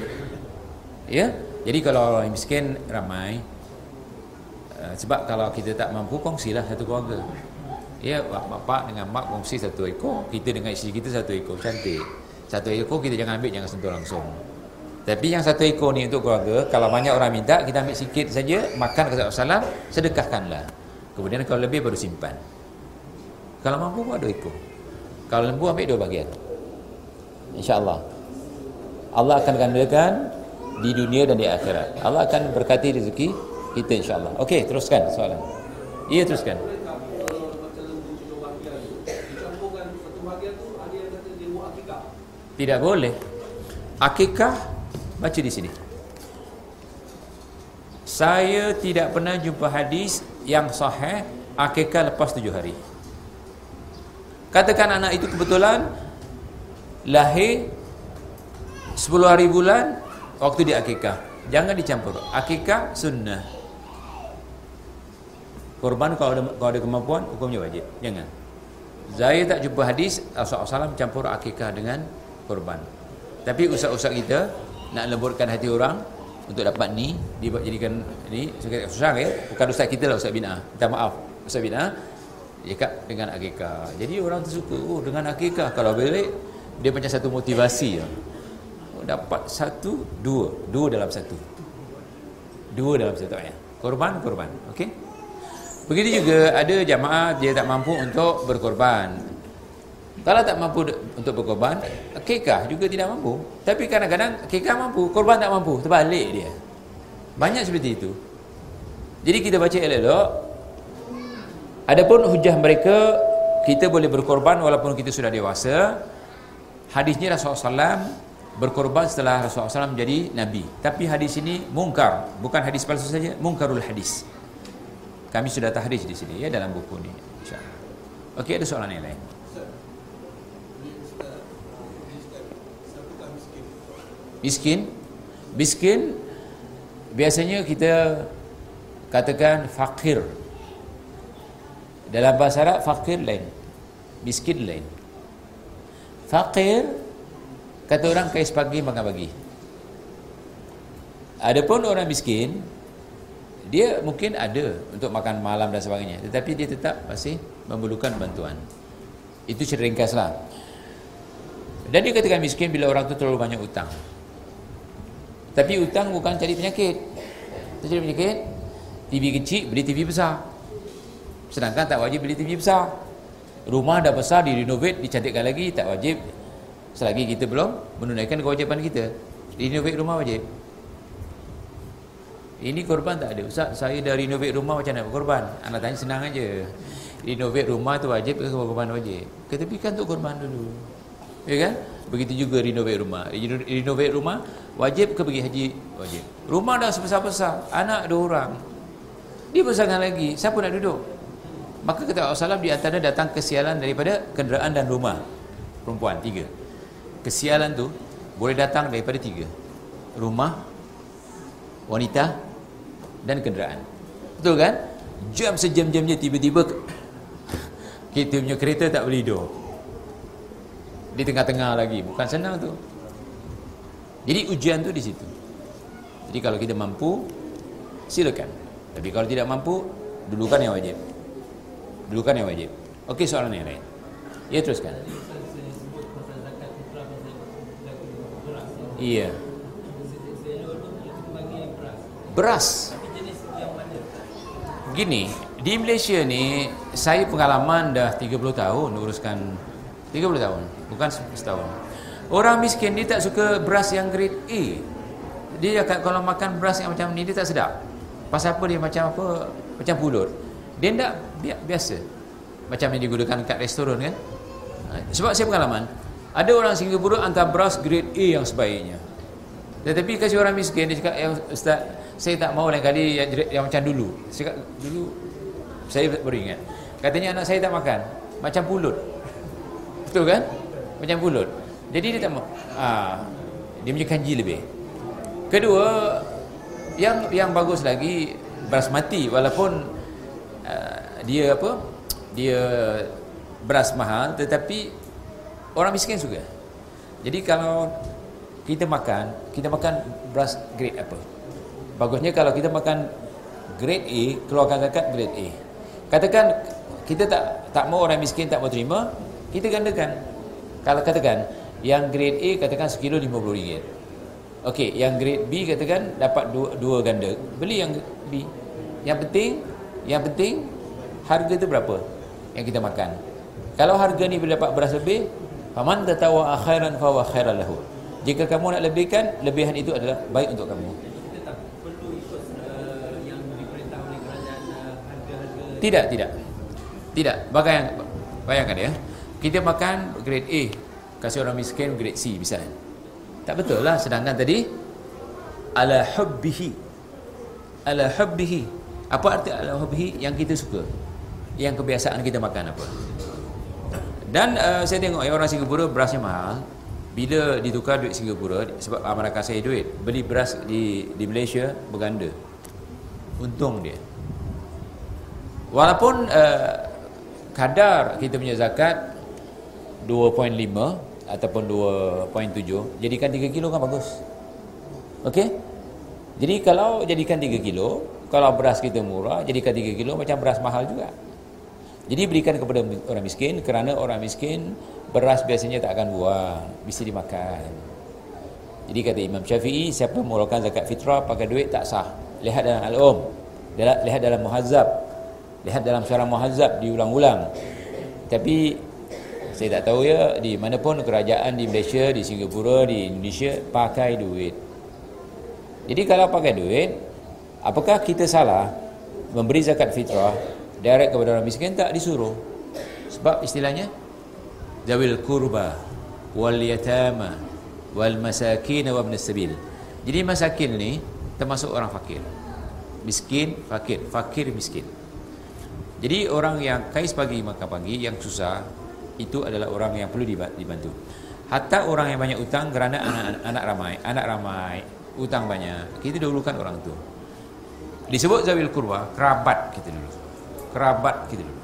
Ya? Jadi kalau orang miskin ramai sebab kalau kita tak mampu kongsilah satu keluarga. Ya, bapak dengan mak kongsi satu ekor, kita dengan isteri kita satu ekor, cantik. Satu ekor kita jangan ambil jangan sentuh langsung. Tapi yang satu ekor ni untuk keluarga, kalau banyak orang minta, kita ambil sikit saja, makan ke salam, sedekahkanlah. Kemudian kalau lebih baru simpan. Kalau mampu buat dua ekor. Kalau lembu ambil dua bahagian. InsyaAllah. Allah akan gandakan di dunia dan di akhirat. Allah akan berkati rezeki kita insyaAllah. Okey, teruskan soalan. Iya, teruskan. Tidak boleh. Akikah baca di sini. Saya tidak pernah jumpa hadis yang sahih akikah lepas tujuh hari. Katakan anak itu kebetulan lahir 10 hari bulan waktu dia akikah. Jangan dicampur. Akikah sunnah. Korban kalau ada, kalau ada kemampuan hukumnya wajib. Jangan. saya tak jumpa hadis Rasulullah SAW campur akikah dengan korban. Tapi usah-usah kita nak lembutkan hati orang untuk dapat ni dibuat jadikan ni susah ya. Bukan ustaz kita lah ustaz bina. Minta maaf ustaz bina. Cakap dengan akikah. Jadi orang tersuka oh dengan akikah. Kalau boleh dia macam satu motivasi ya. oh, dapat satu dua. Dua dalam satu. Dua dalam satu ayat. Korban korban. Okey Begitu juga ada jamaah dia tak mampu untuk berkorban. Kalau tak mampu untuk berkorban, kekah juga tidak mampu. Tapi kadang-kadang kekah mampu, korban tak mampu, terbalik dia. Banyak seperti itu. Jadi kita baca elok-elok. Adapun hujah mereka, kita boleh berkorban walaupun kita sudah dewasa. Hadisnya Rasulullah SAW berkorban setelah Rasulullah SAW menjadi Nabi. Tapi hadis ini mungkar. Bukan hadis palsu saja, mungkarul hadis. Kami sudah tahrij di sini ya dalam buku ini. Insya-Allah. Okey, ada soalan yang lain. Miskin Miskin Biasanya kita Katakan fakir Dalam bahasa Arab Fakir lain Miskin lain Fakir Kata orang kais pagi makan pagi Adapun orang miskin dia mungkin ada untuk makan malam dan sebagainya tetapi dia tetap masih memerlukan bantuan. Itu cerita ringkaslah. Dan dia katakan miskin bila orang tu terlalu banyak utang. Tapi utang bukan cari penyakit. Cari penyakit TV kecil beli TV besar. Sedangkan tak wajib beli TV besar. Rumah dah besar direnovate dicantikkan lagi tak wajib. Selagi kita belum menunaikan kewajipan kita renovate rumah wajib ini korban tak ada. Ustaz, saya dah renovate rumah macam nak berkorban? Anak tanya senang aja. Renovate rumah tu wajib ke korban wajib? Ketepikan tu korban dulu. Ya kan? Begitu juga renovate rumah. Renovate rumah wajib ke pergi haji? Wajib. Rumah dah sebesar-besar, anak dua orang. Dia besarkan lagi, siapa nak duduk? Maka kata Allah di antara datang kesialan daripada kenderaan dan rumah. Perempuan, tiga. Kesialan tu boleh datang daripada tiga. Rumah, wanita, dan kenderaan. Betul kan? Jam sejam-jamnya tiba-tiba kita punya kereta tak boleh hidup. Di tengah-tengah lagi. Bukan senang tu. Jadi ujian tu di situ. Jadi kalau kita mampu, silakan. Tapi kalau tidak mampu, dulukan yang wajib. Dulukan yang wajib. Okey soalan yang lain. Ya teruskan. Iya. Beras. Gini, di Malaysia ni saya pengalaman dah 30 tahun uruskan 30 tahun, bukan setahun. Orang miskin dia tak suka beras yang grade A. Dia kalau makan beras yang macam ni dia tak sedap. Pasal apa dia macam apa? Macam pulut. Dia tak biasa. Macam yang digunakan kat restoran kan? Ha, sebab saya pengalaman, ada orang Singapura hantar beras grade A yang sebaiknya. Tetapi kasih orang miskin dia cakap, "Ya ustaz, saya tak mau lain kali yang, yang macam dulu. Saya dulu saya baru ingat katanya anak saya tak makan. Macam pulut. Betul kan? Macam pulut. Jadi dia tak mau. Ha, dia punya kanji lebih. Kedua yang yang bagus lagi basmati walaupun uh, dia apa? Dia beras mahal tetapi orang miskin juga jadi kalau kita makan kita makan beras grade apa Bagusnya kalau kita makan grade A, keluarkan zakat grade A. Katakan kita tak tak mau orang miskin tak mau terima, kita gandakan. Kalau katakan yang grade A katakan sekilo RM50. Okey, yang grade B katakan dapat dua, dua ganda. Beli yang B. Yang penting, yang penting harga tu berapa yang kita makan. Kalau harga ni boleh dapat beras lebih, faman tatawa akhiran fa wa khairan lahu. Jika kamu nak lebihkan, lebihan itu adalah baik untuk kamu. Tidak, tidak. Tidak. Bayangkan, bayangkan ya. Kita makan grade A, kasih orang miskin grade C bisa. Tak betul lah. Sedangkan tadi ala hubbihi. Ala hubbihi. Apa arti ala hubbihi? Yang kita suka. Yang kebiasaan kita makan apa? Dan uh, saya tengok orang Singapura berasnya mahal. Bila ditukar duit Singapura sebab amanah kasih duit, beli beras di di Malaysia berganda. Untung dia. Walaupun uh, kadar kita punya zakat 2.5 ataupun 2.7 jadikan 3 kilo kan bagus Okey? Jadi kalau jadikan 3 kilo, kalau beras kita murah, jadikan 3 kilo macam beras mahal juga. Jadi berikan kepada orang miskin kerana orang miskin beras biasanya tak akan buang, mesti dimakan. Jadi kata Imam Syafi'i, siapa mengeluarkan zakat fitrah pakai duit tak sah. Lihat dalam Al-Um, lihat dalam Muhazzab, lihat dalam syarah Muhazzab diulang-ulang. Tapi saya tak tahu ya di mana pun kerajaan di Malaysia, di Singapura, di Indonesia pakai duit. Jadi kalau pakai duit, apakah kita salah memberi zakat fitrah direct kepada orang miskin tak disuruh? Sebab istilahnya zawil kurba wal yatama wal masakin wa ibn sabil. Jadi masakin ni termasuk orang fakir. Miskin, fakir, fakir miskin. Jadi orang yang kais pagi makan pagi yang susah itu adalah orang yang perlu dibantu. Hatta orang yang banyak utang kerana anak, anak ramai, anak ramai, utang banyak kita dahulukan orang tu. Disebut zawil kurwa kerabat kita dulu. Kerabat kita dulu.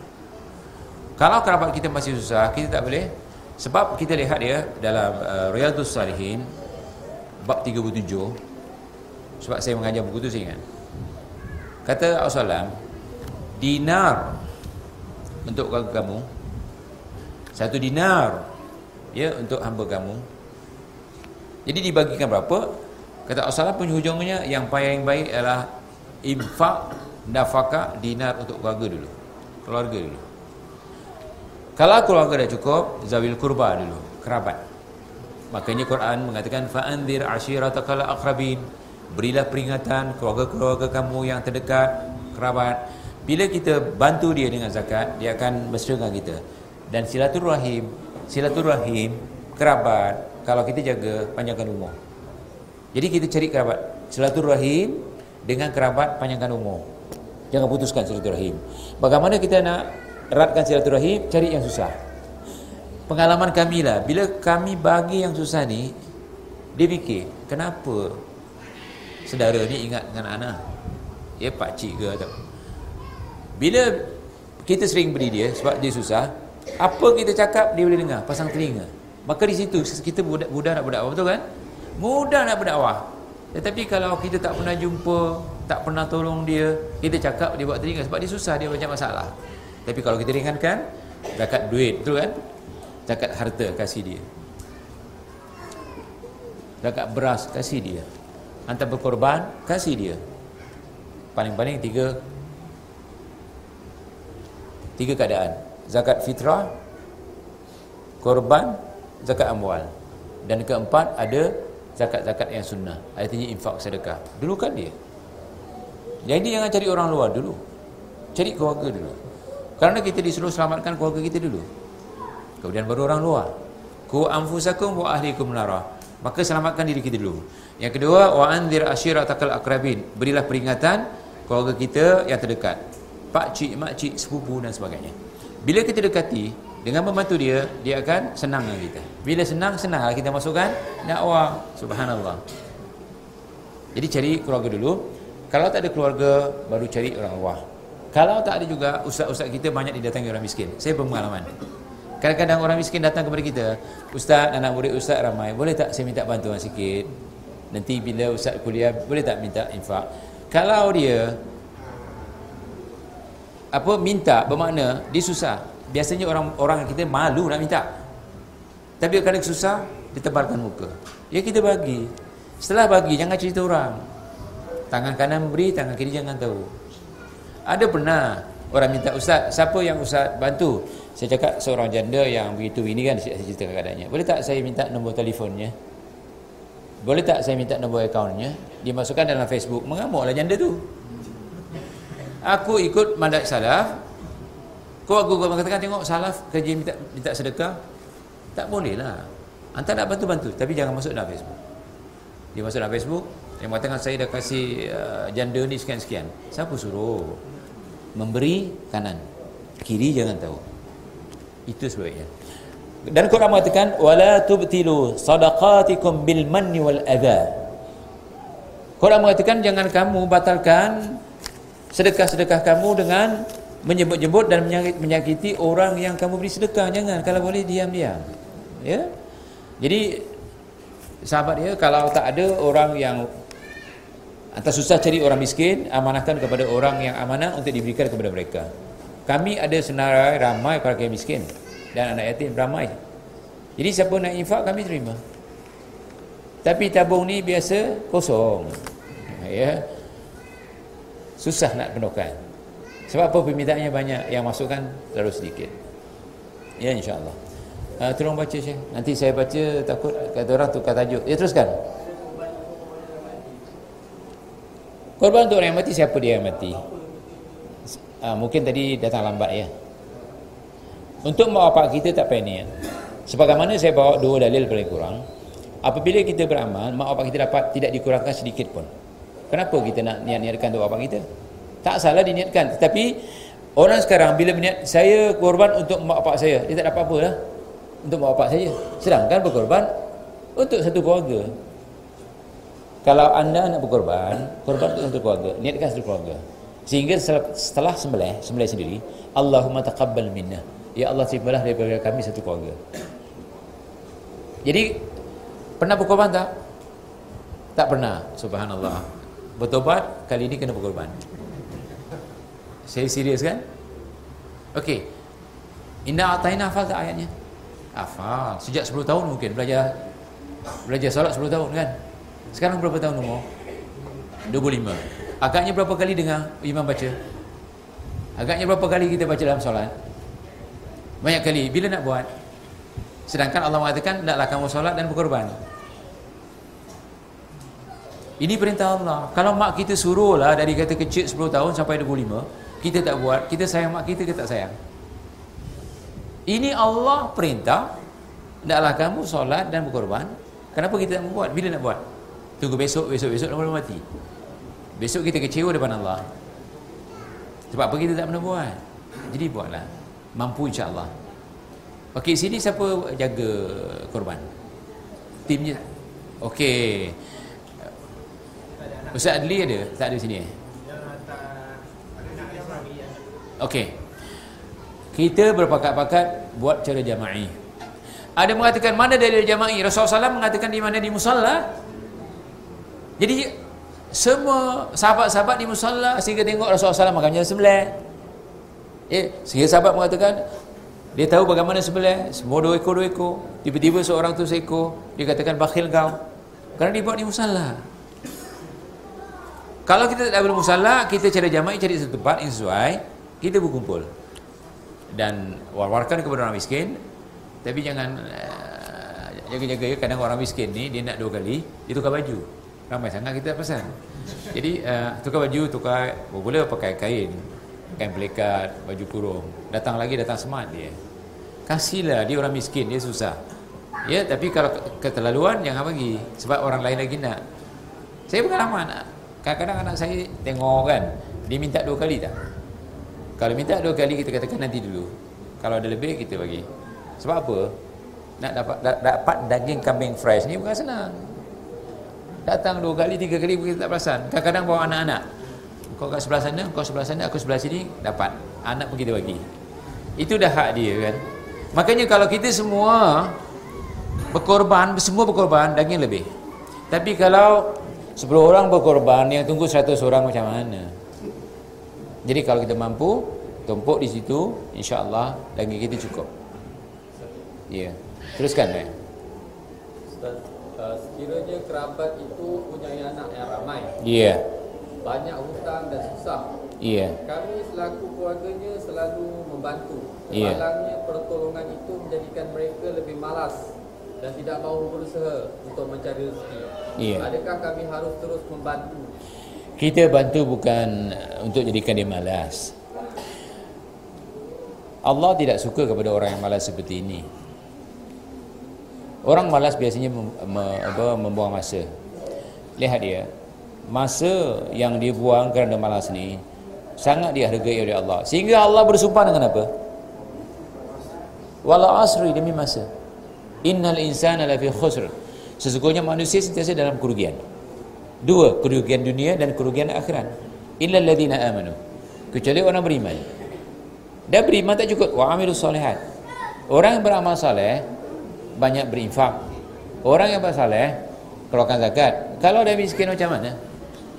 Kalau kerabat kita masih susah kita tak boleh sebab kita lihat ya dalam uh, Riyadhus Salihin bab 37 sebab saya mengajar buku tu saya ingat. Kata Rasulullah dinar untuk kamu satu dinar ya untuk hamba kamu jadi dibagikan berapa Kata Rasulullah penghujungnya yang paling baik adalah infak nafkah dinar untuk keluarga dulu. Keluarga dulu. Kalau keluarga dah cukup, zawil kurba dulu, kerabat. Makanya Quran mengatakan fa'anzir ashiratakal aqrabin. Berilah peringatan keluarga-keluarga kamu yang terdekat, kerabat. Bila kita bantu dia dengan zakat, dia akan dengan kita. Dan silaturahim, silaturahim kerabat kalau kita jaga panjangkan umur. Jadi kita cari kerabat silaturahim dengan kerabat panjangkan umur. Jangan putuskan silaturahim. Bagaimana kita nak eratkan silaturahim? Cari yang susah. Pengalaman kami lah, bila kami bagi yang susah ni, dia fikir, kenapa saudara ni ingat dengan anak? Ya pak cik ke atau Bila kita sering beri dia sebab dia susah, apa kita cakap dia boleh dengar, pasang telinga. Maka di situ kita budak-budak nak budak betul kan? Mudah nak berdakwah. Tetapi kalau kita tak pernah jumpa, tak pernah tolong dia, kita cakap dia buat telinga sebab dia susah, dia banyak masalah. Tapi kalau kita ringankan, zakat duit, betul kan? Zakat harta kasih dia. Zakat beras kasih dia. Hantar berkorban kasih dia. Paling-paling tiga tiga keadaan. Zakat fitrah, korban, zakat amwal. Dan keempat ada zakat-zakat yang sunnah. Artinya infak sedekah. Dulu kan dia. Jadi jangan cari orang luar dulu. Cari keluarga dulu. Kerana kita disuruh selamatkan keluarga kita dulu. Kemudian baru orang luar. Ku anfusakum wa ahlikum nara. Maka selamatkan diri kita dulu. Yang kedua wa anzir ashiratakal akrabin. Berilah peringatan keluarga kita yang terdekat pak cik mak cik sepupu dan sebagainya. Bila kita dekati dengan membantu dia dia akan senang dengan kita. Bila senang senang. Kita masukkan dakwah subhanallah. Jadi cari keluarga dulu. Kalau tak ada keluarga baru cari orang luar kalau tak ada juga ustaz-ustaz kita banyak didatangi orang miskin. Saya berpengalaman. Kadang-kadang orang miskin datang kepada kita ustaz anak murid ustaz ramai. Boleh tak saya minta bantuan sikit? Nanti bila ustaz kuliah boleh tak minta infak? Kalau dia apa minta bermakna dia susah. Biasanya orang orang kita malu nak minta. Tapi kadang susah ditebalkan muka. Ya kita bagi. Setelah bagi jangan cerita orang. Tangan kanan beri tangan kiri jangan tahu. Ada pernah orang minta ustaz siapa yang ustaz bantu? Saya cakap seorang janda yang begitu ini kan saya cerita keadaannya. Boleh tak saya minta nombor telefonnya boleh tak saya minta nombor akaunnya? Dimasukkan dalam Facebook mengamuklah janda tu aku ikut mandat salaf kau aku kau mengatakan tengok salaf kerja minta minta sedekah. Tak boleh lah. Anta nak bantu-bantu tapi jangan masuk dalam Facebook. Dia masuk dalam Facebook, dia mengatakan saya dah kasih uh, janda ni sekian-sekian. Siapa suruh? Memberi kanan. Kiri jangan tahu. Itu sebabnya. Dan Quran mengatakan wala tubtilu sadaqatikum bil manni wal adha. Quran mengatakan jangan kamu batalkan sedekah-sedekah kamu dengan menyebut-jebut dan menyakiti orang yang kamu beri sedekah jangan kalau boleh diam-diam ya jadi sahabat dia kalau tak ada orang yang Antara susah cari orang miskin, amanahkan kepada orang yang amanah untuk diberikan kepada mereka. Kami ada senarai ramai para kaya miskin dan anak yatim ramai. Jadi siapa nak infak kami terima. Tapi tabung ni biasa kosong. Ya. Susah nak penuhkan. Sebab apa permintaannya banyak yang masukkan terlalu sedikit. Ya insya-Allah. Uh, tolong baca Syekh. Nanti saya baca takut kata orang tukar tajuk. Ya teruskan. Korban untuk orang yang mati siapa dia yang mati? Ha, mungkin tadi datang lambat ya. Untuk bapak kita tak payah niat. Sebagaimana saya bawa dua dalil paling kurang. Apabila kita beramal, mak bapak kita dapat tidak dikurangkan sedikit pun. Kenapa kita nak niat-niatkan untuk bapak kita? Tak salah diniatkan. Tetapi orang sekarang bila berniat saya korban untuk mak bapak saya, dia tak dapat apa lah. Untuk mak bapak saya. Sedangkan berkorban untuk satu keluarga. Kalau anda nak berkorban, korban untuk satu keluarga, niatkan satu keluarga. Sehingga setelah sembelih, sembelih sendiri, Allahumma taqabbal minna. Ya Allah terimalah daripada kami satu keluarga. Jadi pernah berkorban tak? Tak pernah. Subhanallah. Bertobat kali ini kena berkorban. Saya serius kan? Okey. Inna ataina hafal tak ayatnya? Hafal. Sejak 10 tahun mungkin belajar belajar solat 10 tahun kan? Sekarang berapa tahun umur? 25 Agaknya berapa kali dengar imam baca? Agaknya berapa kali kita baca dalam solat? Banyak kali Bila nak buat? Sedangkan Allah mengatakan Naklah kamu solat dan berkorban Ini perintah Allah. Kalau mak kita suruh lah Dari kata kecil 10 tahun sampai 25 Kita tak buat. Kita sayang mak kita ke tak sayang? Ini Allah perintah. Naklah kamu solat dan berkorban. Kenapa kita tak membuat? Bila nak buat? Tunggu besok, besok, besok Nama mati. Besok kita kecewa depan Allah. Sebab apa kita tak pernah buat? Jadi buatlah. Mampu insyaAllah. Okey, sini siapa jaga korban? Timnya Okey Ustaz Adli ada? Tak ada sini? Okey Kita berpakat-pakat Buat cara jama'i Ada mengatakan mana dalil jama'i Rasulullah SAW mengatakan di mana di musalla jadi semua sahabat-sahabat di musalla sehingga tengok Rasulullah SAW makan sebelah. Eh, sehingga sahabat mengatakan dia tahu bagaimana sebelah, semua dua ekor dua ekor. Tiba-tiba seorang tu seekor, dia katakan bakhil kau. Kerana dia buat di musalla. Kalau kita tak boleh musalla, kita cari jamaah, cari satu tempat yang sesuai, kita berkumpul. Dan war-warkan kepada orang miskin, tapi jangan uh, jaga-jaga ya, kadang orang miskin ni, dia nak dua kali, dia tukar baju. Ramai sangat kita pesan. Jadi uh, tukar baju tukar boleh pakai kain. Kain pelikat baju kurung. Datang lagi datang smart dia. Kasihlah dia orang miskin dia susah. Ya tapi kalau keterlaluan jangan bagi. Sebab orang lain lagi nak. Saya pengalaman kadang-kadang anak saya tengok kan dia minta dua kali tak? Kalau minta dua kali kita katakan nanti dulu. Kalau ada lebih kita bagi. Sebab apa? Nak dapat dapat daging kambing fresh ni bukan senang. Datang dua kali, tiga kali kita tak perasan. Kadang-kadang bawa anak-anak. Kau kat sebelah sana, kau sebelah sana, aku sebelah sini dapat, anak pun kita bagi. Itu dah hak dia kan? Makanya kalau kita semua berkorban, semua berkorban daging lebih. Tapi kalau 10 orang berkorban yang tunggu 100 orang macam mana jadi kalau kita mampu tumpuk di situ insyaAllah daging kita cukup ya yeah. teruskan ya Uh, sekiranya kerabat itu punya anak yang ramai. Iya. Yeah. Banyak hutang dan susah. Iya. Yeah. Kami selaku keluarganya selalu membantu. Iya. Malangnya pertolongan itu menjadikan mereka lebih malas dan tidak mahu berusaha untuk mencari rezeki. Iya. Adakah kami harus terus membantu? Kita bantu bukan untuk jadikan dia malas. Allah tidak suka kepada orang yang malas seperti ini. Orang malas biasanya mem, me, apa, membuang masa. Lihat dia. Masa yang dia buang kerana malas ni sangat dihargai oleh Allah. Sehingga Allah bersumpah dengan apa? Wala asri demi masa. Innal insana lafi khusr. Sesungguhnya manusia sentiasa dalam kerugian. Dua, kerugian dunia dan kerugian akhirat. Illa alladhina amanu. Kecuali orang beriman. Dah beriman tak cukup. Wa amilus solehat. Orang yang beramal soleh, banyak berinfak. Orang yang bersoleh, keluarkan zakat. Kalau dia miskin macam mana?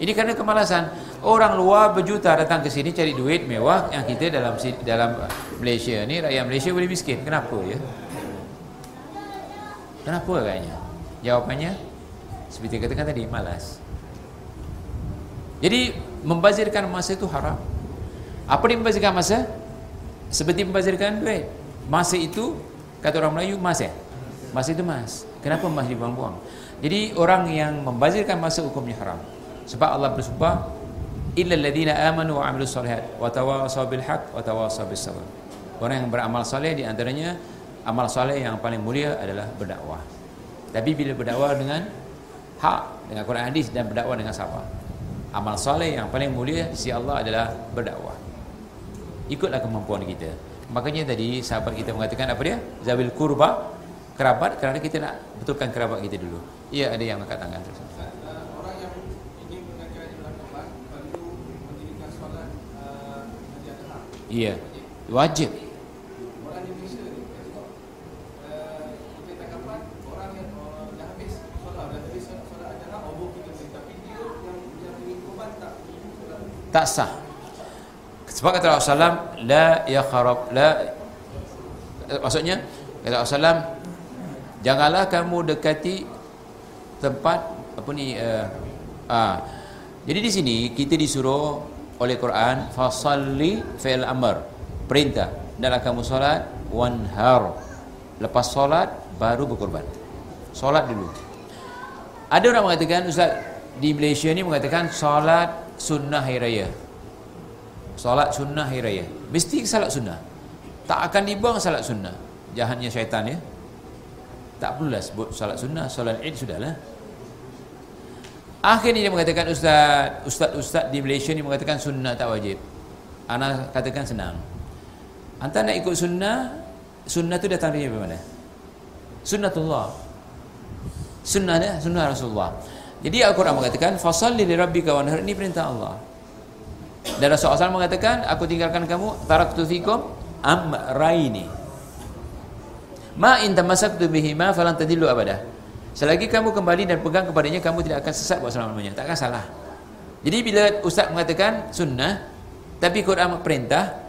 Ini kerana kemalasan. Orang luar berjuta datang ke sini cari duit mewah yang kita dalam dalam Malaysia ni rakyat Malaysia boleh miskin. Kenapa ya? Kenapa agaknya? Jawapannya seperti katakan tadi malas. Jadi membazirkan masa itu haram. Apa dia membazirkan masa? Seperti membazirkan duit. Masa itu kata orang Melayu mas ya. Masa itu mas. Kenapa mas dibuang-buang? Jadi orang yang membazirkan masa hukumnya haram. Sebab Allah bersumpah illal ladina amanu wa amilus solihat wa tawasaw bil haqq wa tawasaw bis sabr. Orang yang beramal soleh di antaranya amal soleh yang paling mulia adalah berdakwah. Tapi bila berdakwah dengan hak dengan Quran hadis dan berdakwah dengan sabar. Amal soleh yang paling mulia di sisi Allah adalah berdakwah. Ikutlah kemampuan kita. Makanya tadi sahabat kita mengatakan apa dia? Zawil kurba kerabat kerana kita nak betulkan kerabat kita dulu. Ya ada yang angkat tangan terus. Orang yang ingin mengajar di belakang perlu mendirikan solat uh, Iya. Wajib. Orang di Malaysia ni uh, kita tak kapan orang yang uh, dah habis solat dah habis solat ajar Allah kita beri tapi dia yang yang ingin korban tak Tak sah. Sebab kata Rasulullah la ya kharab la maksudnya kata Rasulullah janganlah kamu dekati tempat apa ni uh, uh, jadi di sini kita disuruh oleh Quran fasalli fil amr. Perintah dalam kamu solat wanhar. Lepas solat baru berkorban. Solat dulu. Ada orang mengatakan ustaz di Malaysia ni mengatakan solat sunnah hari raya. Solat sunnah hari raya. Mesti salat sunnah? Tak akan dibuang salat sunnah. Jahatnya syaitan ya? Tak perlulah sebut salat sunnah solat id sudahlah. Akhirnya dia mengatakan ustaz ustaz-ustaz di Malaysia ni mengatakan sunnah tak wajib. Ana katakan senang. Anda nak ikut sunnah sunnah tu datang dari mana? Sunnatullah. Sunnah dia sunnah Rasulullah jadi Al-Quran mengatakan fasalli li rabbika wanhar ini perintah Allah dan Rasulullah SAW mengatakan aku tinggalkan kamu taraktu fikum amraini Ma in tamassaktu bihima falan tadillu abada. Selagi kamu kembali dan pegang kepadanya kamu tidak akan sesat buat selama-lamanya. Takkan salah. Jadi bila ustaz mengatakan sunnah tapi Quran perintah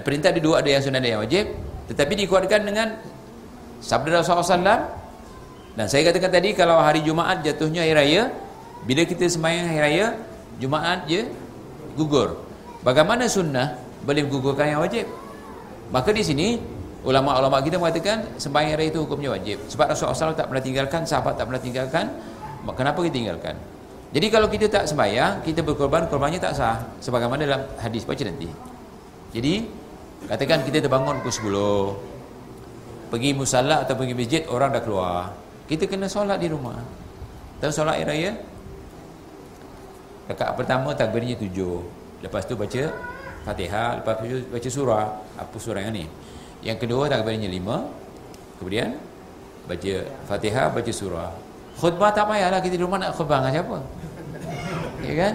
perintah ada dua ada yang sunnah ada yang wajib tetapi dikuatkan dengan sabda Rasulullah SAW dan saya katakan tadi kalau hari Jumaat jatuhnya hari raya bila kita sembahyang hari raya Jumaat je gugur. Bagaimana sunnah boleh menggugurkan yang wajib? Maka di sini ulama-ulama kita mengatakan sembahyang raya itu hukumnya wajib. Sebab Rasulullah SAW tak pernah tinggalkan sahabat tak pernah tinggalkan. Kenapa kita tinggalkan? Jadi kalau kita tak sembahyang kita berkorban korbannya tak sah. Sebagaimana dalam hadis baca nanti. Jadi katakan kita terbangun pukul 10 pergi musalla atau pergi masjid orang dah keluar kita kena solat di rumah dan solat air raya rakaat pertama takbirnya tujuh lepas tu baca fatihah lepas tu baca surah apa surah yang ni yang kedua takbirnya lima. Kemudian baca Fatihah, baca surah. Khutbah tak payahlah kita di rumah nak khutbah dengan siapa? Ya kan?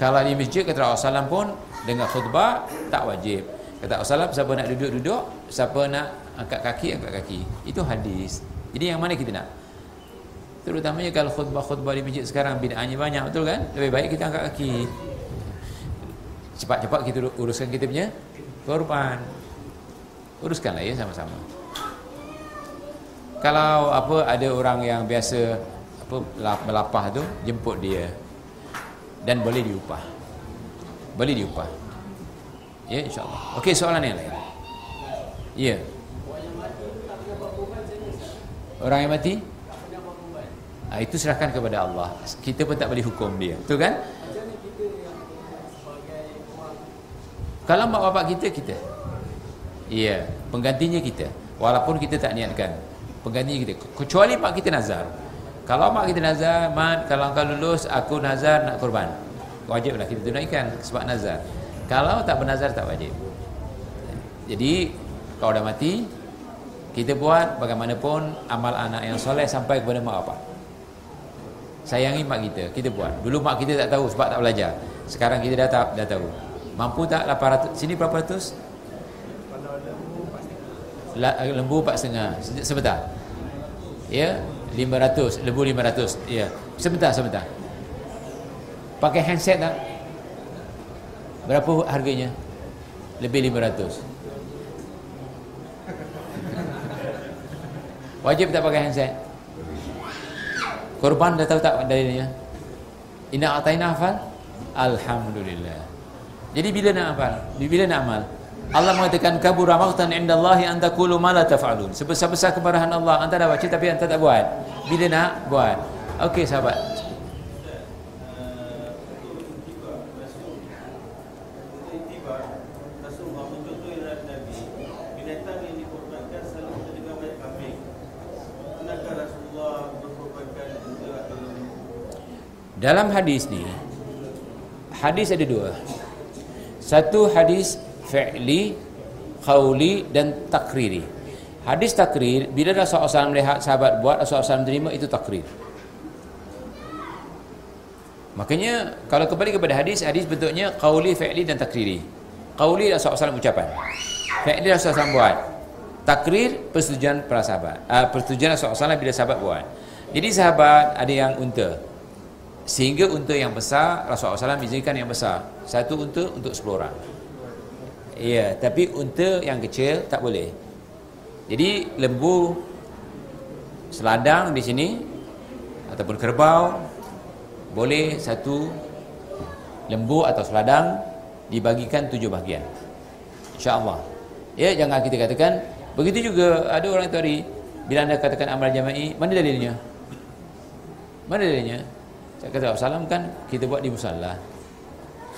Kalau di masjid kata Rasulullah pun dengan khutbah tak wajib. Kata Rasulullah siapa nak duduk-duduk, siapa nak angkat kaki, angkat kaki. Itu hadis. Jadi yang mana kita nak? Terutamanya kalau khutbah-khutbah di masjid sekarang bid'ahnya banyak, betul kan? Lebih baik kita angkat kaki. Cepat-cepat kita uruskan kita punya korban uruskanlah ya sama-sama. Kalau apa ada orang yang biasa apa melapah tu jemput dia. Dan boleh diupah. Boleh diupah. Ya insyaallah. Okey soalan yang lain. Ya orang yang mati ha, itu serahkan kepada Allah kita pun tak boleh hukum dia betul kan kalau mak bapak kita kita Iya, penggantinya kita. Walaupun kita tak niatkan. Penggantinya kita. Kecuali mak kita nazar. Kalau mak kita nazar, mat kalau kau lulus aku nazar nak korban. Wajiblah kita tunaikan sebab nazar. Kalau tak bernazar tak wajib. Jadi kalau dah mati kita buat bagaimanapun amal anak yang soleh sampai kepada mak bapak. Sayangi mak kita, kita buat. Dulu mak kita tak tahu sebab tak belajar. Sekarang kita dah, dah tahu. Mampu tak 800? Sini berapa ratus? Lembu 4.5 Se- sebentar ya 500 lembu 500 ya sebentar sebentar pakai handset tak berapa harganya lebih 500 wajib tak pakai handset korban dah tahu tak dalilnya Inna ataina hafal Alhamdulillah Jadi bila nak hafal Bila nak amal Allah mengatakan kabura maqtan indallahi an taqulu ma la taf'alun. Sebesar-besar kemarahan Allah anta dah baca tapi anta tak buat. Bila nak buat. Okey sahabat. Dalam hadis ni hadis ada dua. Satu hadis fi'li, qawli dan takriri. Hadis takrir bila Rasulullah SAW melihat sahabat buat Rasulullah SAW terima itu takrir. Makanya kalau kembali kepada hadis, hadis bentuknya qawli, fi'li dan takriri. Qawli Rasulullah SAW ucapan. Fi'li Rasulullah SAW buat. Takrir persetujuan para sahabat. Uh, persetujuan Rasulullah SAW bila sahabat buat. Jadi sahabat ada yang unta. Sehingga unta yang besar Rasulullah SAW izinkan yang besar. Satu unta untuk 10 orang. Ya, tapi unta yang kecil tak boleh. Jadi lembu seladang di sini ataupun kerbau boleh satu lembu atau seladang dibagikan tujuh bahagian. Insya-Allah. Ya, jangan kita katakan begitu juga ada orang tadi bila anda katakan amal jama'i, mana dalilnya? Mana dalilnya? Saya kata salam kan kita buat di musalla.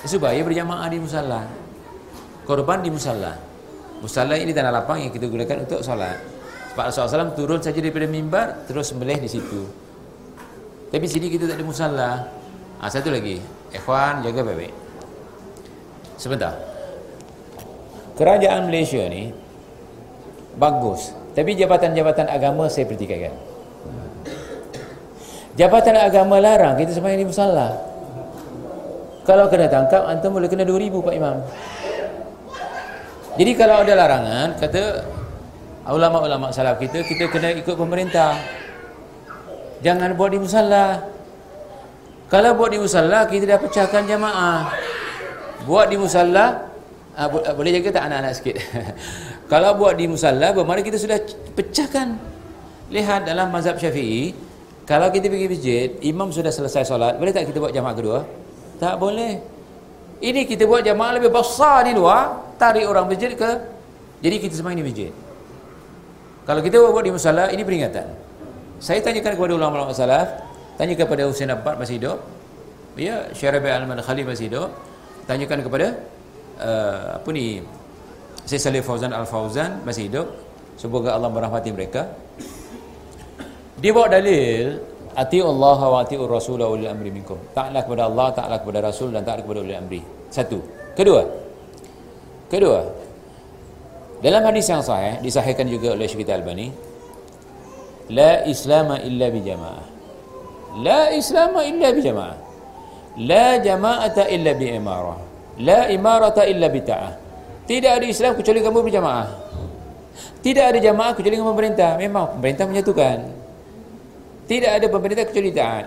Supaya berjamaah di musalla korban di musalla. Musalla ini tanah lapang yang kita gunakan untuk solat. Sebab Rasulullah turun saja daripada mimbar terus sembelih di situ. Tapi sini kita tak ada musalla. Ah satu lagi, ikhwan jaga baik-baik. Sebentar. Kerajaan Malaysia ni bagus, tapi jabatan-jabatan agama saya pertikaikan. Jabatan agama larang kita sembahyang di musalla. Kalau kena tangkap antum boleh kena 2000 Pak Imam. Jadi kalau ada larangan kata ulama-ulama salaf kita kita kena ikut pemerintah. Jangan buat di musalla. Kalau buat di musalla kita dah pecahkan jamaah. Buat di musalla ah, boleh jaga tak anak-anak sikit. kalau buat di musalla bermakna kita sudah pecahkan. Lihat dalam mazhab Syafi'i, kalau kita pergi masjid, imam sudah selesai solat, boleh tak kita buat jamaah kedua? Tak boleh. Ini kita buat jamaah lebih besar di luar, tarik orang masjid ke jadi kita semua ini masjid. Kalau kita buat di musalla, ini peringatan. Saya tanyakan kepada ulama-ulama salaf, tanya kepada Husain Abbas masih hidup. Ya, Syarabi Al-Madkhali masih hidup. Tanyakan kepada uh, apa ni? Syekh Salih Fauzan Al-Fauzan masih hidup. Semoga Allah merahmati mereka. Dia bawa dalil Ati Allah wa ati Rasul wa ulil amri minkum. Taatlah kepada Allah, taatlah kepada Rasul dan taatlah kepada ulil amri. Satu. Kedua. Kedua. Dalam hadis yang sahih disahihkan juga oleh Syekh Al-Albani, la islama illa bi jamaah. La islama illa bi jamaah. La jama'ata illa bi imarah. La imarata illa bi ta'ah. Tidak ada Islam kecuali kamu berjamaah. Tidak ada jamaah kecuali dengan pemerintah. Memang pemerintah menyatukan. Tidak ada pemerintah kecuali taat.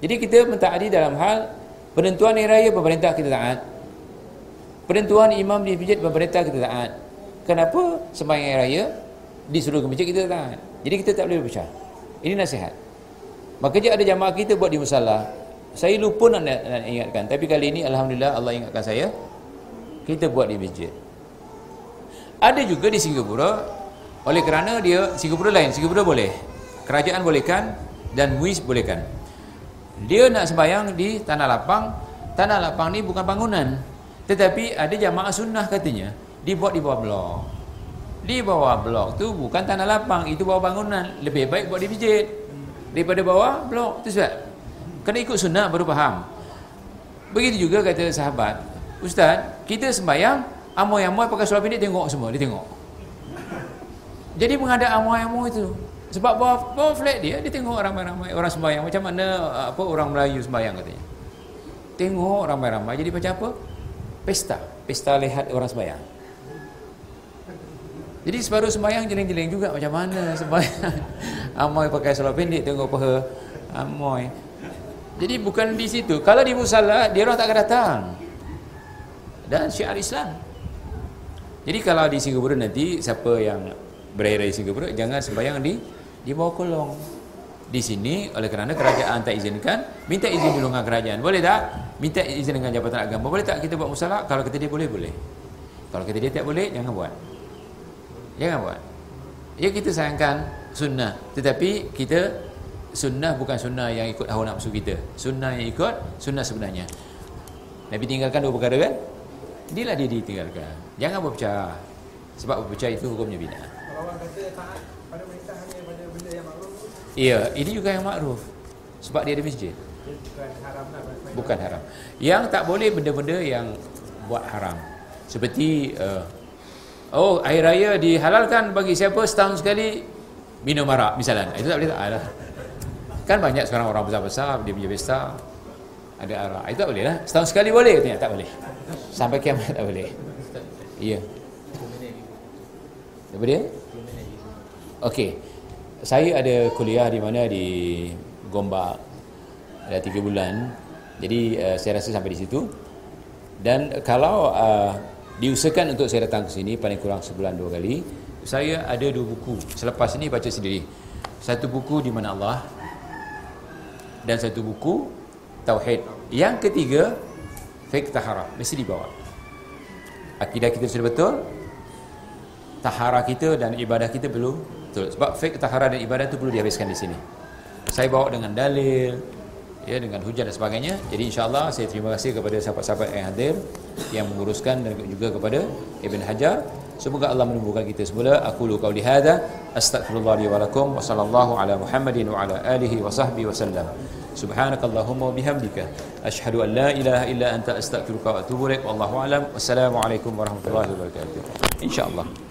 Jadi kita mentaati dalam hal penentuan hari raya pemerintah kita taat. Penentuan imam di masjid pemerintah kita taat. Kenapa sembahyang hari raya disuruh ke masjid kita taat. Jadi kita tak boleh berpecah. Ini nasihat. Maka ada jamaah kita buat di musalla. Saya lupa nak, nak, nak ingatkan. Tapi kali ini Alhamdulillah Allah ingatkan saya. Kita buat di masjid. Ada juga di Singapura. Oleh kerana dia Singapura lain. Singapura boleh kerajaan bolehkan dan MUIS bolehkan. Dia nak sembahyang di tanah lapang. Tanah lapang ni bukan bangunan. Tetapi ada jamaah sunnah katanya dibuat di bawah blok. Di bawah blok tu bukan tanah lapang itu bawah bangunan. Lebih baik buat di masjid daripada bawah blok tu sebab kena ikut sunnah baru faham. Begitu juga kata sahabat ustaz kita sembahyang amoy-amoy pakai seluar pendek tengok semua. Dia tengok. Jadi menghadap amoy-amoy itu sebab bawah, bawah flat dia, dia tengok ramai-ramai orang sembahyang. Macam mana apa orang Melayu sembahyang katanya. Tengok ramai-ramai. Jadi macam apa? Pesta. Pesta lihat orang sembahyang. Jadi separuh sembahyang jeling-jeling juga macam mana sembahyang. Amoy pakai salat pendek tengok paha. Amoy. Jadi bukan di situ. Kalau di musalla dia orang tak akan datang. Dan syiar Islam. Jadi kalau di Singapura nanti siapa yang berada di Singapura jangan sembahyang di di bawah kolong. Di sini oleh kerana kerajaan tak izinkan, minta izin dulu dengan kerajaan. Boleh tak? Minta izin dengan jabatan agama. Boleh tak kita buat musalla? Kalau kata dia boleh, boleh. Kalau kata dia tak boleh, jangan buat. Jangan buat. Ya kita sayangkan sunnah, tetapi kita sunnah bukan sunnah yang ikut hawa nafsu kita. Sunnah yang ikut sunnah sebenarnya. Nabi tinggalkan dua perkara kan? Inilah dia ditinggalkan. Jangan berpecah. Sebab berpecah itu hukumnya bina. Kalau orang kata taat pada perintah hanya pada benda yang Iya, ini juga yang makruf. Sebab dia ada masjid. bukan haram. Bukan haram. Yang tak boleh benda-benda yang buat haram. Seperti uh, oh air raya dihalalkan bagi siapa setahun sekali minum arak misalnya. Itu tak boleh tak ada. Kan banyak sekarang orang besar-besar dia punya pesta ada arak. Itu tak boleh lah. Setahun sekali boleh katanya tak boleh. Sampai kiamat tak boleh. Iya. Apa dia? Okey. Saya ada kuliah di mana di Gombak ada tiga bulan. Jadi uh, saya rasa sampai di situ. Dan kalau uh, diusahakan untuk saya datang ke sini paling kurang sebulan dua kali, saya ada dua buku. Selepas ini baca sendiri. Satu buku di mana Allah dan satu buku tauhid. Yang ketiga fiqh tahara mesti dibawa. Akidah kita sudah betul, tahara kita dan ibadah kita belum betul. Sebab fiqh tahara dan ibadah itu perlu dihabiskan di sini. Saya bawa dengan dalil, ya dengan hujah dan sebagainya. Jadi insya-Allah saya terima kasih kepada sahabat-sahabat yang hadir yang menguruskan dan juga kepada Ibn Hajar. Semoga Allah menumbuhkan kita semula. Aku lu qauli hadza astaghfirullah li wa lakum wa sallallahu ala Muhammadin wa ala alihi wa sahbihi wa sallam. Subhanakallahumma wa bihamdika asyhadu an la ilaha illa anta astaghfiruka wa atubu. Wallahu alam. Wassalamualaikum warahmatullahi wabarakatuh. Insya-Allah.